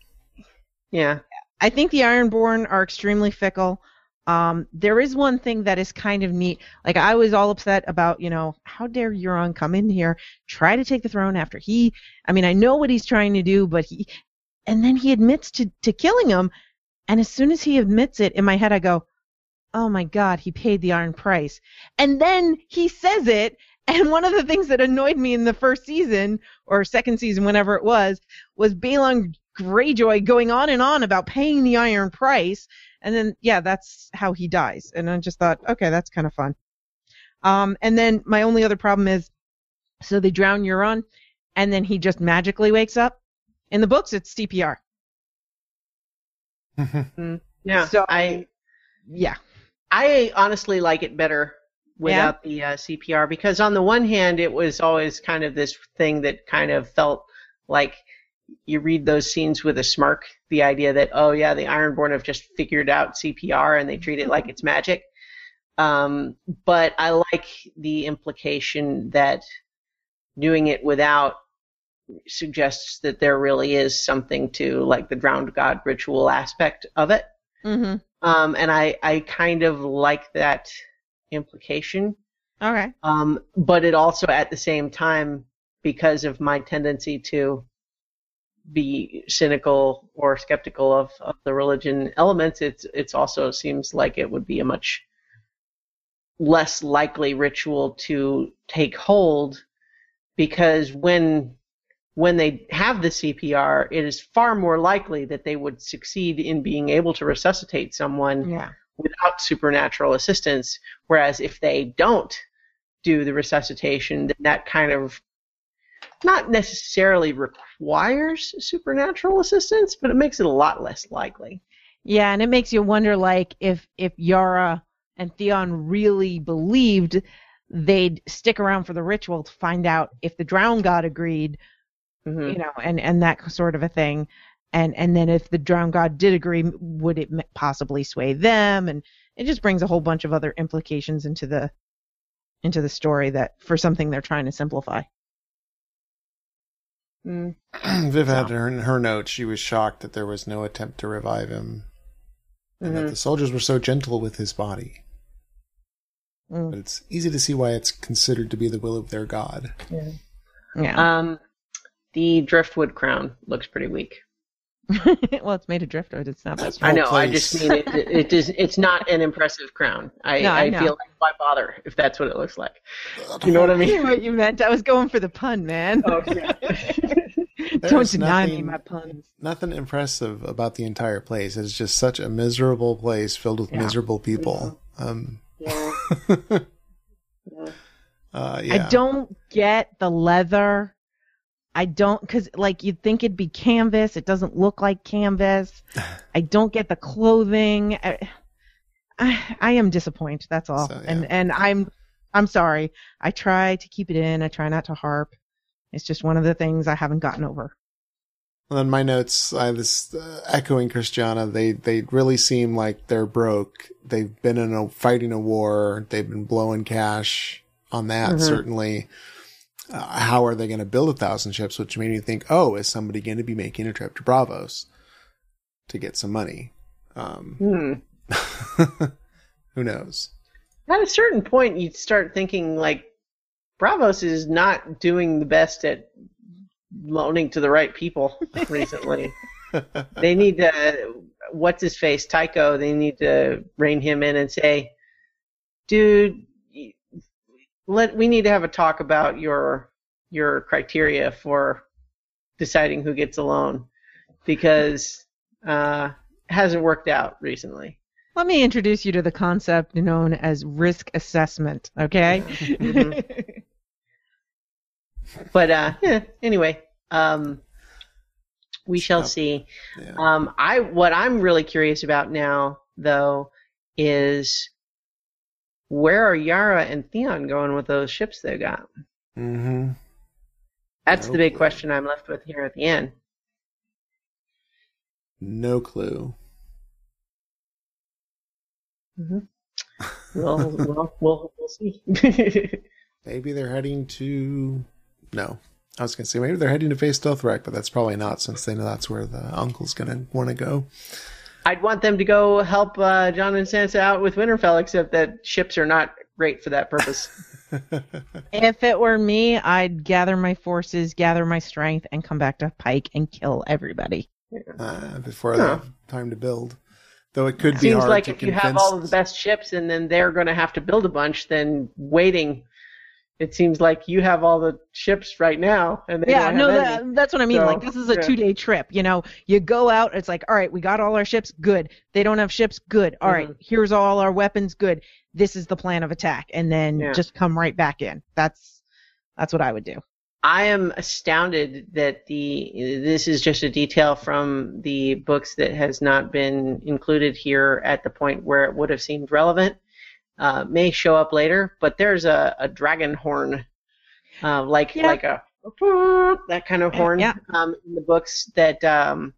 yeah. I think the Ironborn are extremely fickle. Um, there is one thing that is kind of neat. Like I was all upset about, you know, how dare Euron come in here, try to take the throne after he. I mean, I know what he's trying to do, but he, and then he admits to to killing him. And as soon as he admits it, in my head I go, oh my god, he paid the iron price. And then he says it. [laughs] And one of the things that annoyed me in the first season or second season, whenever it was, was Balon Greyjoy going on and on about paying the iron price, and then yeah, that's how he dies. And I just thought, okay, that's kind of fun. Um, and then my only other problem is, so they drown Euron, and then he just magically wakes up. In the books, it's CPR. Yeah. So- I Yeah, I honestly like it better without the uh, CPR because on the one hand, it was always kind of this thing that kind of felt like you read those scenes with a smirk. The idea that oh yeah, the Ironborn have just figured out CPR and they treat it like it's magic. Um, but I like the implication that doing it without suggests that there really is something to like the drowned god ritual aspect of it. mm-hmm. Um, and I, I kind of like that implication. Okay. Um, but it also at the same time, because of my tendency to be cynical or skeptical of, of the religion elements, it's it's also seems like it would be a much less likely ritual to take hold because when when they have the CPR, it is far more likely that they would succeed in being able to resuscitate someone Yeah. without supernatural assistance. Whereas if they don't do the resuscitation, then that kind of not necessarily requires supernatural assistance, but it makes it a lot less likely. Yeah, and it makes you wonder, like, if if Yara and Theon really believed they'd stick around for the ritual to find out if the drowned god agreed, Mhm. you know, and and that sort of a thing, and and then if the drowned god did agree, would it possibly sway them? And it just brings a whole bunch of other implications into the into the story that for something they're trying to simplify. Mm. [clears throat] Viv had her, in her note, she was shocked that there was no attempt to revive him. And that Mhm. the soldiers were so gentle with his body. Mm. But it's easy to see why it's considered to be the will of their god. Yeah. Yeah. Um, the driftwood crown looks pretty weak. [laughs] well, it's made of driftwood. It's not that strong. I strong. know. I just mean it. It, it is. It's not an impressive crown. I, No, I I, feel like why bother if that's what it looks like. You know what I I mean? [laughs] what you meant. I was going for the pun, man. Oh, yeah. [laughs] Don't There's deny me nothing- my puns. Nothing impressive about the entire place. It's just such a miserable place filled with Yeah. miserable people. Um, yeah. Uh, yeah. I don't get the leather. I don't because like you'd think it'd be canvas. It doesn't look like canvas. [sighs] I don't get the clothing. I, I, I am disappointed. That's all. So, yeah. And and I'm I'm sorry. I try to keep it in. I try not to harp. It's just one of the things I haven't gotten over. Well, in my notes, I was uh, echoing Christiana. They they really seem like they're broke. They've been in a fighting a war. They've been blowing cash on that. Mhm. Certainly, uh, how are they going to build a thousand ships? Which made me think, oh, is somebody going to be making a trip to Braavos to get some money? Um, Hmm. [laughs] who knows? At a certain point, you'd start thinking like, Braavos is not doing the best at loaning to the right people [laughs] recently. they need to, what's his face, Tycho. They need to rein him in and say, dude, let we need to have a talk about your your criteria for deciding who gets a loan because uh, it hasn't worked out recently. Let me introduce you to the concept known as risk assessment. Okay. Mhm. [laughs] But uh, yeah, anyway, um, we shall Yep. see. Yeah. Um, I what I'm really curious about now, though, is where are Yara and Theon going with those ships they got? Mm-hmm. That's No the big clue. question I'm left with here at the end. No clue. [laughs] We'll we'll we'll, we'll see. [laughs] Maybe they're heading to. No, I was gonna say maybe they're heading to Vaes Dothrak, but that's probably not since they know that's where the uncle's gonna want to go. I'd want them to go help uh, Jon and Sansa out with Winterfell, except that ships are not great for that purpose. [laughs] if it were me, I'd gather my forces, gather my strength, and come back to Pike and kill everybody. uh, before Huh. they have time to build. Though it could be Seems hard like to if you have all of the best ships and then they're going to have to build a bunch, then waiting. It seems like you have all the ships right now, and they yeah, no, that, that's what I mean. So, like this is a yeah. two day trip. You know, you go out, it's like, all right, we got all our ships, good. They don't have ships, good. All right, Mhm. here's all our weapons, good. This is the plan of attack, and then Yeah. just come right back in. That's that's what I would do. I am astounded that the this is just a detail from the books that has not been included here at the point where it would have seemed relevant. Uh, may show up later, but there's a, a dragon horn, uh, like Yeah. like a that kind of horn Yeah. um, in the books that um,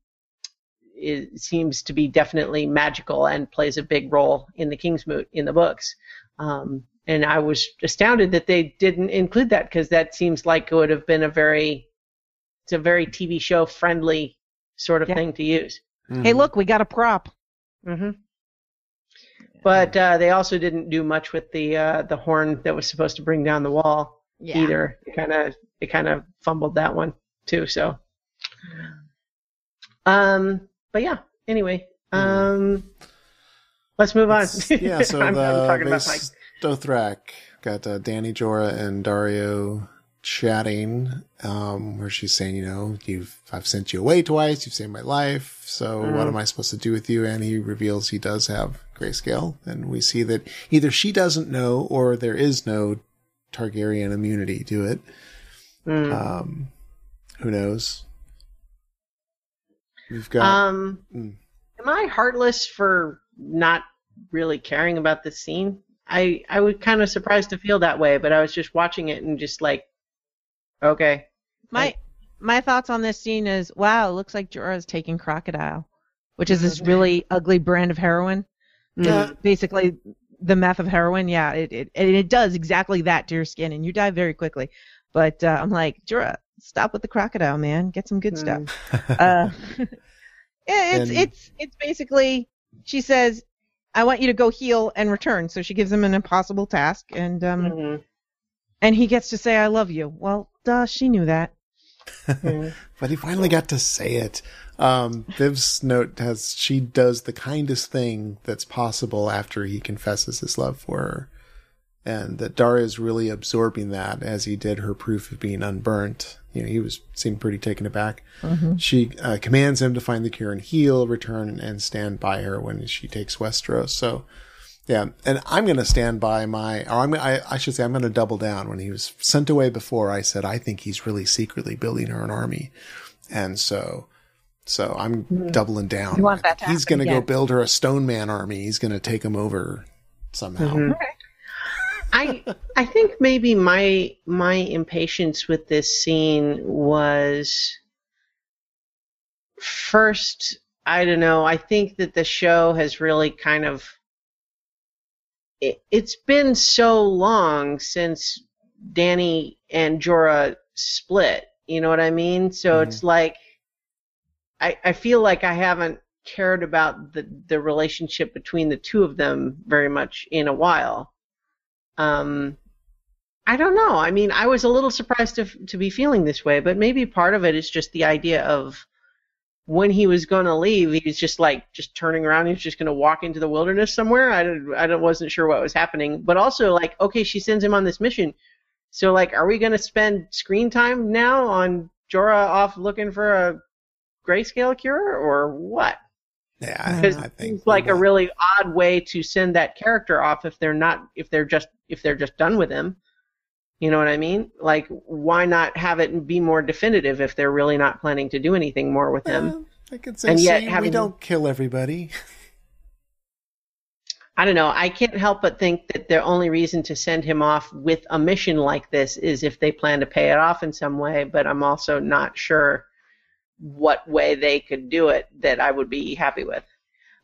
it seems to be definitely magical and plays a big role in the Kingsmoot in the books. Um, and I was astounded that they didn't include that because that seems like it would have been a very, it's a very TV show friendly sort of Yeah. thing to use. Mhm. Hey, look, we got a prop. hmm But uh, they also didn't do much with the uh, the horn that was supposed to bring down the wall Yeah. either. It kind of it kind of fumbled that one too. So, um, but yeah. Anyway, um, let's move on. It's- yeah, so [laughs] I'm, the I'm talking about Mike. Dothrak got uh, Dany Jorah and Daario chatting, um, where she's saying, you know, you've I've sent you away twice, you've saved my life, so what Mhm. am I supposed to do with you? And he reveals he does have grayscale, and we see that either she doesn't know or there is no Targaryen immunity to it. Mm. Um, who knows? We've got Um, Mm. am I heartless for not really caring about this scene? I I was kind of surprised to feel that way, but I was just watching it and just like, okay, My my thoughts on this scene is, wow, it looks like Jorah's taking crocodile, which is this [laughs] really ugly brand of heroin. Yeah. Basically the meth of heroin. Yeah, it, it and it does exactly that to your skin, and you die very quickly. But uh, I'm like, Jorah, stop with the crocodile, man. Get some good stuff. Uh, [laughs] yeah, it's And- it's it's basically she says, I want you to go heal and return. So she gives him an impossible task, and um, Mhm. and he gets to say, I love you. Well, duh, she knew that. [laughs] But he finally got to say it. Um, Viv's note has she does the kindest thing that's possible after he confesses his love for her, and that Daario is really absorbing that as he did her proof of being unburnt. You know, he was seemed pretty taken aback. She uh, commands him to find the cure and heal, return and stand by her when she takes Westeros. So Yeah, and I'm going to stand by my, or I'm, I, I should say, I'm going to double down. When he was sent away before, I said I think he's really secretly building her an army, and so, so I'm doubling down. You want that to he's going to go build her a stone man army. He's going to take him over somehow. Mhm. I I think maybe my my impatience with this scene was first I don't know I think that the show has really kind of it, it's been so long since Dany and Jorah split you know what I mean so Mhm. it's like I I feel like I haven't cared about the the relationship between the two of them very much in a while um, I don't know. I mean, I was a little surprised to to be feeling this way, but maybe part of it is just the idea of when he was going to leave, he was just like just turning around. He was just going to walk into the wilderness somewhere. I I wasn't sure what was happening, but also like, okay, she sends him on this mission. So like, are we going to spend screen time now on Jorah off looking for a grayscale cure or what? Yeah, I, because I it think seems like a really odd way to send that character off if they're not if they're just if they're just done with him you know what i mean like why not have it be more definitive if they're really not planning to do anything more with him Well, I could say, And yet see, we don't kill everybody. i don't know i can't help but think that the only reason to send him off with a mission like this is if they plan to pay it off in some way but i'm also not sure what way they could do it that i would be happy with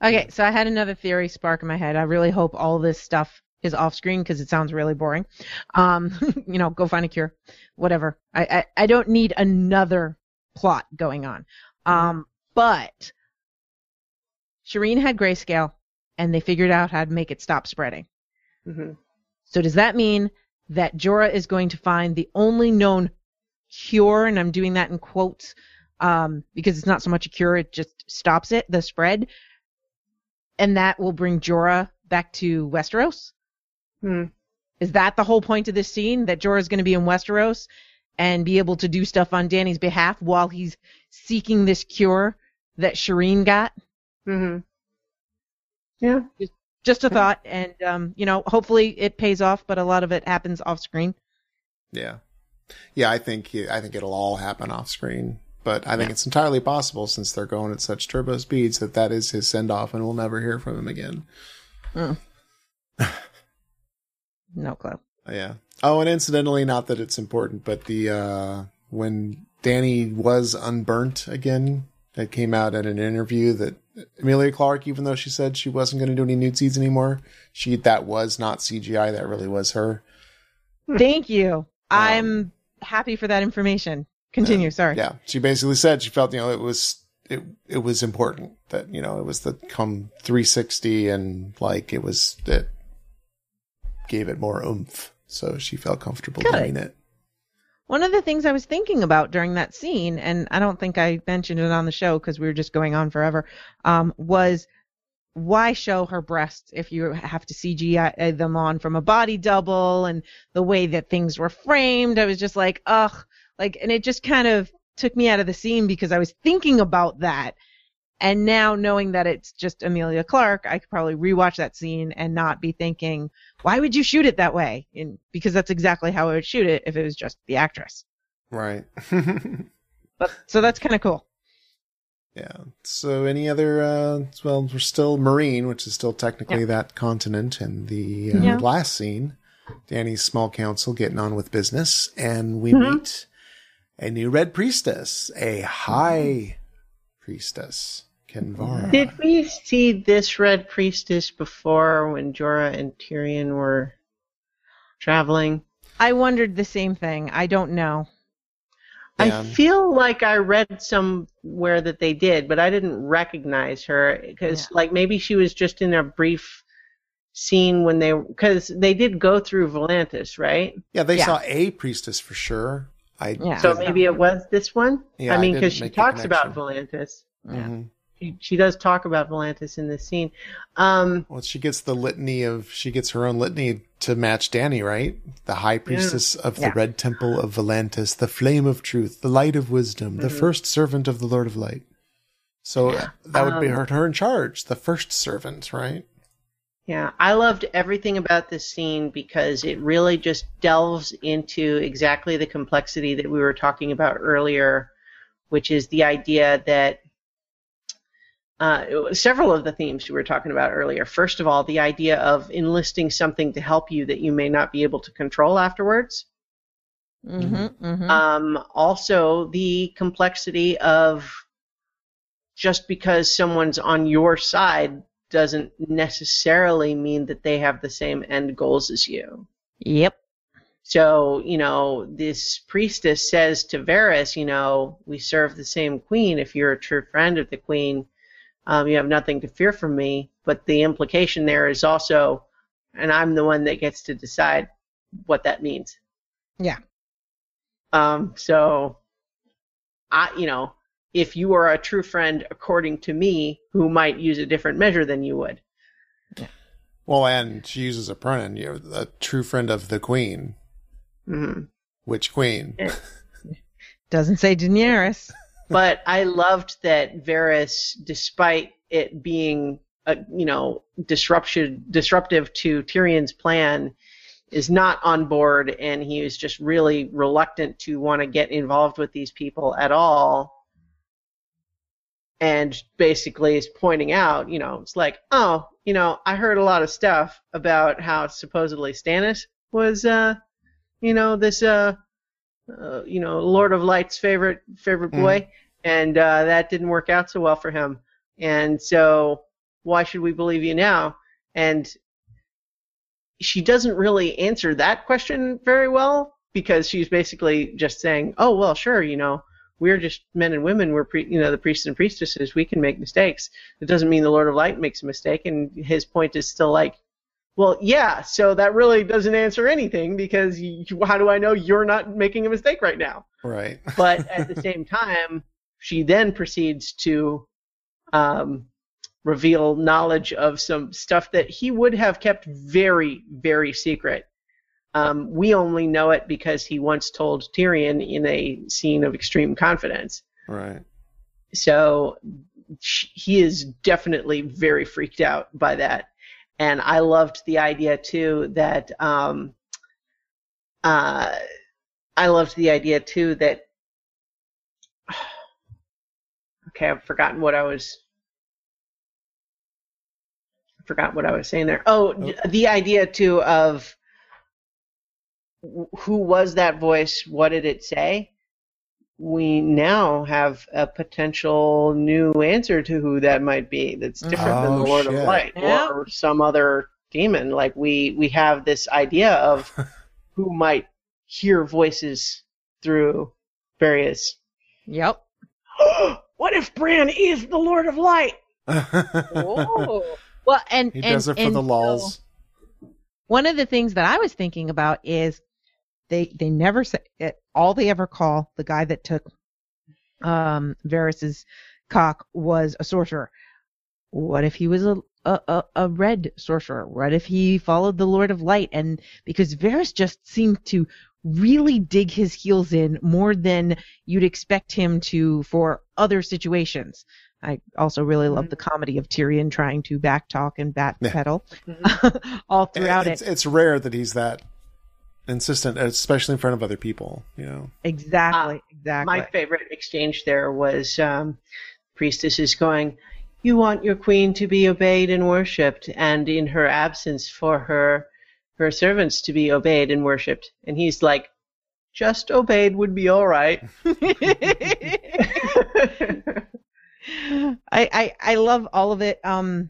Okay, so I had another theory spark in my head. I really hope all this stuff is off screen because it sounds really boring. Um, [laughs] you know, go find a cure, whatever. I, I, I don't need another plot going on. Um, but Shireen had grayscale, and they figured out how to make it stop spreading. hmm So does that mean that Jorah is going to find the only known cure, and I'm doing that in quotes, um, because it's not so much a cure, it just stops it, the spread, and that will bring Jorah back to Westeros? Hmm. Is that the whole point of this scene? That Jorah is going to be in Westeros and be able to do stuff on Dany's behalf while he's seeking this cure that Shireen got? Mm-hmm. yeah Just a thought, and um, you know, hopefully it pays off, but a lot of it happens off screen. Yeah, yeah. I think I think it'll all happen off screen, but I think it's entirely possible since they're going at such turbo speeds that that is his send off, and we'll never hear from him again. [laughs] No clue. Yeah. Oh, and incidentally, not that it's important, but the uh when Dany was unburnt again, that came out at an interview that Emilia Clarke, even though she said she wasn't going to do any nude scenes anymore, she that was not CGI. That really was her. Thank you. I'm happy for that information. Continue. Sorry. Yeah, she basically said she felt you know it was it it was important that you know it was the come 360 and like it was that gave it more oomph, so she felt comfortable Good. doing it. One of the things I was thinking about during that scene, and I don't think I mentioned it on the show because we were just going on forever, um, was why show her breasts if you have to CGI them on from a body double and the way that things were framed? I was just like, ugh, like, and it just kind of took me out of the scene because I was thinking about that. And now knowing that it's just Emilia Clarke, I could probably rewatch that scene and not be thinking, why would you shoot it that way? And because that's exactly how I would shoot it if it was just the actress. Right. [laughs] But so that's kind of cool. Yeah. So any other? Uh, well, we're still Meereen, which is still technically Yeah. that continent, and the uh, Yeah. last scene, Dany's small council getting on with business, and we Mm-hmm. meet a new red priestess, a high priestess, Kinvara. Did we see this red priestess before when Jorah and Tyrion were traveling? I wondered the same thing. I don't know. Yeah. I feel like I read somewhere that they did, but I didn't recognize her because, Yeah. like, maybe she was just in a brief scene when they because they did go through Volantis, right? Yeah, they Yeah. saw a priestess for sure. I Yeah. So maybe it was this one. Yeah, I I mean, because she talks about connection. Volantis. Mhm. She, she does talk about Volantis in this scene. Um, Well, she gets the litany of she gets her own litany to match Dany, right? The high priestess of the Yeah. red temple of Volantis, the flame of truth, the light of wisdom, the first servant of the Lord of Light. So uh, that would be Um, her, her in charge, the first servant, right? Yeah, I loved everything about this scene because it really just delves into exactly the complexity that we were talking about earlier, which is the idea that uh, several of the themes we were talking about earlier. First of all, the idea of enlisting something to help you that you may not be able to control afterwards. Mm-hmm, mm-hmm. Um, also, the complexity of just because someone's on your side doesn't necessarily mean that they have the same end goals as you. yep. So, you know, this priestess says to Varys, you know, we serve the same queen. If you're a true friend of the queen, um, you have nothing to fear from me. But the implication there is also, and I'm the one that gets to decide what that means. Yeah. Um, so, I, you know, if you are a true friend, according to me, who might use a different measure than you would. Well, and she uses a pronoun. You're a true friend of the queen. hmm Which queen? [laughs] Doesn't say Daenerys. But I loved that Varys, despite it being a, you know disruption disruptive to Tyrion's plan, is not on board, and he is just really reluctant to want to get involved with these people at all. And basically is pointing out, you know, it's like, oh, you know, I heard a lot of stuff about how supposedly Stannis was, uh, you know, this, uh, uh, you know, Lord of Light's favorite favorite boy, and uh, that didn't work out so well for him. And so, why should we believe you now? And she doesn't really answer that question very well because she's basically just saying, "Oh well, sure, you know, we're just men and women. We're pre- you know the priests and priestesses. We can make mistakes. It doesn't mean the Lord of Light makes a mistake." And his point is still like, "Well, yeah, so that really doesn't answer anything because you, how do I know you're not making a mistake right now?" Right. [laughs] but at the same time, she then proceeds to um, reveal knowledge of some stuff that he would have kept very, very secret. Um, we only know it because he once told Tyrion in a scene of extreme confidence. Right. So he is definitely very freaked out by that. And I loved the idea too that um, uh, I loved the idea too that [sighs] okay, I've forgotten what I was I forgot what I was saying there. Oh, d- the idea too of who was that voice? What did it say? We now have a potential new answer to who that might be. That's mm-hmm. different than Oh, the Lord shit. of Light Yeah. or some other demon. Like we we have this idea of [laughs] who might hear voices through Varys. Yep. [gasps] what if Bran is the Lord of Light? Oh. Well, and he and, does it for and the so one of the things that I was thinking about is they they never say it, all they ever call the guy that took um Varys's cock was a sorcerer. What if he was a a, a, a red sorcerer? What if he followed the Lord of Light? And because Varys just seemed to really dig his heels in more than you'd expect him to for other situations. I also really love the comedy of Tyrion trying to backtalk and backpedal [laughs] all throughout it's, it. it's rare that he's that insistent, especially in front of other people. You know. Exactly, exactly. My favorite exchange there was um, priestess is going, "You want your queen to be obeyed and worshipped, and in her absence, for her her servants to be obeyed and worshipped." And he's like, "Just obeyed would be all right." [laughs] I, I I love all of it. Um,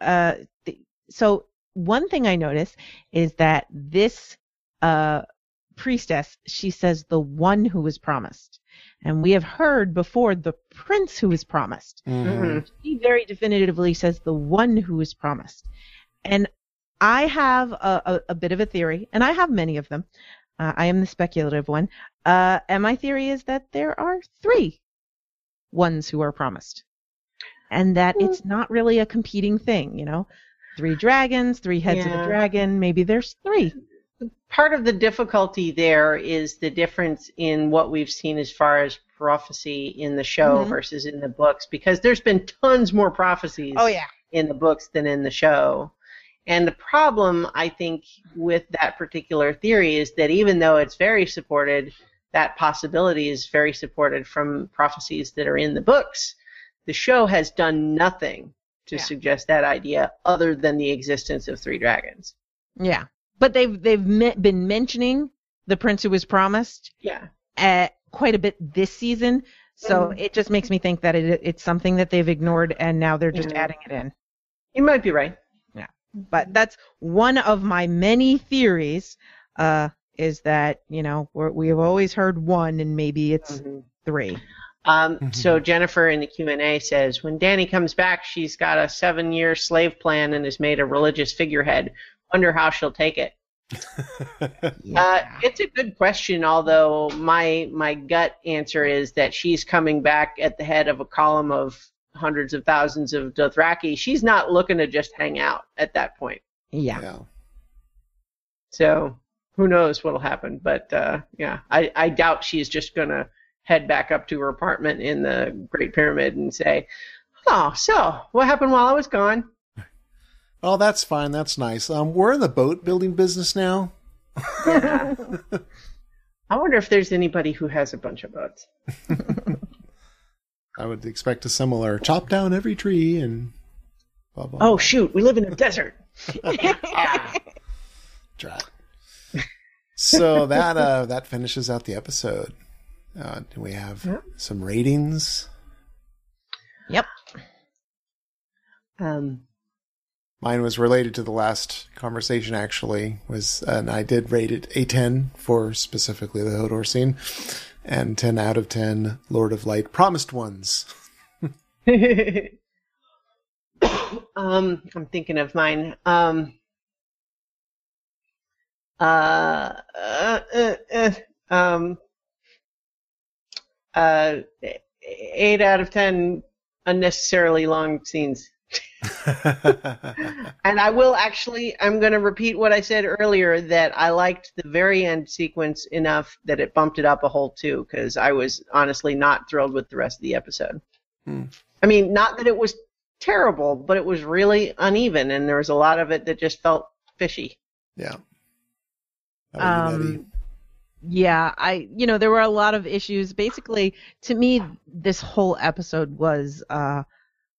uh, th- so one thing I notice is that this uh priestess, she says the one who was promised, and we have heard before the prince who was promised. Mhm. She very definitively says the one who was promised, and I have a, a, a bit of a theory, and I have many of them. Uh, I am the speculative one, uh, and my theory is that there are three ones who are promised, and that it's not really a competing thing. You know, three dragons, three heads of Yeah. a dragon. Maybe there's three. Part of the difficulty there is the difference in what we've seen as far as prophecy in the show Mhm. versus in the books, because there's been tons more prophecies Oh yeah. in the books than in the show. And the problem, I think, with that particular theory is that even though it's very supported, that possibility is very supported from prophecies that are in the books. The show has done nothing to Yeah. suggest that idea other than the existence of three dragons. Yeah, but they've they've me- been mentioning the prince who was promised Yeah. uh, quite a bit this season. So Mhm. it just makes me think that it, it's something that they've ignored, and now they're just Mhm. adding it in. You might be right. Yeah. But that's one of my many theories. Uh, is that you know we're, we've always heard one, and maybe it's Mhm. three. Um, Mhm. So Jennifer in the Q and A says, when Dany comes back, she's got a seven-year slave plan and has made a religious figurehead. Wonder how she'll take it. [laughs] Uh, it's a good question, although my my gut answer is that she's coming back at the head of a column of hundreds of thousands of Dothraki. She's not looking to just hang out at that point. yeah. yeah. So who knows what'll happen? But uh, yeah, I, I doubt she's just gonna head back up to her apartment in the Great Pyramid and say, "Oh, so what happened while I was gone?" Oh, that's fine. That's nice. Um, we're in the boat building business now. Yeah. I wonder if there's anybody who has a bunch of boats. [laughs] I would expect a similar chop down every tree and blah blah. Oh shoot, we live in a [laughs] desert. Drat. So that uh, that finishes out the episode. Uh, do we have Yep. some ratings? Yep. Um, Mine was related to the last conversation, actually. Was and I did rate it a ten for specifically the Hodor scene, and ten out of ten Lord of Light promised ones. [laughs] um, I'm thinking of mine. Um, uh, uh, uh, uh, um, uh, eight out of ten unnecessarily long scenes. [laughs] And I will actually, I'm going to repeat what I said earlier that I liked the very end sequence enough that it bumped it up a whole two because I was honestly not thrilled with the rest of the episode. Hmm. I mean, not that it was terrible, but it was really uneven and there was a lot of it that just felt fishy. yeah. How about you, Betty? Um, yeah, I you know there were a lot of issues. Basically, to me, this whole episode was uh,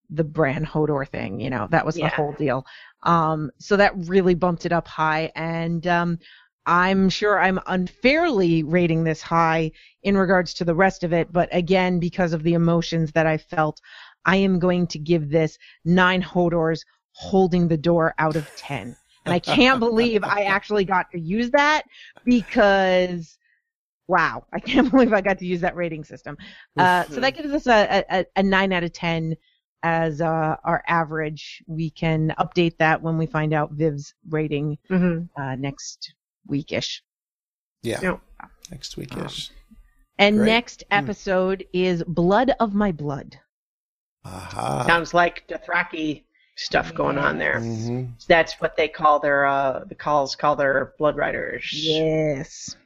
the Bran Hodor thing. You know, that was Yeah. the whole deal. Um, so that really bumped it up high, and um, I'm sure I'm unfairly rating this high in regards to the rest of it. But again, because of the emotions that I felt, I am going to give this nine Hodors holding the door out of ten. And I can't believe I [laughs] actually got to use that because, wow, I can't [laughs] believe I got to use that rating system. Uh, so that gives us a, a, a 9 out of 10 as uh, our average. We can update that when we find out Viv's rating Mm-hmm. uh, next weekish. Yeah. Yep. Next week ish. And Great. next Hmm. episode is Blood of My Blood. Aha. Sounds like Dothraki stuff going on there. Mhm. That's what they call their, uh, the calls call their blood riders. Yes.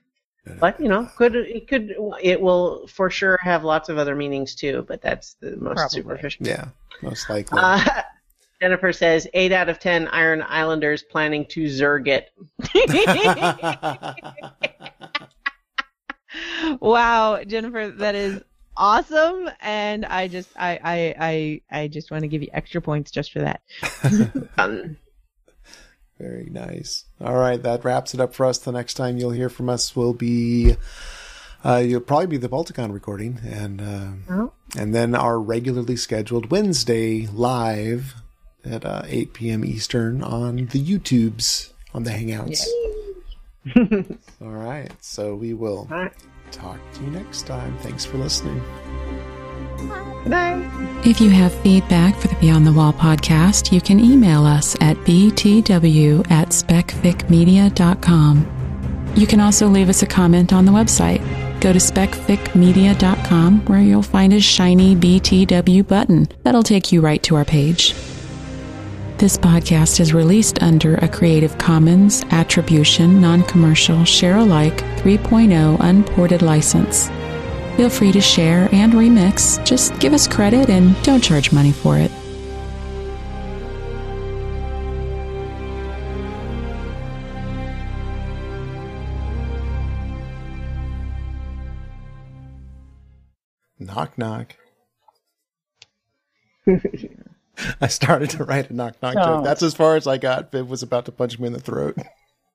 But you know, could it could it will for sure have lots of other meanings too. But that's the most Probably. superficial. Yeah. Most likely. Uh, [laughs] Jennifer says eight out of ten Iron Islanders planning to zerg it. [laughs] wow, Jennifer, that is awesome, and I just I I I, I just want to give you extra points just for that. [laughs] Um, Very nice. All right, that wraps it up for us. The next time you'll hear from us will be, uh, you'll probably be the Balticon recording, and uh, Oh. and then our regularly scheduled Wednesday live at uh, 8 p.m. Eastern on the YouTubes on the Hangouts. [laughs] All right, so we will right. talk to you next time. Thanks for listening. If you have feedback for the Beyond the Wall podcast, you can email us at btw at specficmedia.com. You can also leave us a comment on the website. Go to specficmedia.com where you'll find a shiny BTW button that'll take you right to our page. This podcast is released under a Creative Commons Attribution Non Commercial Share Alike 3.0 Unported license. Feel free to share and remix. Just give us credit and don't charge money for it. Knock, knock. [laughs] I started to write a knock knock joke. That's as far as I got. Viv was about to punch me in the throat.